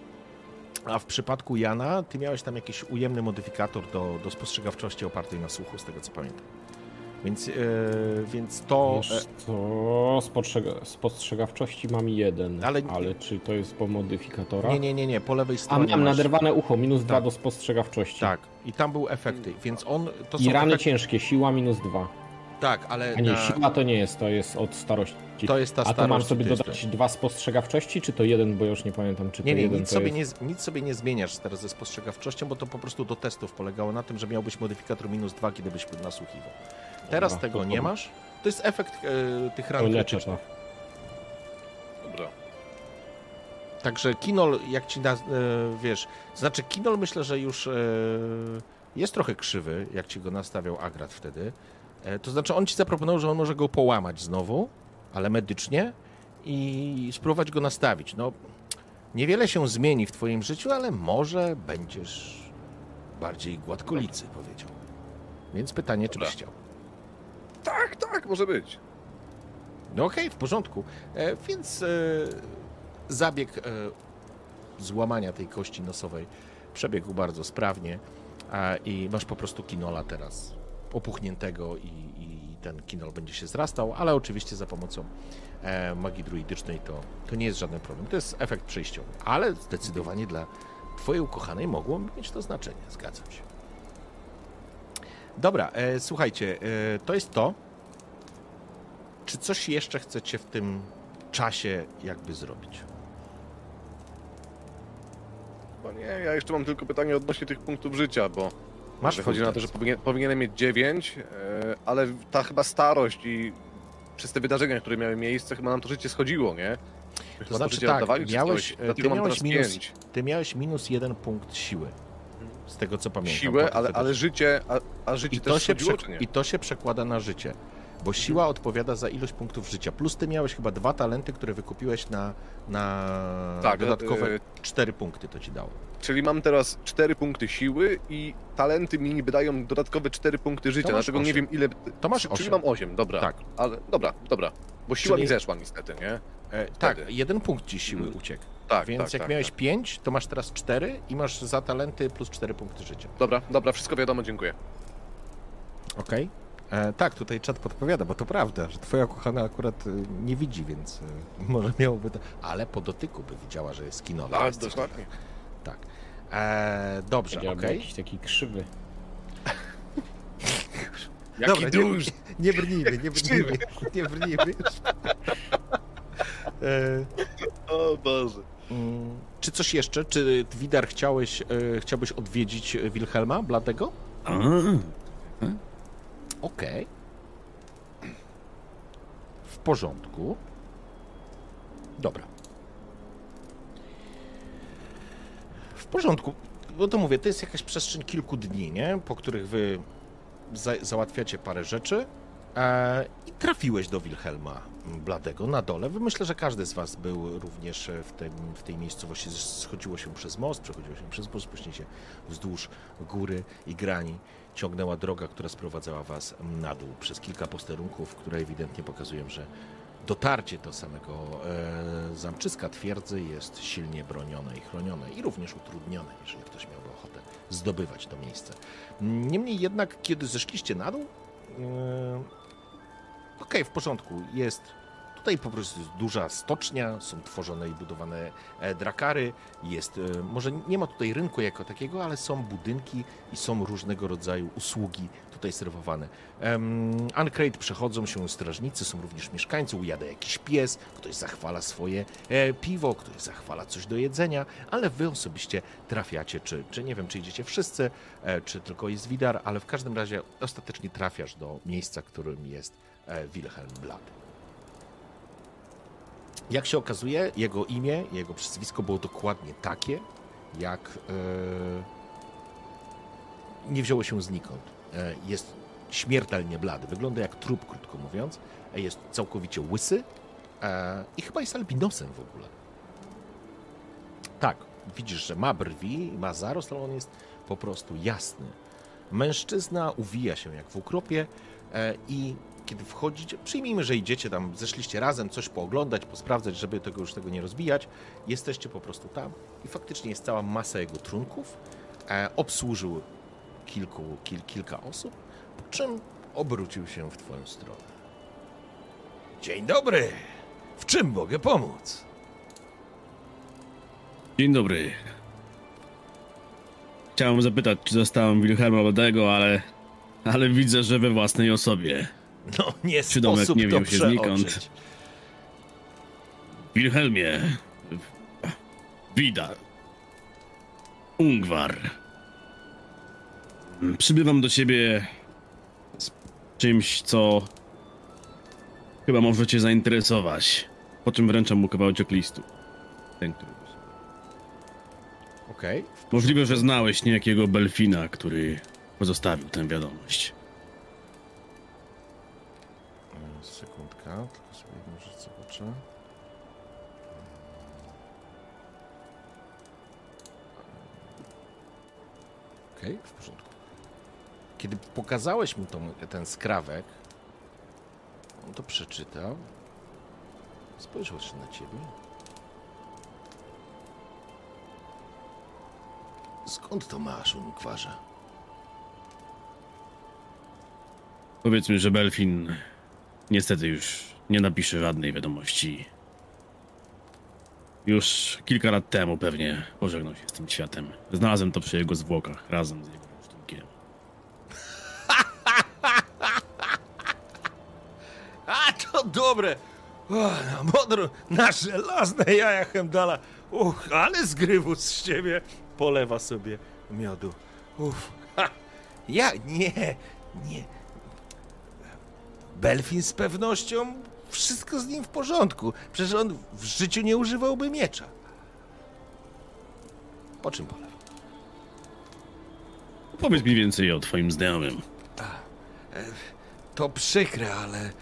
a w przypadku Jana, ty miałeś tam jakiś ujemny modyfikator do, do spostrzegawczości opartej na słuchu, z tego co pamiętam. Więc, e, więc to... Wiesz E, co, spostrzega spostrzegawczości mam jeden, Ale- ale, czy to jest po modyfikatora? nie, nie, nie, nie, po lewej A stronie mam masz- naderwane ucho, minus dwa Tak. do spostrzegawczości. Tak, i tam były efekty, więc on... To I rany efekty, ciężkie, siła minus dwa. Tak, ale A nie, na, siła to nie jest, to jest od starości. to jest ta A to starość mam sobie dodać dwa spostrzegawczości, czy to jeden, bo już nie pamiętam, czy Nie, to nie, jeden nic to sobie jest... nie, nic sobie nie zmieniasz teraz ze spostrzegawczością, bo to po prostu do testów polegało na tym, że miałbyś modyfikator minus 2, kiedy byś nasłuchiwał. Teraz Dobra, tego to nie to- masz. To jest efekt e, tych ran krytycznych. to. Dobra. Także Kinol, jak ci na, e, wiesz, znaczy Kinol myślę, że już e, jest trochę krzywy, jak ci go nastawiał Agrat wtedy. E, to znaczy on ci zaproponował, że on może go połamać znowu, ale medycznie i spróbować go nastawić. No, niewiele się zmieni w twoim życiu, ale może będziesz bardziej gładkolicy, powiedział. Więc pytanie, czy byś chciał. Tak, tak, może być. No okej, w porządku. E, więc e, zabieg e, złamania tej kości nosowej przebiegł bardzo sprawnie a, i masz po prostu kinola teraz opuchniętego i, i ten kinol będzie się zrastał, ale oczywiście za pomocą e, magii druidycznej to, to nie jest żaden problem. To jest efekt przejściowy, ale zdecydowanie dla twojej ukochanej mogło mieć to znaczenie, zgadzam się. Dobra, e, słuchajcie, e, to jest to. Czy coś jeszcze chcecie w tym czasie jakby zrobić? Bo nie, ja jeszcze mam tylko pytanie odnośnie tych punktów życia, bo Masz wychodzi na to, że powinien, powinienem mieć 9, e, ale ta chyba starość i przez te wydarzenia, które miały miejsce, chyba nam to życie schodziło, nie? Chyba znaczy tak, oddawali, miałeś- e, ty miałeś minus- 5. Ty miałeś minus jeden punkt siły. Z tego co pamiętam. Siłę, ale, ale życie, a, a życie I też to, się schodziło? I to się przekłada na życie. Bo siła odpowiada za ilość punktów życia. Plus ty miałeś chyba dwa talenty, które wykupiłeś na, na Tak, dodatkowe e, cztery punkty to ci dało. Czyli mam teraz 4 punkty siły i talenty mi niby dają dodatkowe 4 punkty życia, dlatego nie osiem. wiem ile... To masz Czyli osiem. mam 8, dobra. Tak. Ale, dobra, dobra. Bo siła Czyli- mi zeszła niestety, nie? E, tak, Wtedy. jeden punkt ci siły Mhm. uciekł. Tak, Więc tak, jak tak, miałeś tak. pięć, to masz teraz cztery i masz za talenty plus cztery punkty życia. Dobra, dobra, wszystko wiadomo, dziękuję. Okej. E, Tak, tutaj czat podpowiada, bo to prawda, że twoja kochana akurat e, nie widzi, więc e, może miałoby to... Ale po dotyku by widziała, że jest kinowa. Tak, dokładnie. Tak. E, dobrze, okej. jakiś taki krzywy. Jaki Dobra, nie- duży! Nie brnijmy, nie brnijmy, nie brnijmy. E, O Boże. mm, czy coś jeszcze? Czy Widar chciałeś, e, chciałbyś odwiedzić e, Wilhelma Bladego? A, Okej. W porządku. Dobra. Porządku. Bo to mówię, to jest jakaś przestrzeń kilku dni, nie? Po których wy za załatwiacie parę rzeczy e, i trafiłeś do Wilhelma Bladego na dole. Myślę, że każdy z was był również w, tym, w tej miejscowości. Schodziło się przez most, przechodziło się przez most, później się wzdłuż góry i grani ciągnęła droga, która sprowadzała was na dół przez kilka posterunków, które ewidentnie pokazują, że dotarcie do samego e, zamczyska twierdzy jest silnie bronione i chronione i również utrudnione, jeżeli ktoś miałby ochotę zdobywać to miejsce. Niemniej jednak, kiedy zeszliście na dół, e, okej, w porządku, jest Tutaj po prostu jest duża stocznia, są tworzone i budowane e, drakary. Jest, e, może nie ma tutaj rynku jako takiego, ale są budynki i są różnego rodzaju usługi tutaj serwowane. Um, Uncrate przechodzą się strażnicy, są również mieszkańcy, ujada jakiś pies, ktoś zachwala swoje e, piwo, ktoś zachwala coś do jedzenia, ale wy osobiście trafiacie, czy, czy nie wiem, czy idziecie wszyscy, e, czy tylko jest Widar, ale w każdym razie ostatecznie trafiasz do miejsca, którym jest e, Wilhelm Blady. Jak się okazuje, jego imię, jego przezwisko było dokładnie takie, jak e, nie wzięło się znikąd. E, jest śmiertelnie blady, wygląda jak trup, krótko mówiąc. E, jest całkowicie łysy e, i chyba jest albinosem w ogóle. Tak, widzisz, że ma brwi, ma zarost, ale on jest po prostu jasny. Mężczyzna uwija się jak w ukropie i kiedy wchodzicie, przyjmijmy, że idziecie tam, zeszliście razem coś pooglądać, posprawdzać, żeby tego już tego nie rozbijać, jesteście po prostu tam i faktycznie jest cała masa jego trunków. Obsłużył kilku, kil, kilka osób, po czym obrócił się w twoją stronę. Dzień dobry! W czym mogę pomóc? Dzień dobry. Chciałem zapytać, czy zostałem Wilhelma Bladego, ale... Ale widzę, że we własnej osobie. No, nie Przydomek sposób nie wziął się znikąd. Wilhelmie. Widar. Ungwar. Przybywam do ciebie z czymś, co chyba może cię zainteresować. Po czym wręczam mu kawałeczek listu. Ten, który... Okej. Możliwe, że znałeś niejakiego Belfina, który pozostawił tę wiadomość. E, Sekundka, tylko sobie jedną rzecz zobaczę. Okej, w porządku. Kiedy pokazałeś mu tą, ten skrawek, on to przeczytał. Spojrzał jeszcze na ciebie. Skąd to masz, Unkwarze? Powiedzmy, że Belfin niestety już nie napisze żadnej wiadomości. Już kilka lat temu pewnie pożegnał się z tym światem. Znalazłem to przy jego zwłokach razem z jego sztukiem. A to dobre! O, na modro, na żelazne jaja Hemdala. Uch, ale zgrywus z ciebie. Polewa sobie miodu. Uff. Ha. Ja nie, nie. Belfin z pewnością wszystko z nim w porządku. Przecież on w życiu nie używałby miecza. Po czym polewa? Powiedz mi więcej o twoim znajomym. To przykre, ale e,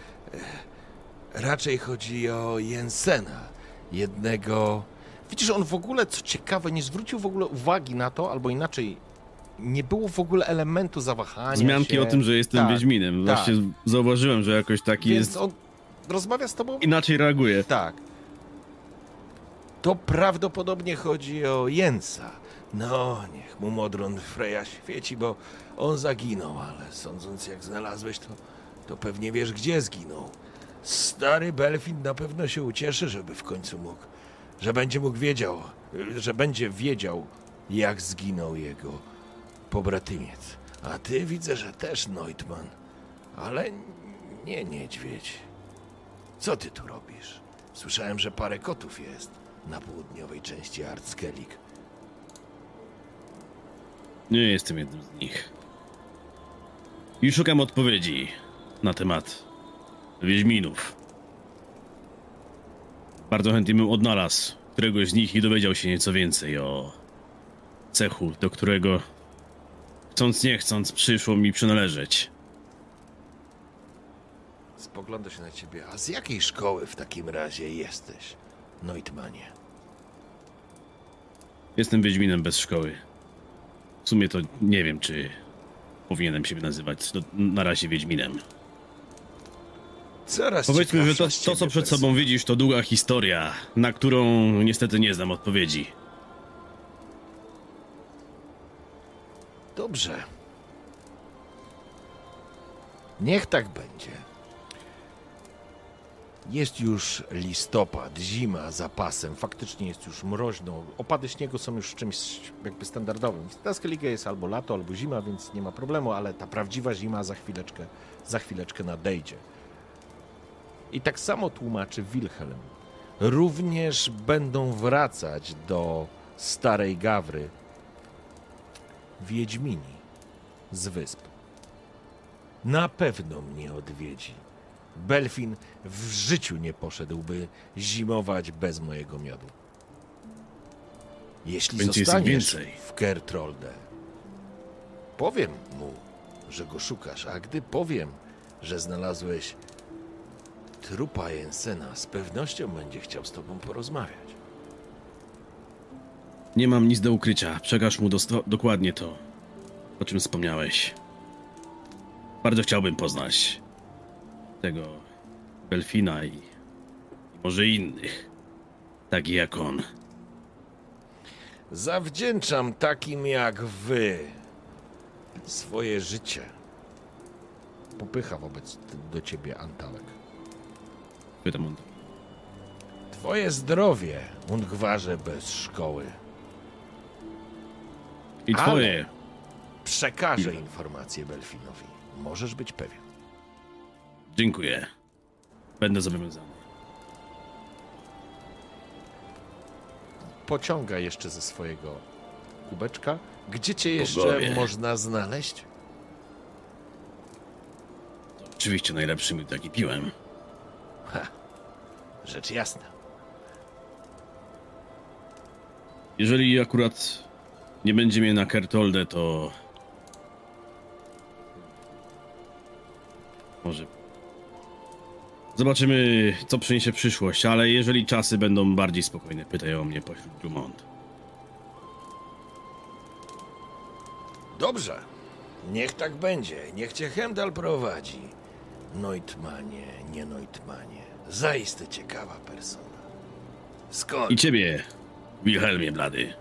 raczej chodzi o Jensena, jednego Widzisz, on w ogóle, co ciekawe, nie zwrócił w ogóle uwagi na to, albo inaczej, nie było w ogóle elementu zawahania Wzmianki się. o tym, że jestem Tak, Wiedźminem. tak. Właśnie zauważyłem, że jakoś taki Więc jest... on rozmawia z tobą? Inaczej reaguje. Tak. To prawdopodobnie chodzi o Jensa. No, niech mu Modron Freja świeci, bo on zaginął, ale sądząc jak znalazłeś, to, to pewnie wiesz, gdzie zginął. Stary Belfin na pewno się ucieszy, żeby w końcu mógł, że będzie mógł wiedział, że będzie wiedział, jak zginął jego pobratymiec. A ty widzę, że też Neutman, ale nie niedźwiedź. Co ty tu robisz? Słyszałem, że parę kotów jest na południowej części Artskellig. Nie jestem jednym z nich. I szukam odpowiedzi na temat Wiedźminów. Bardzo chętnie bym odnalazł któregoś z nich i dowiedział się nieco więcej o cechu, do którego chcąc nie chcąc przyszło mi przynależeć. Spogląda się na ciebie. A z jakiej szkoły w takim razie jesteś, Neutmanie? Jestem Wiedźminem bez szkoły. W sumie to nie wiem, czy powinienem się nazywać no, na razie Wiedźminem. Coraz Powiedzmy, że to, to co przed sobą widzisz, to długa historia, na którą niestety nie znam odpowiedzi. Dobrze. Niech tak będzie. Jest już listopad, zima za pasem, faktycznie jest już mroźno. Opady śniegu są już czymś jakby standardowym. W Taskeligę jest albo lato, albo zima, więc nie ma problemu, ale ta prawdziwa zima za chwileczkę, za chwileczkę nadejdzie. I tak samo tłumaczy Wilhelm. Również będą wracać do Starej Gawry Wiedźmini z wysp. Na pewno mnie odwiedzi. Belfin w życiu nie poszedłby zimować bez mojego miodu. Jeśli Będzie zostaniesz więcej. w Kertrolde, powiem mu, że go szukasz, a gdy powiem, że znalazłeś trupa Jensena, z pewnością będzie chciał z tobą porozmawiać. Nie mam nic do ukrycia. Przekaż mu dokładnie to, o czym wspomniałeś. Bardzo chciałbym poznać tego Belfina i, i może innych, takich jak on. Zawdzięczam takim jak wy swoje życie. Popycha wobec do ciebie Antalek. Pytam on. Twoje zdrowie, Ungwarze bez szkoły. I Ale- twoje. Przekażę informację Belfinowi. Możesz być pewien. Dziękuję. Będę zobowiązany. Pociąga jeszcze ze swojego kubeczka. Gdzie cię jeszcze Bogowie. można znaleźć? Oczywiście najlepszy mi taki piłem. Rzecz jasna. Jeżeli akurat nie będzie mnie na Kertolde, to... Może... Zobaczymy, co przyniesie przyszłość, ale jeżeli czasy będą bardziej spokojne, pytaj o mnie pośród Dumont. Dobrze. Niech tak będzie. Niech cię Hemdal prowadzi. Neutmanie, nie Neutmanie. Zaiste ciekawa persona. Skąd? I ciebie, Wilhelmie Blady.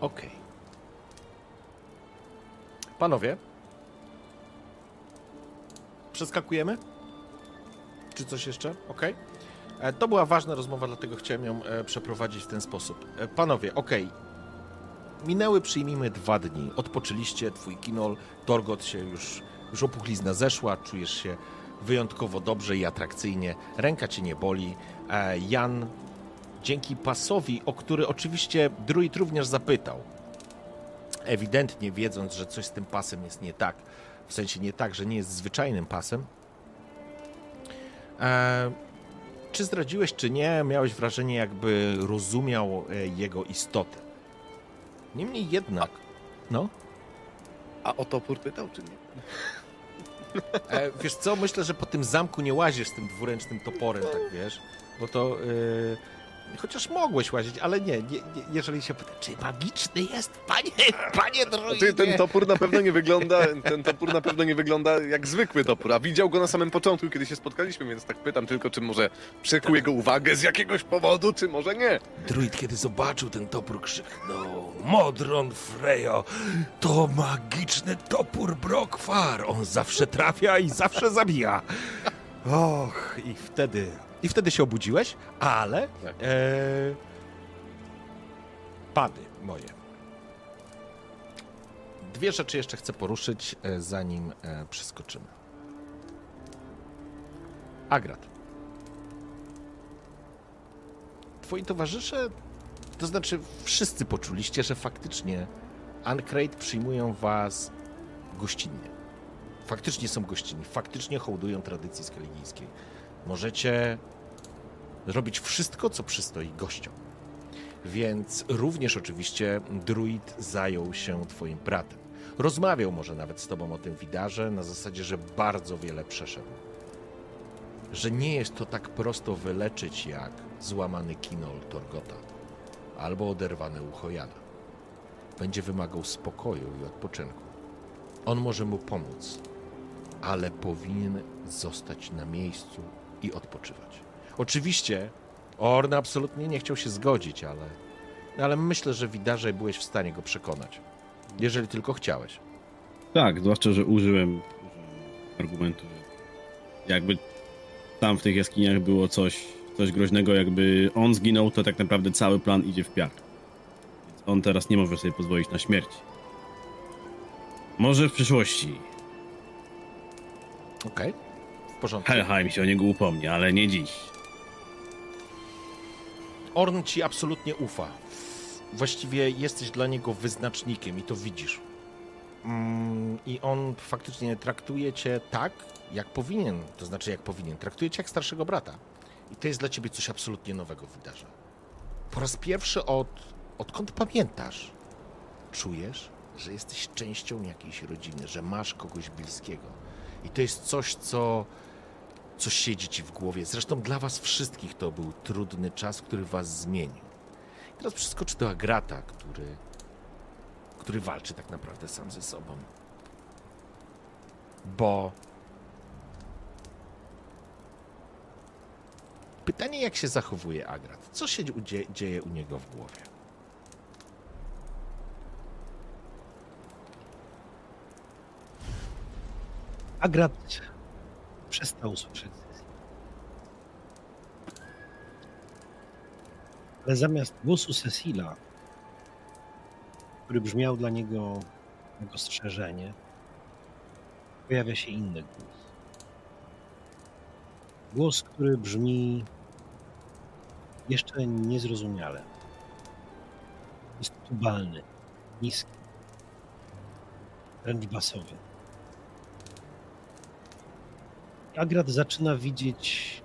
Okej. Panowie. Przeskakujemy? Czy coś jeszcze? Okej. E, To była ważna rozmowa, dlatego chciałem ją e, przeprowadzić w ten sposób. E, Panowie, okej. Minęły, przyjmijmy, dwa dni. Odpoczyliście, twój kinol, Torgot się już, już opuchlizna zeszła, czujesz się wyjątkowo dobrze i atrakcyjnie. Ręka cię nie boli. E, Jan, dzięki pasowi, o który oczywiście druid również zapytał, ewidentnie wiedząc, że coś z tym pasem jest nie tak, w sensie nie tak, że nie jest zwyczajnym pasem. E, czy zdradziłeś, czy nie, miałeś wrażenie, jakby rozumiał e, jego istotę. Niemniej jednak, no, A o topór pytał, czy nie? E, wiesz co, myślę, że po tym zamku nie łazisz z tym dwuręcznym toporem, tak wiesz, bo to... E, Chociaż mogłeś łazić, ale nie, nie, nie jeżeli się pyta, czy magiczny jest, panie, panie Ty, druidzie? ten topór na pewno nie wygląda, ten topór na pewno nie wygląda jak zwykły topór, a widział go na samym początku, kiedy się spotkaliśmy, więc tak pytam tylko, czy może przykuł jego uwagę z jakiegoś powodu, czy może nie. Druid, kiedy zobaczył ten topór, krzyknął Modron Frejo, to magiczny topór Brokwar. On zawsze trafia i zawsze zabija. Och, i wtedy... I wtedy się obudziłeś, ale... Tak. E, pady moje. Dwie rzeczy jeszcze chcę poruszyć, e, zanim e, przeskoczymy. Agrat. Twoi towarzysze to znaczy, wszyscy poczuliście, że faktycznie Ancrate przyjmują was gościnnie. Faktycznie są gościnni, faktycznie hołdują tradycji skaligijskiej. Możecie robić wszystko, co przystoi gościom. Więc również oczywiście druid zajął się twoim bratem. Rozmawiał może nawet z tobą o tym widarze na zasadzie, że bardzo wiele przeszedł. Że nie jest to tak prosto wyleczyć jak złamany kinol Torgota albo oderwane ucho Jana. Będzie wymagał spokoju i odpoczynku. On może mu pomóc, ale powinien zostać na miejscu i odpoczywać. Oczywiście Orn absolutnie nie chciał się zgodzić, ale, ale myślę, że widarze byłeś w stanie go przekonać. Jeżeli tylko chciałeś. Tak, zwłaszcza, że użyłem, argumentu, że jakby tam w tych jaskiniach było coś, coś groźnego, jakby on zginął, to tak naprawdę cały plan idzie w piach. Więc on teraz nie może sobie pozwolić na śmierć. Może w przyszłości. Okej, w porządku. Helheim się o niego upomni, ale nie dziś. Orn ci absolutnie ufa. Właściwie jesteś dla niego wyznacznikiem i to widzisz. Mm, I on faktycznie traktuje cię tak, jak powinien. To znaczy, jak powinien. Traktuje cię jak starszego brata. I to jest dla ciebie coś absolutnie nowego wydarza. Po raz pierwszy od, odkąd pamiętasz, czujesz, że jesteś częścią jakiejś rodziny, że masz kogoś bliskiego. I to jest coś, co coś siedzi ci w głowie. Zresztą dla was wszystkich to był trudny czas, który was zmienił. Teraz przeskoczy do Agrata, który, który walczy tak naprawdę sam ze sobą. Bo pytanie, jak się zachowuje Agrat? Co się dzie- dzieje u niego w głowie? Agrat przestał słyszeć. Ale zamiast głosu Cecila, który brzmiał dla niego jak ostrzeżenie, pojawia się inny głos. Głos, który brzmi jeszcze niezrozumiale. Jest tubalny, niski, wręcz basowy. Agrat zaczyna widzieć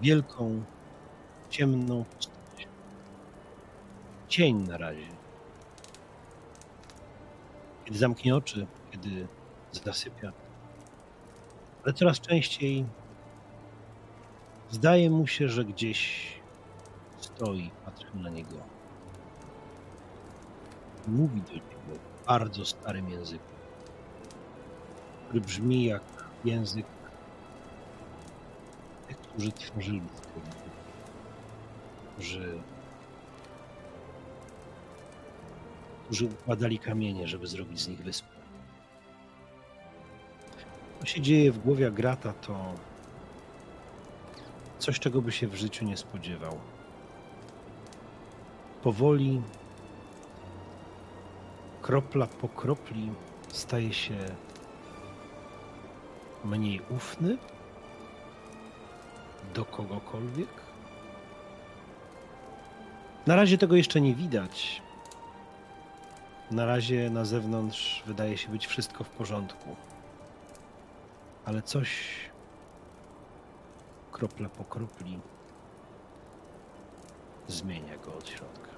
wielką, ciemną postać. Cień na razie. Kiedy zamknie oczy, kiedy zasypia. Ale coraz częściej zdaje mu się, że gdzieś stoi, patrzy na niego. Mówi do niego bardzo starym języku, który brzmi jak język tych, którzy tworzyli Skyrim, którzy, którzy układali kamienie, żeby zrobić z nich wyspę. Co się dzieje w głowie Grata, to coś, czego by się w życiu nie spodziewał. Powoli, kropla po kropli, staje się mniej ufny do kogokolwiek. Na razie tego jeszcze nie widać. Na razie na zewnątrz wydaje się być wszystko w porządku. Ale coś kropla po kropli zmienia go od środka.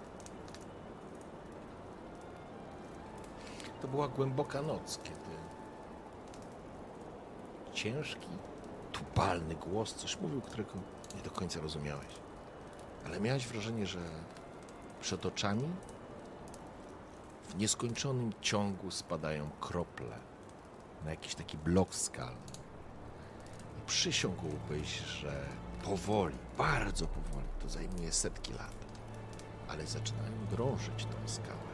To była głęboka noc, kiedy ciężki, tupalny głos coś mówił, którego nie do końca rozumiałeś. Ale miałeś wrażenie, że przed oczami w nieskończonym ciągu spadają krople na jakiś taki blok skalny. I przysiągłbyś, że powoli, bardzo powoli, to zajmuje setki lat, ale zaczynają drążyć tą skałę.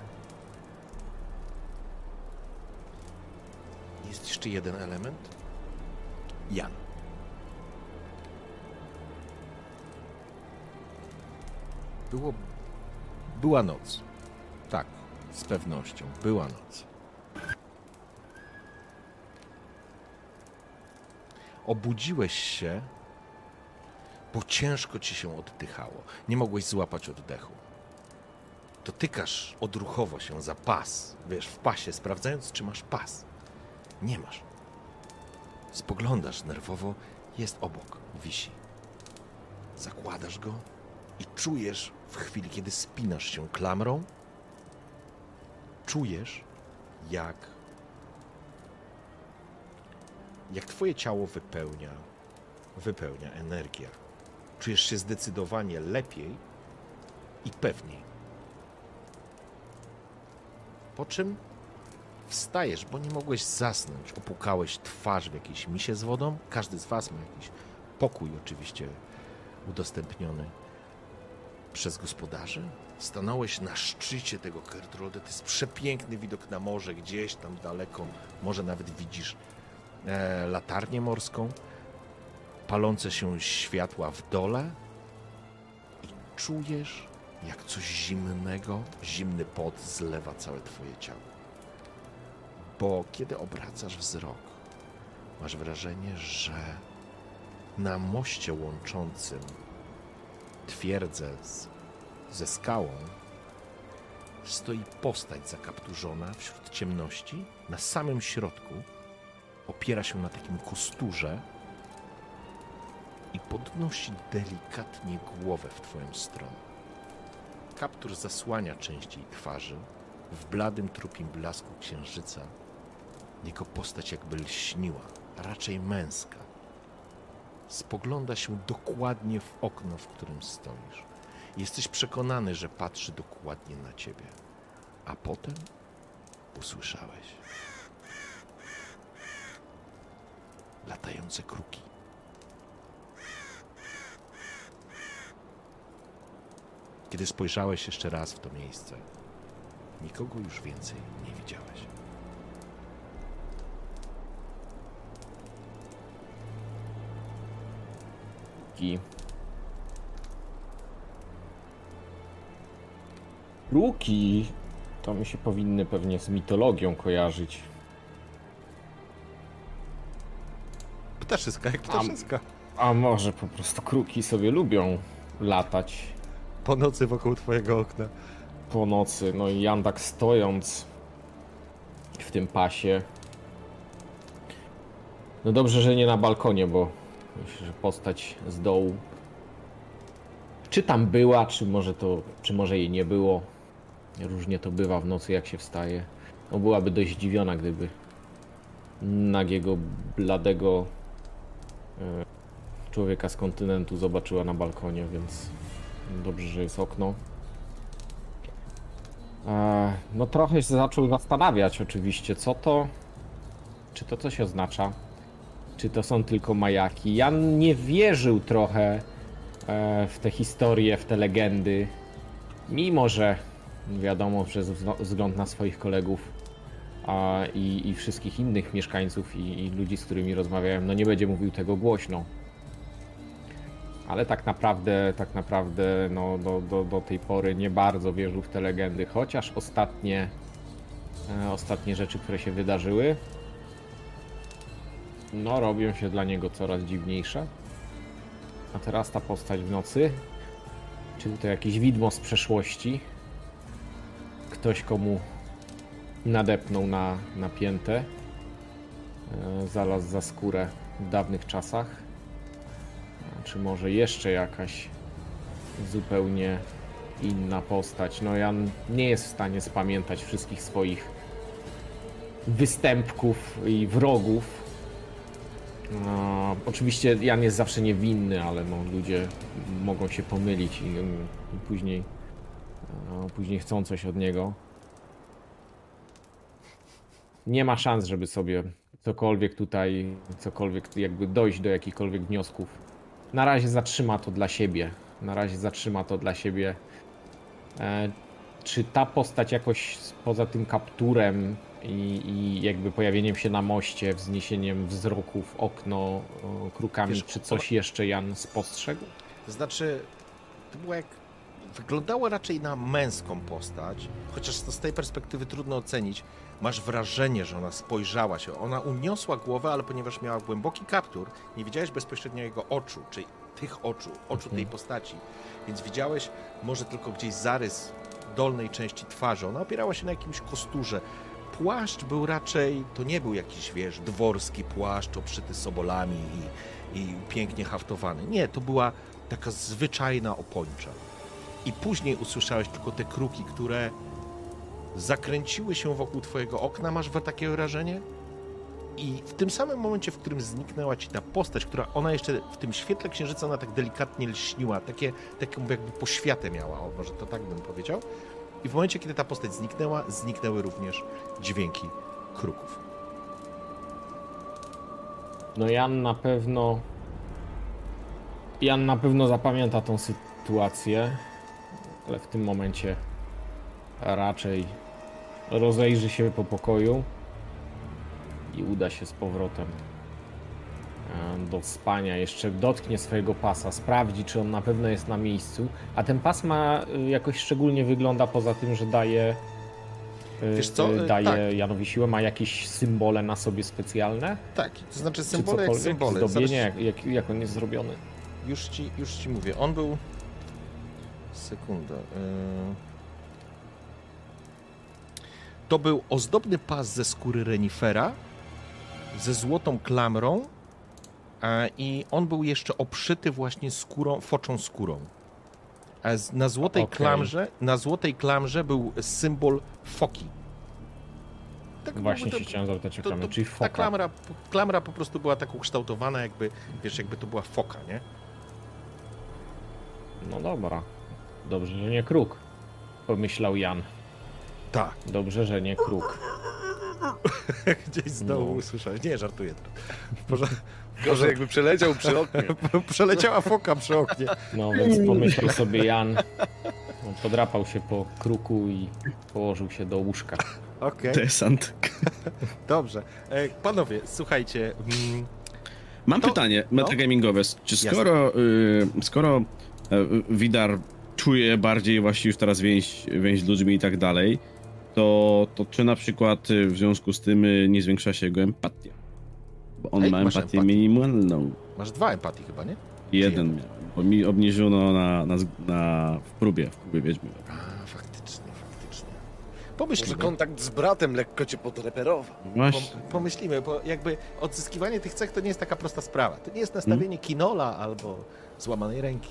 Jest jeszcze jeden element. Jan. Było. Była noc. Tak, z pewnością. Była noc. Obudziłeś się, bo ciężko ci się oddychało. Nie mogłeś złapać oddechu. Dotykasz odruchowo się za pas, wiesz, w pasie, sprawdzając, czy masz pas. Nie masz. Spoglądasz nerwowo, jest obok, wisi. Zakładasz go i czujesz w chwili, kiedy spinasz się klamrą, czujesz, jak, jak twoje ciało wypełnia, wypełnia energia. Czujesz się zdecydowanie lepiej i pewniej. Po czym wstajesz, bo nie mogłeś zasnąć. Opukałeś twarz w jakiejś misie z wodą. Każdy z was ma jakiś pokój oczywiście udostępniony przez gospodarzy. Stanąłeś na szczycie tego Kertrolde. To jest przepiękny widok na morze, gdzieś tam daleko. Może nawet widzisz e, latarnię morską, palące się światła w dole i czujesz, jak coś zimnego, zimny pot zlewa całe twoje ciało. Bo kiedy obracasz wzrok, masz wrażenie, że na moście łączącym twierdzę z, ze skałą stoi postać zakapturzona wśród ciemności. Na samym środku opiera się na takim kosturze i podnosi delikatnie głowę w twoją stronę. Kaptur zasłania część jej twarzy. W bladym, trupim blasku księżyca jego postać jakby lśniła, raczej męska. Spogląda się dokładnie w okno, w którym stoisz. Jesteś przekonany, że patrzy dokładnie na ciebie. A potem usłyszałeś latające kruki. Kiedy spojrzałeś jeszcze raz w to miejsce, nikogo już więcej nie widziałeś. Kruki. Kruki to mi się powinny pewnie z mitologią kojarzyć. Ptaszyska jak ptaszyska. A może po prostu kruki sobie lubią latać Po nocy wokół twojego okna. po nocy. No i Jan tak stojąc w tym pasie. No dobrze, że nie na balkonie, bo myślę, że postać z dołu. Czy tam była, czy może to, czy może jej nie było. Różnie to bywa w nocy, jak się wstaje. No byłaby dość zdziwiona, gdyby nagiego, bladego e, człowieka z kontynentu zobaczyła na balkonie, więc dobrze, że jest okno. E, No trochę się zaczął zastanawiać oczywiście, co to, czy to coś oznacza, czy to są tylko majaki. Jan nie wierzył trochę e, w te historie, w te legendy, mimo że wiadomo, przez wzgląd na swoich kolegów i, i wszystkich innych mieszkańców i, i ludzi, z którymi rozmawiałem, no nie będzie mówił tego głośno. Ale tak naprawdę, tak naprawdę no, do, do, do tej pory nie bardzo wierzył w te legendy, chociaż ostatnie, e, ostatnie rzeczy, które się wydarzyły, no robią się dla niego coraz dziwniejsze. A teraz ta postać w nocy, czy to jakieś widmo z przeszłości, ktoś komu nadepnął na, na piętę, e, zalazł za skórę w dawnych czasach, czy może jeszcze jakaś zupełnie inna postać. No Jan nie jest w stanie spamiętać wszystkich swoich występków i wrogów. A, oczywiście Jan jest zawsze niewinny, ale no, ludzie mogą się pomylić i, i później, a, później chcą coś od niego. Nie ma szans, żeby sobie cokolwiek tutaj, cokolwiek jakby dojść do jakichkolwiek wniosków. Na razie zatrzyma to dla siebie. Na razie zatrzyma to dla siebie. E, czy ta postać jakoś poza tym kapturem i, i jakby pojawieniem się na moście, wzniesieniem wzroku w okno o, krukami, Wiesz, czy coś jeszcze Jan spostrzegł? To znaczy, to było jak. Wyglądało raczej na męską postać, chociaż to z tej perspektywy trudno ocenić. Masz wrażenie, że ona spojrzała się. Ona uniosła głowę, ale ponieważ miała głęboki kaptur, nie widziałeś bezpośrednio jego oczu, czy tych oczu, oczu tej postaci. Więc widziałeś może tylko gdzieś zarys dolnej części twarzy. Ona opierała się na jakimś kosturze. Płaszcz był raczej, to nie był jakiś, wiesz, dworski płaszcz obszyty sobolami i, i pięknie haftowany. Nie, to była taka zwyczajna opończa. I później usłyszałeś tylko te kruki, które zakręciły się wokół twojego okna, masz takie wrażenie? I w tym samym momencie, w którym zniknęła ci ta postać, która ona jeszcze w tym świetle księżyca, ona tak delikatnie lśniła, takie, taką jakby poświatę miała, może to tak bym powiedział. I w momencie, kiedy ta postać zniknęła, zniknęły również dźwięki kruków. No Jan na pewno. Jan na pewno zapamięta tą sytuację, ale w tym momencie raczej rozejrzy się po pokoju i uda się z powrotem do spania, jeszcze dotknie swojego pasa, sprawdzi, czy on na pewno jest na miejscu. A ten pas ma e, jakoś szczególnie wygląda poza tym, że daje. e, Wiesz co, e, e, Daje tak. Janowi siłę, ma jakieś symbole na sobie specjalne? Tak, to znaczy Czy symbole jak symbole. Zdobienie, jak, jak, jak on jest zrobiony? Już ci, już ci mówię. On był. Sekunda. Yy... To był ozdobny pas ze skóry renifera ze złotą klamrą i on był jeszcze obszyty właśnie skórą, foczą skórą. Na złotej Okej. klamrze, na złotej klamrze był symbol foki. Tak Właśnie jakby się chciałem zapytać o to, klamrę, to, czyli ta foka. klamra, klamra po prostu była tak ukształtowana, jakby, wiesz, jakby to była foka, nie? No dobra. Dobrze, że nie kruk. Pomyślał Jan. Tak. Dobrze, że nie kruk. Gdzieś znowu No. usłyszałeś. Nie, żartuję. Boże, Gorzej jakby przeleciał przy oknie. przeleciała foka przy oknie. No więc pomyślał sobie Jan. No, Podrapał się po kruku i położył się do łóżka. Okej, Desant. dobrze. E, panowie, słuchajcie. Mm, Mam To- pytanie no. metagamingowe. Czy Jasne. skoro, y, skoro y, Widar czuje bardziej właśnie już teraz więź, więź z ludźmi i tak dalej, to, to czy na przykład y, w związku z tym y, nie zwiększa się jego empatia? Bo on Ej, ma empatię empatię. minimalną. masz dwa empatii chyba, nie? Jeden miał, bo mi obniżono na, na, na, w próbie, w próbie wiedźmy. A, faktycznie, faktycznie. Może Pomyślimy. kontakt z bratem lekko cię podreperował. Właśnie. Pom- pomyślimy, bo jakby odzyskiwanie tych cech to nie jest taka prosta sprawa. To nie jest nastawienie kinola albo złamanej ręki.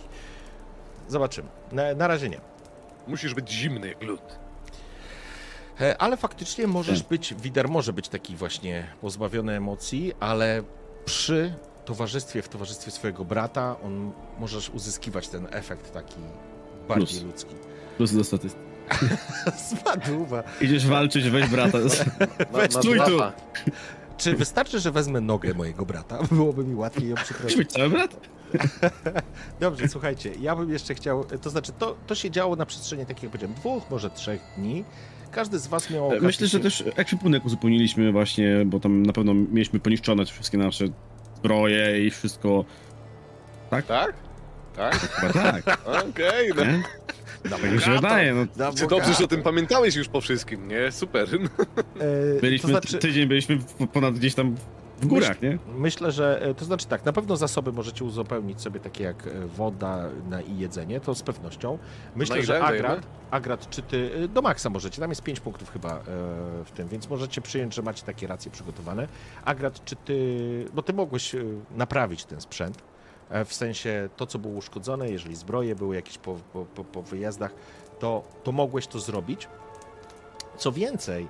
Zobaczymy. Na, na razie nie. Musisz być zimny jak lód. E, Ale faktycznie możesz być, Wider może być taki właśnie pozbawiony emocji, ale przy towarzystwie, w towarzystwie swojego brata, on możesz uzyskiwać ten efekt taki bardziej Plus. ludzki. Plus do statystyki. Spadła. Idziesz walczyć, weź brata. Ma Stój tu! Czy wystarczy, że wezmę nogę mojego brata? Byłoby mi łatwiej ją przyprowadzić. być cały brat? Dobrze, słuchajcie, ja bym jeszcze chciał, to znaczy to, to się działo na przestrzeni, tak jak powiedziałem, dwóch, może trzech dni. Każdy z was miał okazję Myślę, że też ekwipunek uzupełniliśmy właśnie, bo tam na pewno mieliśmy poniszczone te wszystkie nasze zbroje i wszystko. Tak? Tak? Chyba tak, Okej, no. nie? Tak mi się wydaje, no. Na Czy dobrze, że o tym pamiętałeś już po wszystkim, nie? Super. E, Byliśmy, to znaczy, tydzień byliśmy w- ponad gdzieś tam w górach, nie? Myślę, że e, to znaczy tak, na pewno zasoby możecie uzupełnić sobie takie jak e, woda na, i jedzenie, to z pewnością. Myślę, No że ile dajemy? Agrat, Agrat, czy ty e, do maksa możecie, tam jest 5 punktów chyba w tym, więc możecie przyjąć, że macie takie racje przygotowane. Agrat, czy ty, bo ty mogłeś naprawić ten sprzęt, w sensie to, co było uszkodzone, jeżeli zbroje były jakieś po, po, po, po wyjazdach, to, to mogłeś to zrobić. Co więcej,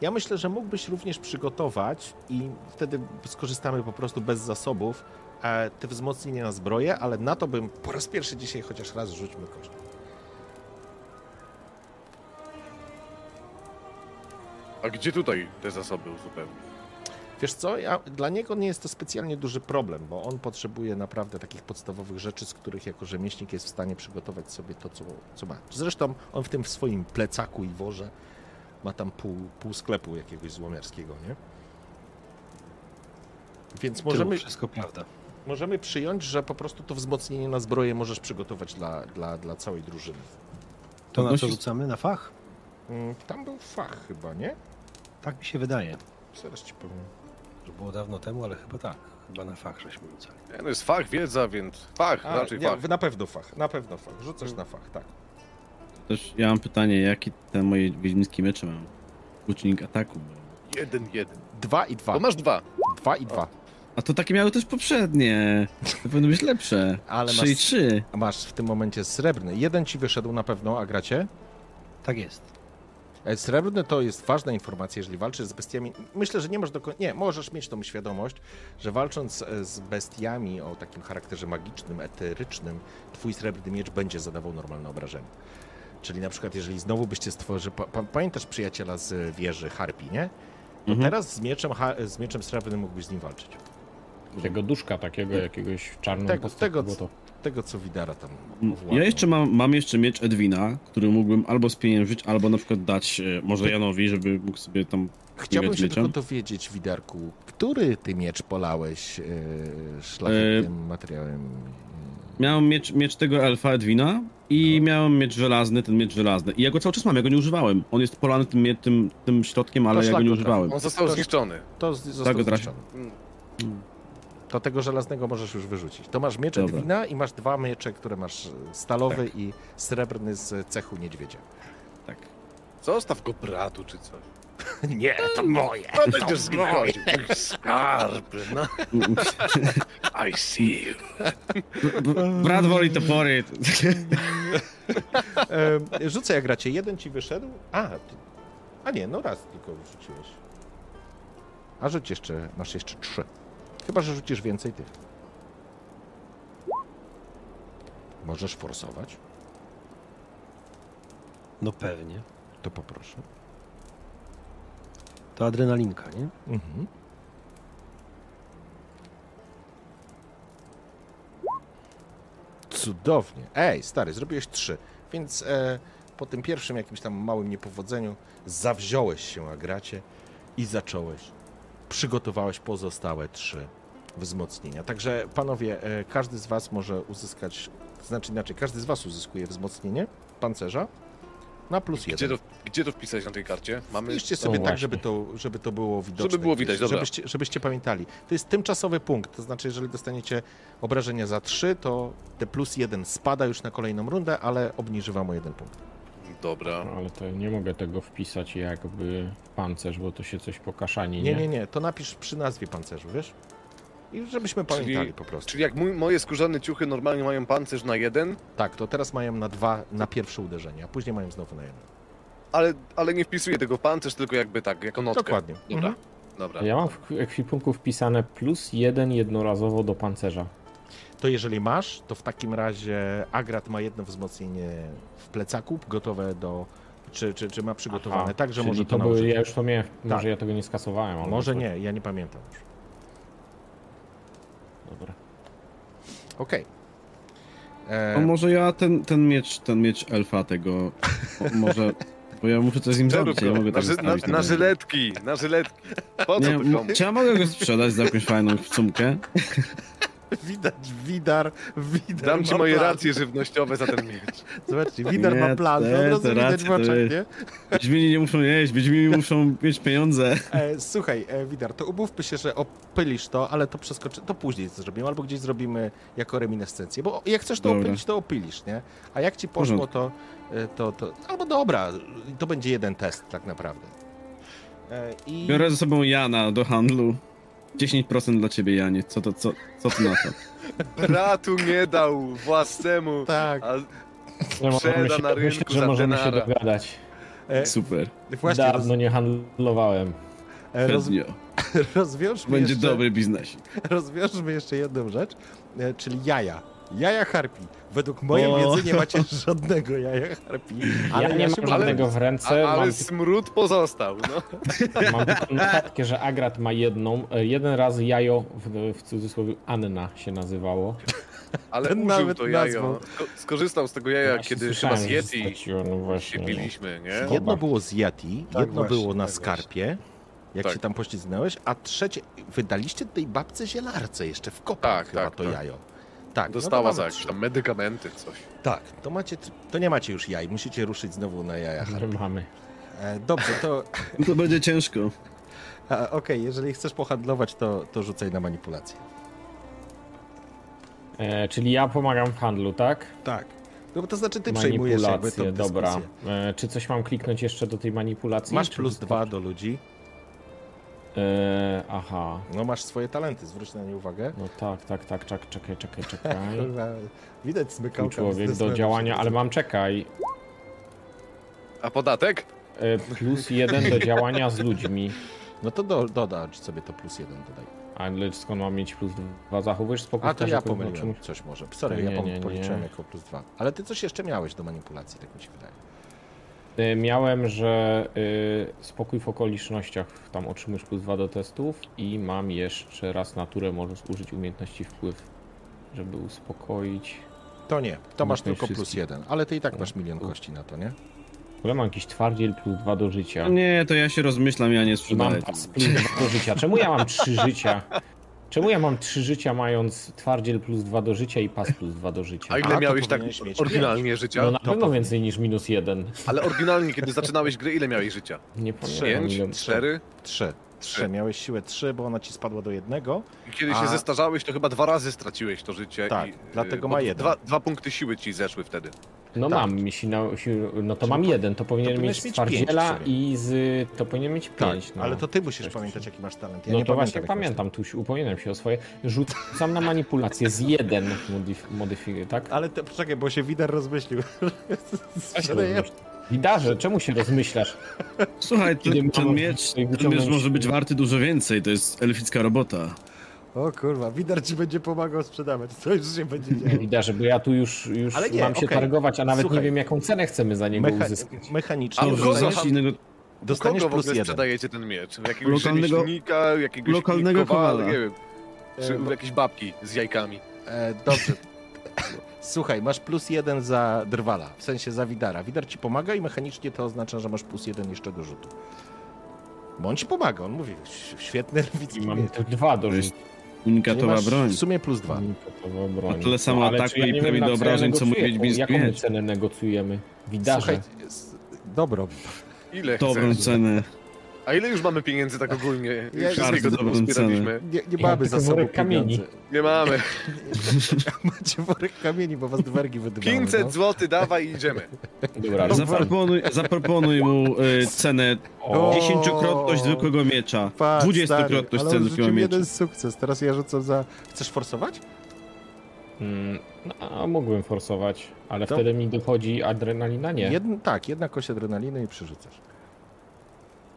ja myślę, że mógłbyś również przygotować i wtedy skorzystamy po prostu bez zasobów e, te wzmocnienia na zbroję, ale na to bym po raz pierwszy dzisiaj chociaż raz rzućmy kość. A gdzie tutaj te zasoby uzupełnić? Wiesz co, ja, dla niego nie jest to specjalnie duży problem, bo on potrzebuje naprawdę takich podstawowych rzeczy, z których jako rzemieślnik jest w stanie przygotować sobie to, co, co ma. Zresztą on w tym w swoim plecaku i worze ma tam pół, pół sklepu jakiegoś złomiarskiego, nie? Więc możemy, Wszystko prawda. możemy przyjąć, że po prostu to wzmocnienie na zbroję możesz przygotować dla, dla, dla całej drużyny. To na co rzucamy? Na fach? Mm, Tam był fach chyba, nie? Tak mi się wydaje. Zaraz ci powiem. To było dawno temu, ale chyba tak. Chyba na fach żeśmy rzucali. Nie, no jest fach, wiedza, więc fach, A, raczej nie, fach. na pewno fach, na pewno fach. Rzucasz na fach, tak. Też ja mam pytanie, jaki te moje wiedźmińskie mecze mam? Uczynnik ataku. Jeden, jeden. Dwa i dwa. To masz dwa. Dwa i dwa. A to takie miały też poprzednie. To powinno być lepsze. Ale 3 i masz- 3. A masz w tym momencie srebrny. Jeden ci wyszedł na pewno, a gracie? Tak jest. E, Srebrny to jest ważna informacja, jeżeli walczysz z bestiami. Myślę, że nie masz do końca. Nie, możesz mieć tą świadomość, że walcząc e, z bestiami o takim charakterze magicznym, eterycznym, twój srebrny miecz będzie zadawał normalne obrażenia. Czyli na przykład, jeżeli znowu byście stworzyli. Pa, pa, pamiętasz przyjaciela z wieży Harpi, nie? To Mhm. teraz z mieczem, z mieczem srebrnym mógłbyś z nim walczyć. Takiego duszka takiego, jakiegoś czarną Tego- tego- to. Tego, co Widara tam Ja owładnął. jeszcze mam, mam jeszcze miecz Edwina, który mógłbym albo spieniężyć, albo na przykład dać e, może Janowi, żeby mógł sobie tam Chciałbym się mieczem. tylko dowiedzieć, Widarku, który ty miecz polałeś e, szlachetnym E, materiałem? Miałem miecz, miecz tego elfa Edwina i No. miałem miecz żelazny, ten miecz żelazny. I ja go cały czas mam, ja go nie używałem. On jest polany tym, tym, tym środkiem, ale ja go nie używałem. On został zniszczony. To z- został Tak, zniszczony. Mm. To tego żelaznego możesz już wyrzucić. To masz miecz Dobra. Edwina i masz dwa miecze, które masz stalowy i srebrny z cechu niedźwiedzia. Tak. Zostaw go bratu czy coś. Nie, to moje. No będziesz z nim chodził. Skarb, no. I see you. Brat woli topory. E, rzucę jak gracie. Jeden ci wyszedł. A, ty... a nie, no raz tylko rzuciłeś. A rzuć jeszcze, masz jeszcze trzy. Chyba, że rzucisz więcej tych. Możesz forsować? No pewnie. To poproszę. To adrenalinka, nie? Mhm. Cudownie. Ej, stary, zrobiłeś trzy. Więc e, po tym pierwszym jakimś tam małym niepowodzeniu zawziąłeś się Agracie i zacząłeś. Przygotowałeś pozostałe trzy wzmocnienia. Także panowie, e, każdy z was może uzyskać, to znaczy inaczej, każdy z was uzyskuje wzmocnienie pancerza na plus Gdzie jeden. to, gdzie to wpisać na tej karcie? Mamy... Piszcie sobie No tak, żeby to, żeby to było widoczne. Żeby było widać, dobra. Żebyście, żebyście pamiętali. To jest tymczasowy punkt, to znaczy jeżeli dostaniecie obrażenia za 3, to te plus 1 spada już na kolejną rundę, ale obniży wam o jeden punkt. Dobra. Ale to nie mogę tego wpisać jakby w pancerz, bo to się coś pokaszani, nie? Nie, nie, nie, to napisz przy nazwie pancerzu, wiesz? I żebyśmy Czyli- pamiętali po prostu. Czyli jak mój, moje skórzane ciuchy normalnie mają pancerz na jeden, Tak, to teraz mają na dwa, na pierwsze uderzenie, a później mają znowu na jeden. ale, ale nie wpisuję tego w pancerz, tylko jakby tak, jako notkę. Dokładnie. Dobra, Mhm. dobra. Ja mam w ekwipunku wpisane plus jeden jednorazowo do pancerza. To jeżeli masz, to w takim razie Agrat ma jedno wzmocnienie w plecaku, gotowe do... Czy, czy, czy ma przygotowane, Aha, tak, że czyli może to, to były, nałożyć. ja już to miałem, może Tak. ja tego nie skasowałem. albo Może coś. nie, ja nie pamiętam już. Dobra. Okej. O, E, może ja ten, ten miecz, ten miecz elfa tego, o, może, bo ja muszę coś z nim zrobić, ja mogę tak na, na, na tego. żyletki, na żyletki. Po co Nie, to mo- komu? czy ja mogę go sprzedać za jakąś fajną sumkę? Widać, Widar, Widar Dam ci moje plan. racje żywnościowe za ten miecz. Zobaczcie, Widar Nie, ma plan, to te- od razu widać w oczach, nie? Wiedźmini nie muszą jeść, Wiedźmini muszą mieć pieniądze. E, słuchaj, e, Widar, to umówmy się, że opylisz to, ale to przeskoczy, to później to zrobimy, albo gdzieś zrobimy jako reminiscencję, bo jak chcesz to Dobra. opylić, to opylisz, nie? A jak ci poszło, to, e, to, to, albo dobra, to będzie jeden test tak naprawdę. E, I... Biorę ze sobą Jana do handlu. 10% dla ciebie, Janie. Co to, co, co ty na to? Bratu nie dał własnemu, Tak, a Sprzeda na rynku myślę, że za możemy się denara. dogadać. e, Super. właśnie roz, Dawno nie handlowałem. e, roz, Średnio. rozwiążmy Będzie jeszcze... dobry biznesik. Rozwiążmy jeszcze jedną rzecz, e, czyli jaja. Jaja harpi. Według mojej O. wiedzy nie macie żadnego jaja harpi. Ale ja nie się mam ale- żadnego w A, ręce, ale mam, smród pozostał, no. mam tylko notatkę, że Agrat ma jedną. e, Jeden raz jajo, w, w cudzysłowie Anna się nazywało. Ale Ten użył nawet to jajo. Sko- Skorzystał z tego jaja, Właśnie kiedy słyszałem, chyba z że Yeti straciło, no właśnie, się no. piliśmy, nie? Jedno było z Yeti, Tak jedno właśnie, było na tak skarpie, jak Tak. się tam poślizgnąłeś, a trzecie, wydaliście tej babce zielarce jeszcze w kopach Tak, chyba tak, to tak. jajo. Tak, Dostała no za jakieś tam medykamenty, coś. Tak, to macie, to nie macie już jaj, musicie ruszyć znowu na jaja Że harpi. mamy. E, dobrze, to No to będzie ciężko. okej, jeżeli chcesz pohandlować, to, to rzucaj na manipulację. E, czyli ja pomagam w handlu, tak? Tak. No bo to znaczy ty przejmujesz jakby tą dobra. E, czy coś mam kliknąć jeszcze do tej manipulacji? Masz plus dwa do ludzi. E, aha. No masz swoje talenty, zwróć na nie uwagę. No tak, tak, tak, czek, czekaj, czekaj, czekaj. Kurwa, Widać Tu smykałka. człowiek do działania, ale mam czekaj. A podatek? E, plus jeden do działania z ludźmi. No to do, dodać sobie to plus jeden dodaj. Ale skąd mam mieć plus dwa? Zachowujesz spokój? A to ja pomyliłem czymś- coś może. Sorry, Nie, ja nie, pom- nie. policzyłem jako plus dwa. Ale ty coś jeszcze miałeś do manipulacji, tak mi się wydaje. E, Miałem, że y, spokój w okolicznościach, tam otrzymujesz plus dwa do testów i mam jeszcze raz naturę, możesz użyć umiejętności wpływ, żeby uspokoić. To nie, to masz tylko plus wszystkich. jeden, ale ty i tak masz milion kości na to, nie? W ogóle mam jakiś twardziel plus 2 do życia. Nie, to ja się rozmyślam, ja nie mam sprzedaję. pas plus 2 do życia. Czemu ja mam 3 życia? Czemu ja mam 3 życia mając twardziel plus 2 do życia i pas plus 2 do życia? A ile A, to miałeś tak powinieneś mieć oryginalnie życia? No na pewno więcej niż minus 1. Ale oryginalnie, kiedy zaczynałeś grę, ile miałeś życia? Nie pamiętam. Pięć? ile- Cztery? Trzy. Trzy. Miałeś siłę trzy, bo ona ci spadła do jednego. I kiedy A- się zestarzałeś, to chyba dwa razy straciłeś to życie. Tak, i, dlatego bo ma jeden. Dwa, dwa punkty siły ci zeszły wtedy. No Tak. mam, jeśli na, no to mam po- jeden, to powinien to mieć twardziela i z... to powinien mieć Tak, pięć. no. ale to ty musisz pamiętać, jaki masz talent. Ja No nie to właśnie pamiętam, tu upominam się o swoje. Rzucam na manipulację z jeden modyf modyfikator, tak? Ale to, poczekaj, bo się Wider rozmyślił. Sprzedaję- Widarze, czemu się rozmyślasz? Słuchaj, ten, ten mam miecz, ten miecz może być warty dużo więcej, to jest elficka robota. O kurwa, Wider ci będzie pomagał sprzedawać. Co już się będzie działo? Widarze, bo ja tu już, już Ale nie, mam się okej. targować, a nawet Słuchaj. nie wiem jaką cenę chcemy za niego Mecha uzyskać. mechanicznie Ale Dobrze, kogo dostaniesz, innego... dostaniesz Kogo w plus jeden. sprzedajecie ten miecz? Jakiegoś Lokalnego- jakiegoś lokalnego kowala, kowala. nie wiem. Czy E, bo- jakieś babki z jajkami. E, dobrze. Słuchaj, masz plus jeden za drwala, w sensie za Widara. Widar ci pomaga i mechanicznie to oznacza, że masz plus jeden jeszcze do rzutu. Bo on ci pomaga, on mówi, "Ś- świetny lewicki I mam te dwa do. Czyli unikatowa broń. W sumie plus dwa. Unikatowa broń. Tyle samo ale ataku ja i prawie do obrażeń, co mój negocjuję? wiedźmiński Jaką cenę negocjujemy? Widarze. Słuchaj, dobro. Ile Dobrą chcesz? cenę. A ile już mamy pieniędzy tak ogólnie? Ja- Wszystkiego dobrą pozbieraliśmy. Nie, nie Ja mamy za sobą worek kamieni. Nie mamy. Macie worek kamieni, bo was dwergi wydywały. 500 no. zł dawaj i idziemy. Dobra, Zaproponuj, zaproponuj mu y, cenę O. dziesięciokrotność zwykłego miecza, dwudziestokrotność ceny zwykłego miecza. jeden sukces, teraz ja rzucam za... Chcesz forsować? Mm, no, a mógłbym forsować, ale To- wtedy mi dochodzi adrenalina, nie. Jedn, tak, jedna kość adrenaliny i przerzucasz.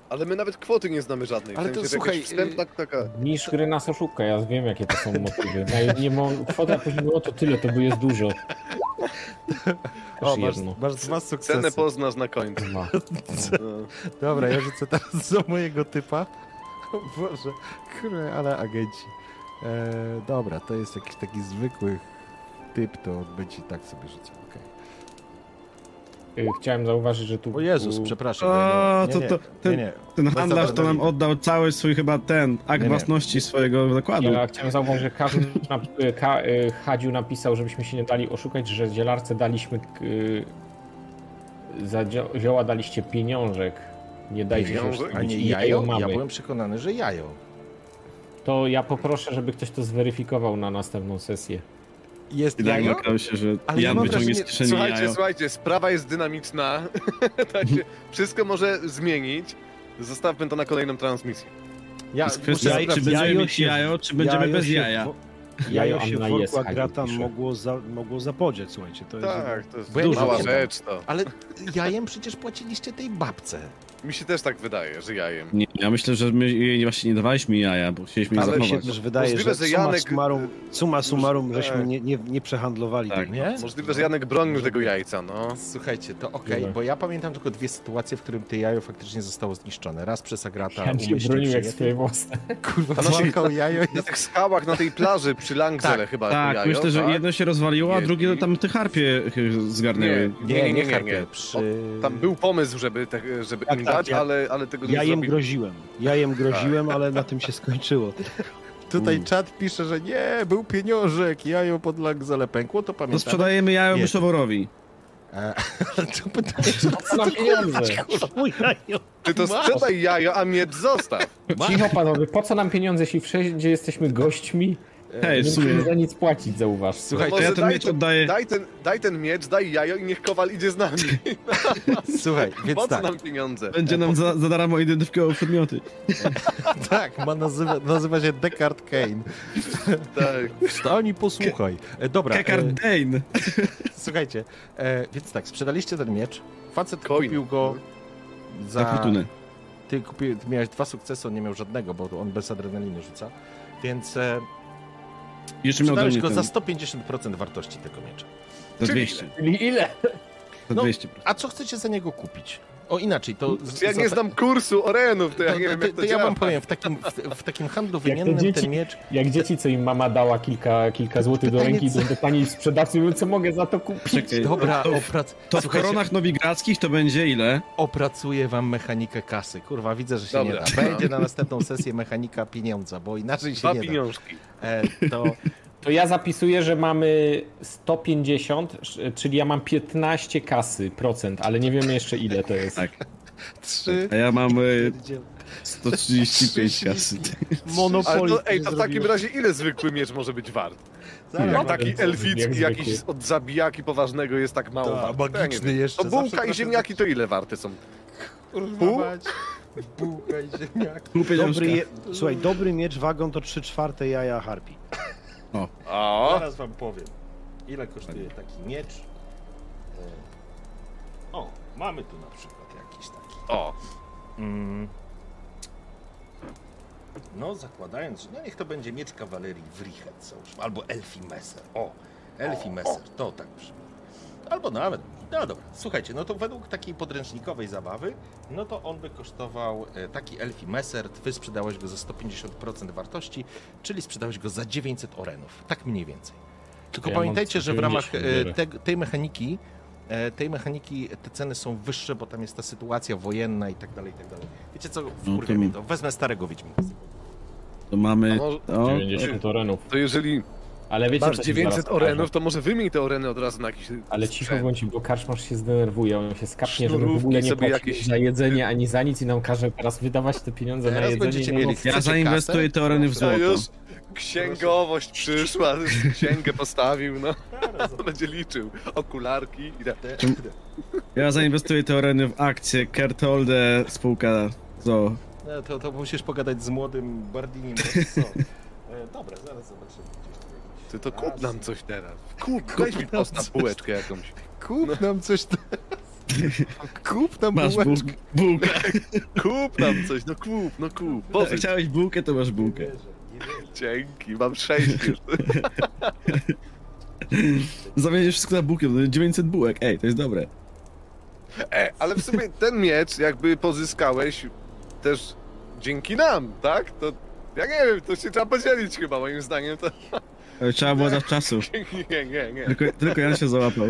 Ale my nawet kwoty nie znamy żadnej. Ale w to sensie, słuchaj, jakaś wstępna taka... Niż gry na soszuka, ja wiem jakie to są motywy. Ja nie mam, kwota później było to tyle, to by jest dużo. O, masz, jedno. masz dwa sukcesy. Cenę poznasz na końcu. No. Dobra, ja rzucę teraz za mojego typa. O Boże, kurde, ale agenci. E, dobra, to jest jakiś taki zwykły typ, to będzie tak sobie rzucał. Y, Chciałem zauważyć, że tu... O Jezus, tu- przepraszam. O, nie, to- nie, to- nie, ten- nie, nie. Ten Bez handlarz to nam oddał cały swój chyba ten akt Nie, nie. własności swojego zakładu. Ja chciałem zauważyć, że Kaziu, nap- y, Ka, y, Hadziu napisał, żebyśmy się nie dali oszukać, że zielarce daliśmy... y, Za dzio- zioła daliście pieniążek. Nie dajcie się Pieniążek? A nie jajo? mamy. Ja byłem przekonany, że jajo. To ja poproszę, żeby ktoś to zweryfikował na następną sesję. Jest I jajo? okazało się, że Ale ja Jan mam wyciągnie z kieszeni Słuchajcie, jajo. słuchajcie, sprawa jest dynamiczna. tak się wszystko może zmienić. Zostawmy to na kolejną transmisję. Ja, Jest kwestia, Jaj- czy będziemy jajo mieć się- jajo, czy będziemy jajo bez się jaja. Jajo się w worku jest, Agrata mogło, za, mogło zapodzieć, słuchajcie. To jest Tak, to jest ja nie mała pamiętam. rzecz to. Ale jajem przecież płaciliście tej babce. Mi się też tak wydaje, że jajem. Nie, ja myślę, że my jej właśnie nie dawaliśmy jaja, bo chcieliśmy je Ale Ale mi zachować. się też wydaje, Możliwe, że że Janek- summarum, summa summarum Tak. żeśmy nie, nie, nie przehandlowali Tak. tego. Nie? Możliwe, że Janek bronił tego jajca, no. Słuchajcie, to okej, Dobra. bo ja pamiętam tylko dwie sytuacje, w którym to jajo faktycznie zostało zniszczone. Raz przez Agrata Ja się umyślnie bronił jak przyjęty. swoje własne. Kurwa, A na tych- złamał jajo i Na tych skałach, na tej plaży przy Langzele Tak, chyba Tak, jajo, myślę, że tak? jedno się rozwaliło, a Nie, drugie tam te harpie y, zgarnęły. Nie, nie, nie, nie, nie, harpie. Przy... Tam był pomysł, żeby, te, żeby tak, dać, ja- ale, ale tego nie Jajem zrobili. groziłem. Jajem groziłem, Tak. ale na tym się skończyło. Tutaj Mm. czat pisze, że nie, był pieniążek, jajo pod Langzele pękło, to To pamiętam. sprzedajemy jajo Nie. myszoworowi. E, Ale to pytanie, Co na pieniądze? Ty to sprzedaj jajo, a miecz zostaw. Cicho panowie, po co nam pieniądze, jeśli wszędzie jesteśmy gośćmi? Hej, w Nie musimy za nic płacić, zauważ. Słuchaj, to ja ten daj miecz ten- oddaję. Daj ten, daj ten miecz, daj jajo i niech Kowal idzie z nami. słuchaj, więc Po co tak, nam pieniądze? Będzie nam za, za darmo identyfikował przedmioty. tak, ma nazywa, nazywa się Descartes Kane. Tak. Wstań i posłuchaj. E, dobra, Kekard e, Dane. słuchajcie, e, więc tak, sprzedaliście ten miecz, facet Coin. kupił go Za fortunę. Ty, kupi, ty miałeś dwa sukcesy, on nie miał żadnego, bo on bez adrenaliny rzuca, więc e, Jeszcze miał go ten, za 150% wartości tego miecza. za Czyli 200. Czyli ile? Za No, 200. A co chcecie za niego kupić? O inaczej, to... z- Ja nie znam kursu orenów, to ja to, nie wiem to, to, to ja wam powiem, w takim, w, w takim handlu wymiennym dzieci- ten miecz... Jak dzieci, co im mama dała kilka, kilka złotych do ręki, idą do pani sprzedawcy mówią, co mogę za to kupić. Czekaj, Dobra, to, oprac... to w koronach nowigradzkich to będzie ile? opracuję wam mechanikę kasy. Kurwa, widzę, że się Dobra. nie da. Będzie na następną sesję mechanika pieniądza, bo inaczej się Dwa nie da. pieniążki. E, to To ja zapisuję, że mamy 150, sz- czyli ja mam 15 kasy, procent, ale nie wiemy jeszcze ile to jest. Tak. trzy... A ja mam y, 135 kasy. Ale to, ej, to w takim razie ile zwykły miecz może być wart? Zaraz, Jak taki jak elficki, jakiś od zabijaki poważnego jest tak mało Tak, wart. To ja nie magiczny jeszcze, To bułka i ziemniaki to ile warte są? Kurwa Pół? Bułka i ziemniak. Pół pieniążka. Dobry je... Słuchaj, dobry miecz wagą to 3 czwarte jaja harpi. O, Zaraz wam powiem, ile kosztuje taki miecz. E, O, mamy tu na przykład jakiś taki. o. Mm. No, zakładając, że no niech to będzie miecz kawalerii Wrichet, załóżmy, albo Elfi Messer. O, Elfi Messer, to tak brzmi. Albo nawet, no dobra, słuchajcie, no to według takiej podręcznikowej zabawy, no to on by kosztował, e, taki Elfi Messer, wy sprzedałeś go za 150% wartości, czyli sprzedałeś go za 900 orenów, tak mniej więcej. Tylko Ja pamiętajcie, że w ramach 150 e, te, tej mechaniki e, tej mechaniki te ceny są wyższe, bo tam jest ta sytuacja wojenna i tak dalej, i tak dalej. Wiecie co, wkurwia to- mnie to. Wezmę starego Wiedźmina. To mamy... A może- O, 90 orenów. To jeżeli Ale wiecie, masz co ci 900 zaraz orenów, to może wymień te oreny od razu na jakiś Ale cicho sprzęt. bądź, bo karczmarz się zdenerwuje, on się skapnie, że my w ogóle nie sobie płacimy jakieś- za jedzenie ani za nic i nam każe teraz wydawać te pieniądze Teraz na jedzenie. mieli- no, ja zainwestuję te oreny w złoto. już księgowość przyszła, księgę postawił, no. Będzie liczył. Okularki i tak. Ja zainwestuję te oreny w akcje Kertolde, spółka ZO. No, to, to musisz pogadać z młodym co? E, dobra, zaraz zobaczymy. Ty to kup nam coś teraz. Kup, weź mi postaw bułeczkę jakąś. Kup nam coś. Kup nam Masz bułeczkę. buł- bułkę. Kup nam coś, no kup, no kup. Pożycz. Chciałeś bułkę, to masz bułkę. Dzięki, mam sześć już. Zamienisz wszystko na bułkę, to będzie 900 bułek. Ej, to jest dobre. E, ale w sumie ten miecz jakby pozyskałeś też dzięki nam, tak? To ja nie wiem, to się trzeba podzielić chyba moim zdaniem. To Trzeba było zawczasu. nie, nie, nie. Tylko, tylko Jan się załapał.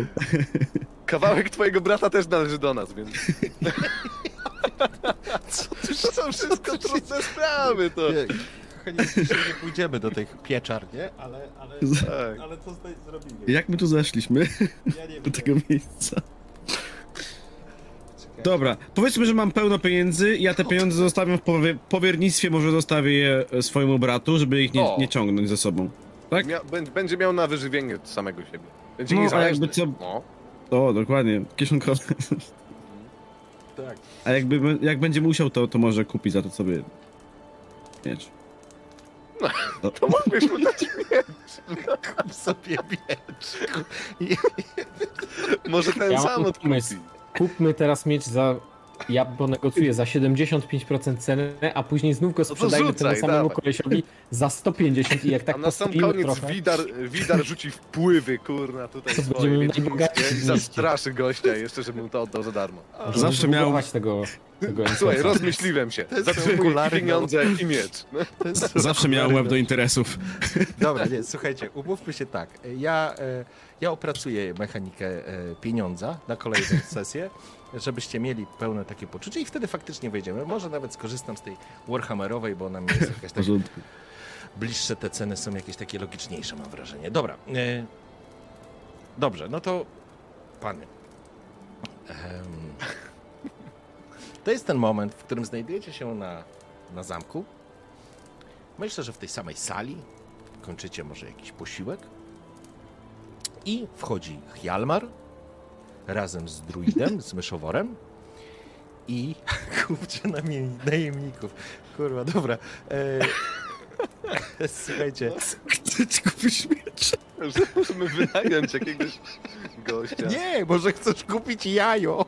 Kawałek twojego brata też należy do nas, więc... To są wszystko trudne sprawy, to... Nie, dzisiaj nie pójdziemy do tych pieczar, nie? Ale, ale, Tak. ale to zda- zrobimy. Jak my tu zeszliśmy Ja nie do wiem. tego miejsca? Dobra, powiedzmy, że mam pełno pieniędzy i ja te pieniądze zostawiam w powie- powiernictwie, może zostawię je swojemu bratu, żeby ich nie, nie ciągnąć ze sobą. Tak? Mia- bę- będzie miał na wyżywienie samego siebie. Będzie No, a niezależny. jakby co- No. O, dokładnie, kieszonkowe. Tak. A jakby, jak będzie musiał, to, to może kupi za to sobie miecz. To mógłbyś mu dać Kup sobie miecz. Może ten Ja sam odkupi. pomysł. Kupmy teraz miecz za. Ja ponegocjuję za 75% ceny, a później znów go No sprzedajmy temu rzucaj, samemu dawaj. kolesiowi za 150 i jak tak A na sam koniec trochę, Widar, Widar rzuci wpływy, kurna, tutaj To swoje będziemy wiedźmińskie i zastraszy gościa jeszcze, żeby mu to oddał za darmo. możemy Zawsze miał- tego, tego Słuchaj, rozmyśliłem się. no. pieniądze i miecz. No. Zawsze miałem łeb do interesów. Dobra, nie, słuchajcie, umówmy się tak. Ja, e, ja opracuję mechanikę e, pieniądza na kolejną sesję, żebyście mieli pełne takie poczucie i wtedy faktycznie wejdziemy. Może nawet skorzystam z tej Warhammerowej, bo ona mi jest jakaś tak bliższe, te ceny są jakieś takie logiczniejsze, mam wrażenie. Dobra. E, dobrze, no to pany. Em, to jest ten moment, w którym znajdujecie się na, na zamku. Myślę, że w tej samej sali kończycie może jakiś posiłek. I wchodzi Hjalmar razem z druidem, z myszoworem. I kupcie najemników. Kurwa, dobra. E, słuchajcie. Chcecie kupić miecz? Że Musimy wynająć jakiegoś gościa. Nie, może chcesz kupić jajo.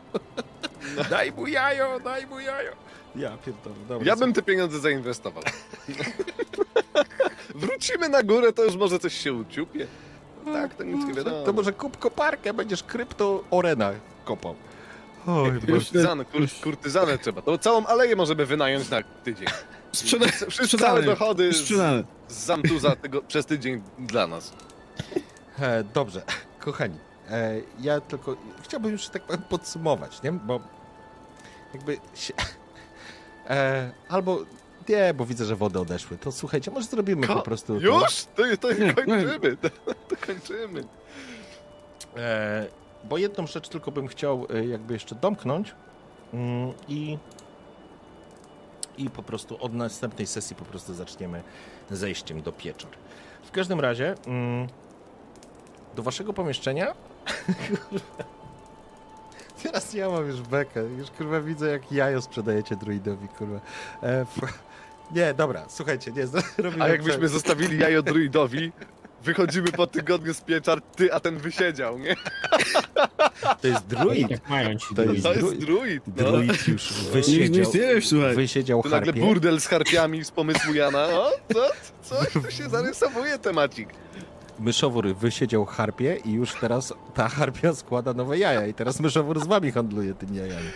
Daj mu jajo, daj mu jajo. Ja pierdolę, dobra. Ja bym te pieniądze zainwestował. Wrócimy na górę, to już może coś się uciupie. Tak, to nic nie wiadomo. To może kup koparkę, będziesz krypto orena kopał. Oj, Kurtyzanę, kur, kurtyzanę trzeba. To całą aleję możemy wynająć na tydzień. Sprzeda Wszystkie całe dochody z, Sprzedane. z Zamtuza tego, przez tydzień dla nas. E, dobrze, kochani, e, ja tylko chciałbym już tak powiem podsumować, nie? Bo jakby się, e, albo nie, bo widzę, że wody odeszły. To słuchajcie, może zrobimy po prostu. to- Już? To, to Nie, kończymy. To, to kończymy. E, bo jedną rzecz tylko bym chciał e, jakby jeszcze domknąć mm, i i po prostu od następnej sesji po prostu zaczniemy zejściem do pieczar. W każdym razie mm, do waszego pomieszczenia Teraz ja mam już bekę. Już kurwa widzę jak jajo sprzedajecie druidowi, kurwa. E, nie, dobra, słuchajcie, nie, robimy A jakbyśmy przerwę. zostawili jajo druidowi, wychodzimy po tygodniu z pieczar, ty, a ten wysiedział, nie? To jest druid. Jak mają ci To jest To jest druid. No. Druid już Nie, nie wysiedział, istniejesz, słuchaj. wysiedział Tu nagle harpie. burdel z harpiami z pomysłu Jana. O, co? Coś tu się zarysowuje temacik. Myszowór wysiedział harpie i już teraz ta harpia składa nowe jaja i teraz myszowór z wami handluje tymi jajami.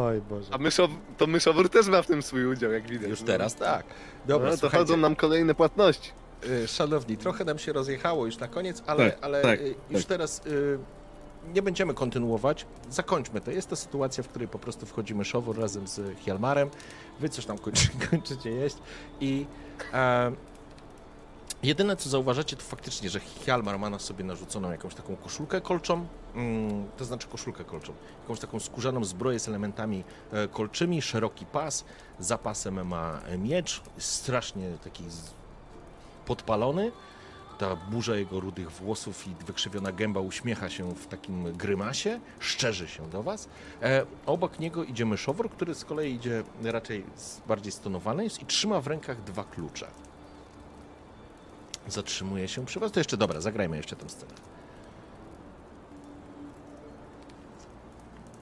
Oj Boże. A myszow, to myszowór też ma w tym swój udział, jak widać. Już no. teraz tak. Dobra, no, to słuchajcie, chodzą nam kolejne płatności. y, szanowni, trochę nam się rozjechało już na koniec, ale, Tak, ale tak, y, już tak. teraz y, nie będziemy kontynuować. Zakończmy to. Jest to sytuacja, w której po prostu wchodzi myszowór razem z Hjalmarem. Wy coś tam kończy, kończycie jeść i e, jedyne co zauważacie to faktycznie, że Hjalmar ma na sobie narzuconą jakąś taką koszulkę kolczą, mm, to znaczy koszulkę kolczą, jakąś taką skórzaną zbroję z elementami e, kolczymi, szeroki pas, za pasem ma miecz, strasznie taki podpalony. Ta burza jego rudych włosów i wykrzywiona gęba uśmiecha się w takim grymasie, szczerzy się do was. E, obok niego idzie myszowór, który z kolei idzie raczej bardziej stonowany jest i trzyma w rękach dwa klucze. Zatrzymuje się przy was. To jeszcze dobra, zagrajmy jeszcze tę scenę.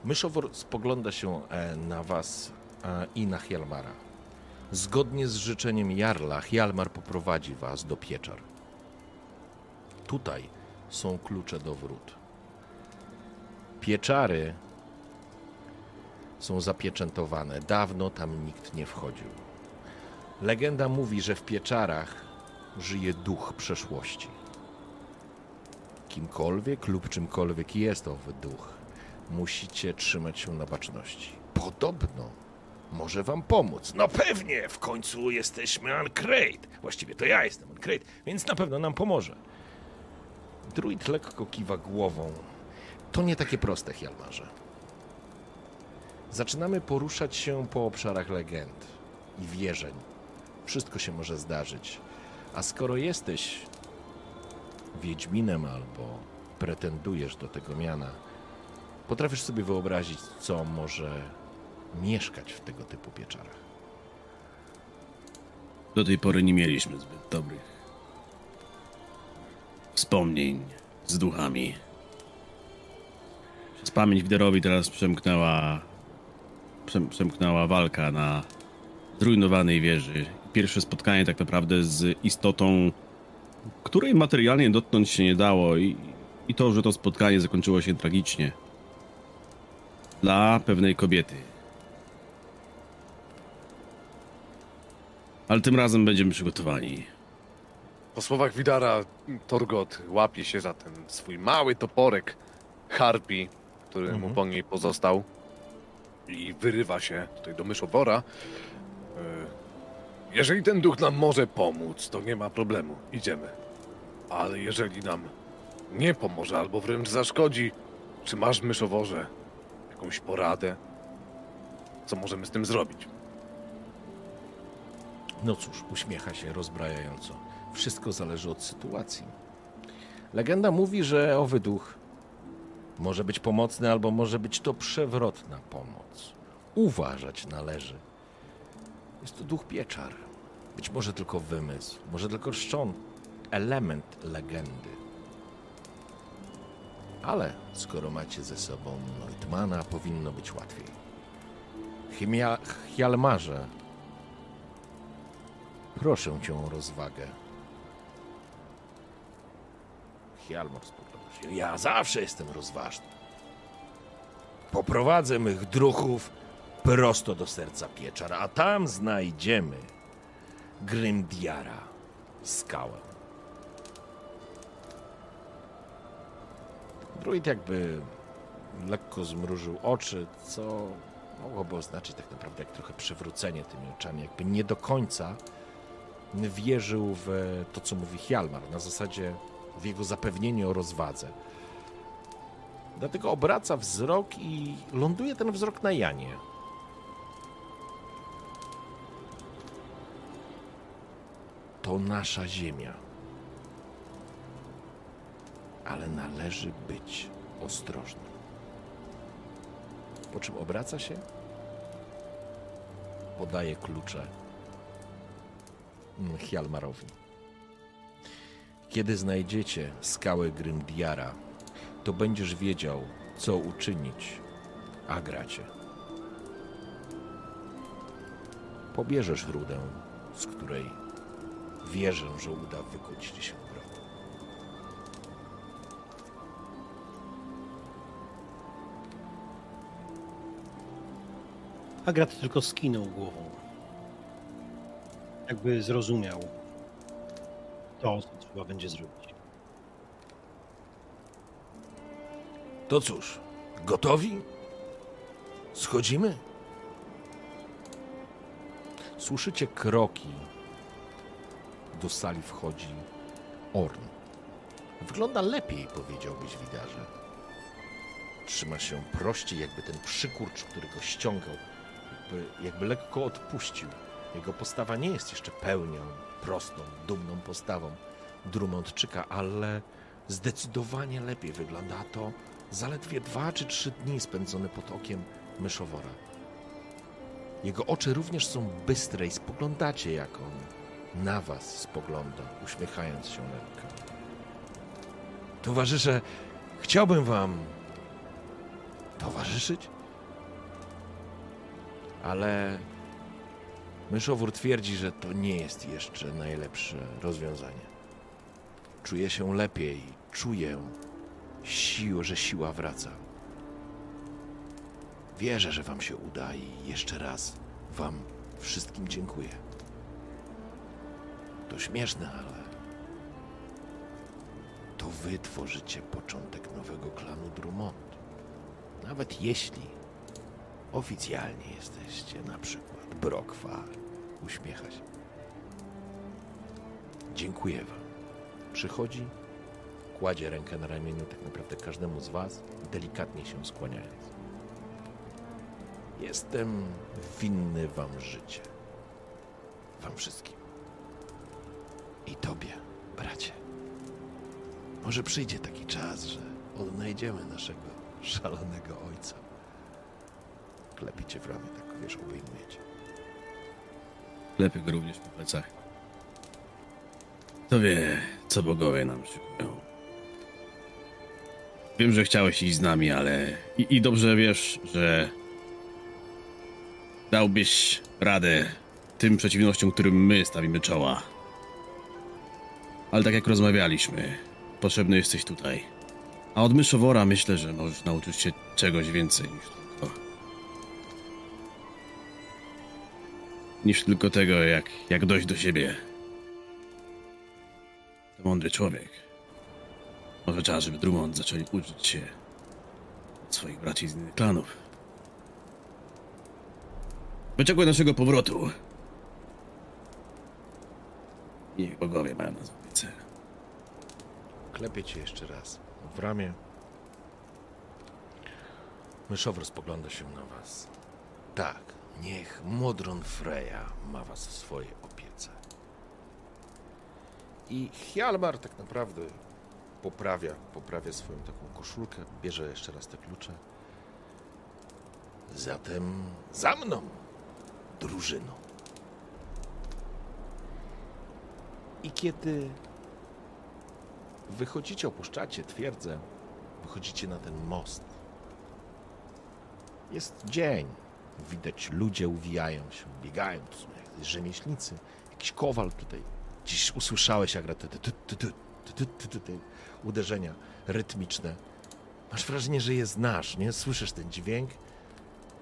Myszowór spogląda się e, na was e, i na Hjalmara. Zgodnie z życzeniem Jarla, Hjalmar poprowadzi was do pieczar. Tutaj są klucze do wrót. Pieczary są zapieczętowane. Dawno tam nikt nie wchodził. Legenda mówi, że w pieczarach żyje duch przeszłości. Kimkolwiek lub czymkolwiek jest owy duch, musicie trzymać się na baczności. Podobno może wam pomóc. No pewnie, w końcu jesteśmy Uncrate. Właściwie to ja jestem Uncrate, więc na pewno nam pomoże. Druid lekko kiwa głową. To nie takie proste, Hjalmarze. Zaczynamy poruszać się po obszarach legend i wierzeń. Wszystko się może zdarzyć. A skoro jesteś Wiedźminem albo pretendujesz do tego miana, potrafisz sobie wyobrazić, co może mieszkać w tego typu pieczarach. Do tej pory nie mieliśmy zbyt dobrych wspomnień z duchami. Przez pamięć Widerowi teraz przemknęła, przem, przemknęła walka na zrujnowanej wieży. Pierwsze spotkanie tak naprawdę z istotą, której materialnie dotknąć się nie dało i, i to, że to spotkanie zakończyło się tragicznie. Dla pewnej kobiety. Ale tym razem będziemy przygotowani. Po słowach Widara, Torgot łapie się za ten swój mały toporek harpi, który mu po niej pozostał i wyrywa się tutaj do myszowora. Jeżeli ten duch nam może pomóc, to nie ma problemu, idziemy. Ale jeżeli nam nie pomoże albo wręcz zaszkodzi, czy masz myszoworze jakąś poradę? Co możemy z tym zrobić? No cóż, uśmiecha się rozbrajająco. Wszystko zależy od sytuacji. Legenda mówi, że owy duch może być pomocny, albo może być to przewrotna pomoc. Uważać należy. Jest to duch pieczar. Być może tylko wymysł, może tylko szczon, element legendy. Ale skoro macie ze sobą Neutmana, powinno być łatwiej. Chimia, Hjalmarze, Proszę cię o rozwagę. Hjalmar spogląda się. Ja zawsze jestem rozważny. Poprowadzę mych druchów prosto do serca pieczar, a tam znajdziemy Grymdiara, skałę. Druid jakby lekko zmrużył oczy, co mogłoby oznaczyć tak naprawdę jak trochę przewrócenie tymi oczami, jakby nie do końca wierzył w to, co mówi Hjalmar, na zasadzie w jego zapewnienie o rozwadze. Dlatego obraca wzrok i ląduje ten wzrok na Janie. To nasza ziemia. Ale należy być ostrożnym. Po czym obraca się, podaje klucze Hjalmarowi. Kiedy znajdziecie skałę Grymdiara, to będziesz wiedział, co uczynić, a gracie. Pobierzesz rudę, z której wierzę, że uda wykuć się grot. Agrat tylko skinął głową. Jakby zrozumiał to, co trzeba będzie zrobić. To cóż, gotowi? Schodzimy? Słyszycie kroki. Do sali wchodzi Orn. Wygląda lepiej, powiedziałbyś, widarze. Trzyma się prościej, jakby ten przykurcz, który go ściągał, jakby, jakby lekko odpuścił. Jego postawa nie jest jeszcze pełnią, prostą, dumną postawą Drummondczyka, ale zdecydowanie lepiej wygląda to zaledwie dwa czy trzy dni spędzone pod okiem myszowora. Jego oczy również są bystre i spoglądacie, jak on na was spogląda, uśmiechając się lekko. Towarzysze, chciałbym wam towarzyszyć, ale myszowór twierdzi, że to nie jest jeszcze najlepsze rozwiązanie. Czuję się lepiej, czuję siłę, że siła wraca. Wierzę, że wam się uda i jeszcze raz wam wszystkim dziękuję. To śmieszne, ale to wy tworzycie początek nowego klanu Drummond. Nawet jeśli oficjalnie jesteście na przykład Brokwar. Uśmiecha się. Dziękuję wam. Przychodzi, kładzie rękę na ramieniu tak naprawdę każdemu z was, delikatnie się skłaniając. Jestem winny wam życie. Wam wszystkim. I tobie, bracie. Może przyjdzie taki czas, że odnajdziemy naszego szalonego ojca. Klepicie w ramię, tak wiesz, obejmujecie. Lepiej go również po plecach. Kto wie, co bogowie nam szykują. Wiem, że chciałeś iść z nami, ale... I, I dobrze wiesz, że... Dałbyś radę tym przeciwnościom, którym my stawimy czoła. Ale tak jak rozmawialiśmy, potrzebny jesteś tutaj. A od myszowora myślę, że możesz nauczyć się czegoś więcej niż tylko... Niż tylko tego, jak, jak dojść do siebie. To mądry człowiek. Może czas, żeby Drummond zaczęli uczyć się od swoich braci z innych klanów. Wyczekuj naszego powrotu. Niech bogowie mają nas opiece. Klepie cię jeszcze raz w ramię. Myszowr spogląda się na was. Tak, niech Modron Freya ma was w swojej opiece. I Hjalmar tak naprawdę poprawia, poprawia swoją taką koszulkę, bierze jeszcze raz te klucze. Zatem za mną, drużyno. I kiedy wychodzicie, opuszczacie twierdzę, wychodzicie na ten most. Jest dzień. Widać ludzie uwijają się, biegają, to są jak rzemieślnicy. Jakiś kowal tutaj. Dziś usłyszałeś jak ty, ty, ty, uderzenia rytmiczne. Masz wrażenie, że je znasz, nie? Słyszysz ten dźwięk?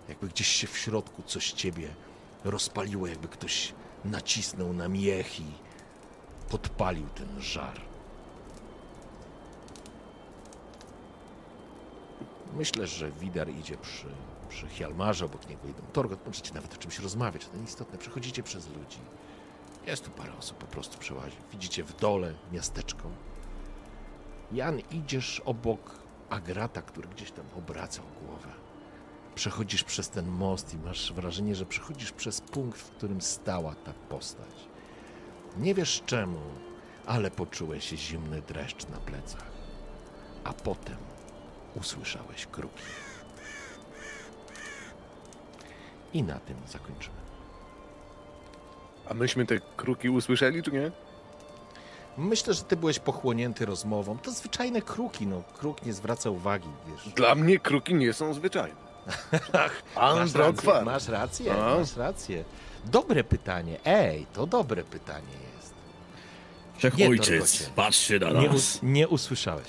Jakby gdzieś się w środku coś ciebie rozpaliło, jakby ktoś nacisnął na miech i podpalił ten żar. Myślę, że Widar idzie przy, przy Hjalmarze, obok niego idą. Torgot, możecie nawet o czymś rozmawiać, to nieistotne. Przechodzicie przez ludzi. Jest tu parę osób, po prostu przełazi. Widzicie w dole miasteczko. Jan, idziesz obok Agrata, który gdzieś tam obracał głowę. Przechodzisz przez ten most i masz wrażenie, że przechodzisz przez punkt, w którym stała ta postać. Nie wiesz czemu, ale poczułeś zimny dreszcz na plecach. A potem usłyszałeś kruki. I na tym zakończymy. A myśmy te kruki usłyszeli, czy nie? Myślę, że ty byłeś pochłonięty rozmową. To zwyczajne kruki, no. Kruk nie zwraca uwagi, wiesz. Dla mnie kruki nie są zwyczajne. Masz rację, masz rację, A? masz rację. Dobre pytanie. Ej, to dobre pytanie jest. Nie, Torgocie. patrzcie na Nie, nas. us- nie usłyszałeś.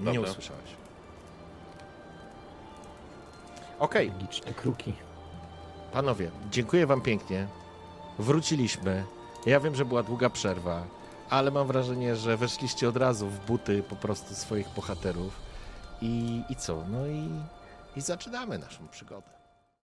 Nie Dobra. usłyszałeś. Okej, Liczne kruki. panowie, dziękuję wam pięknie. Wróciliśmy. Ja wiem, że była długa przerwa, ale mam wrażenie, że weszliście od razu w buty po prostu swoich bohaterów. I, i co? No i, i zaczynamy naszą przygodę.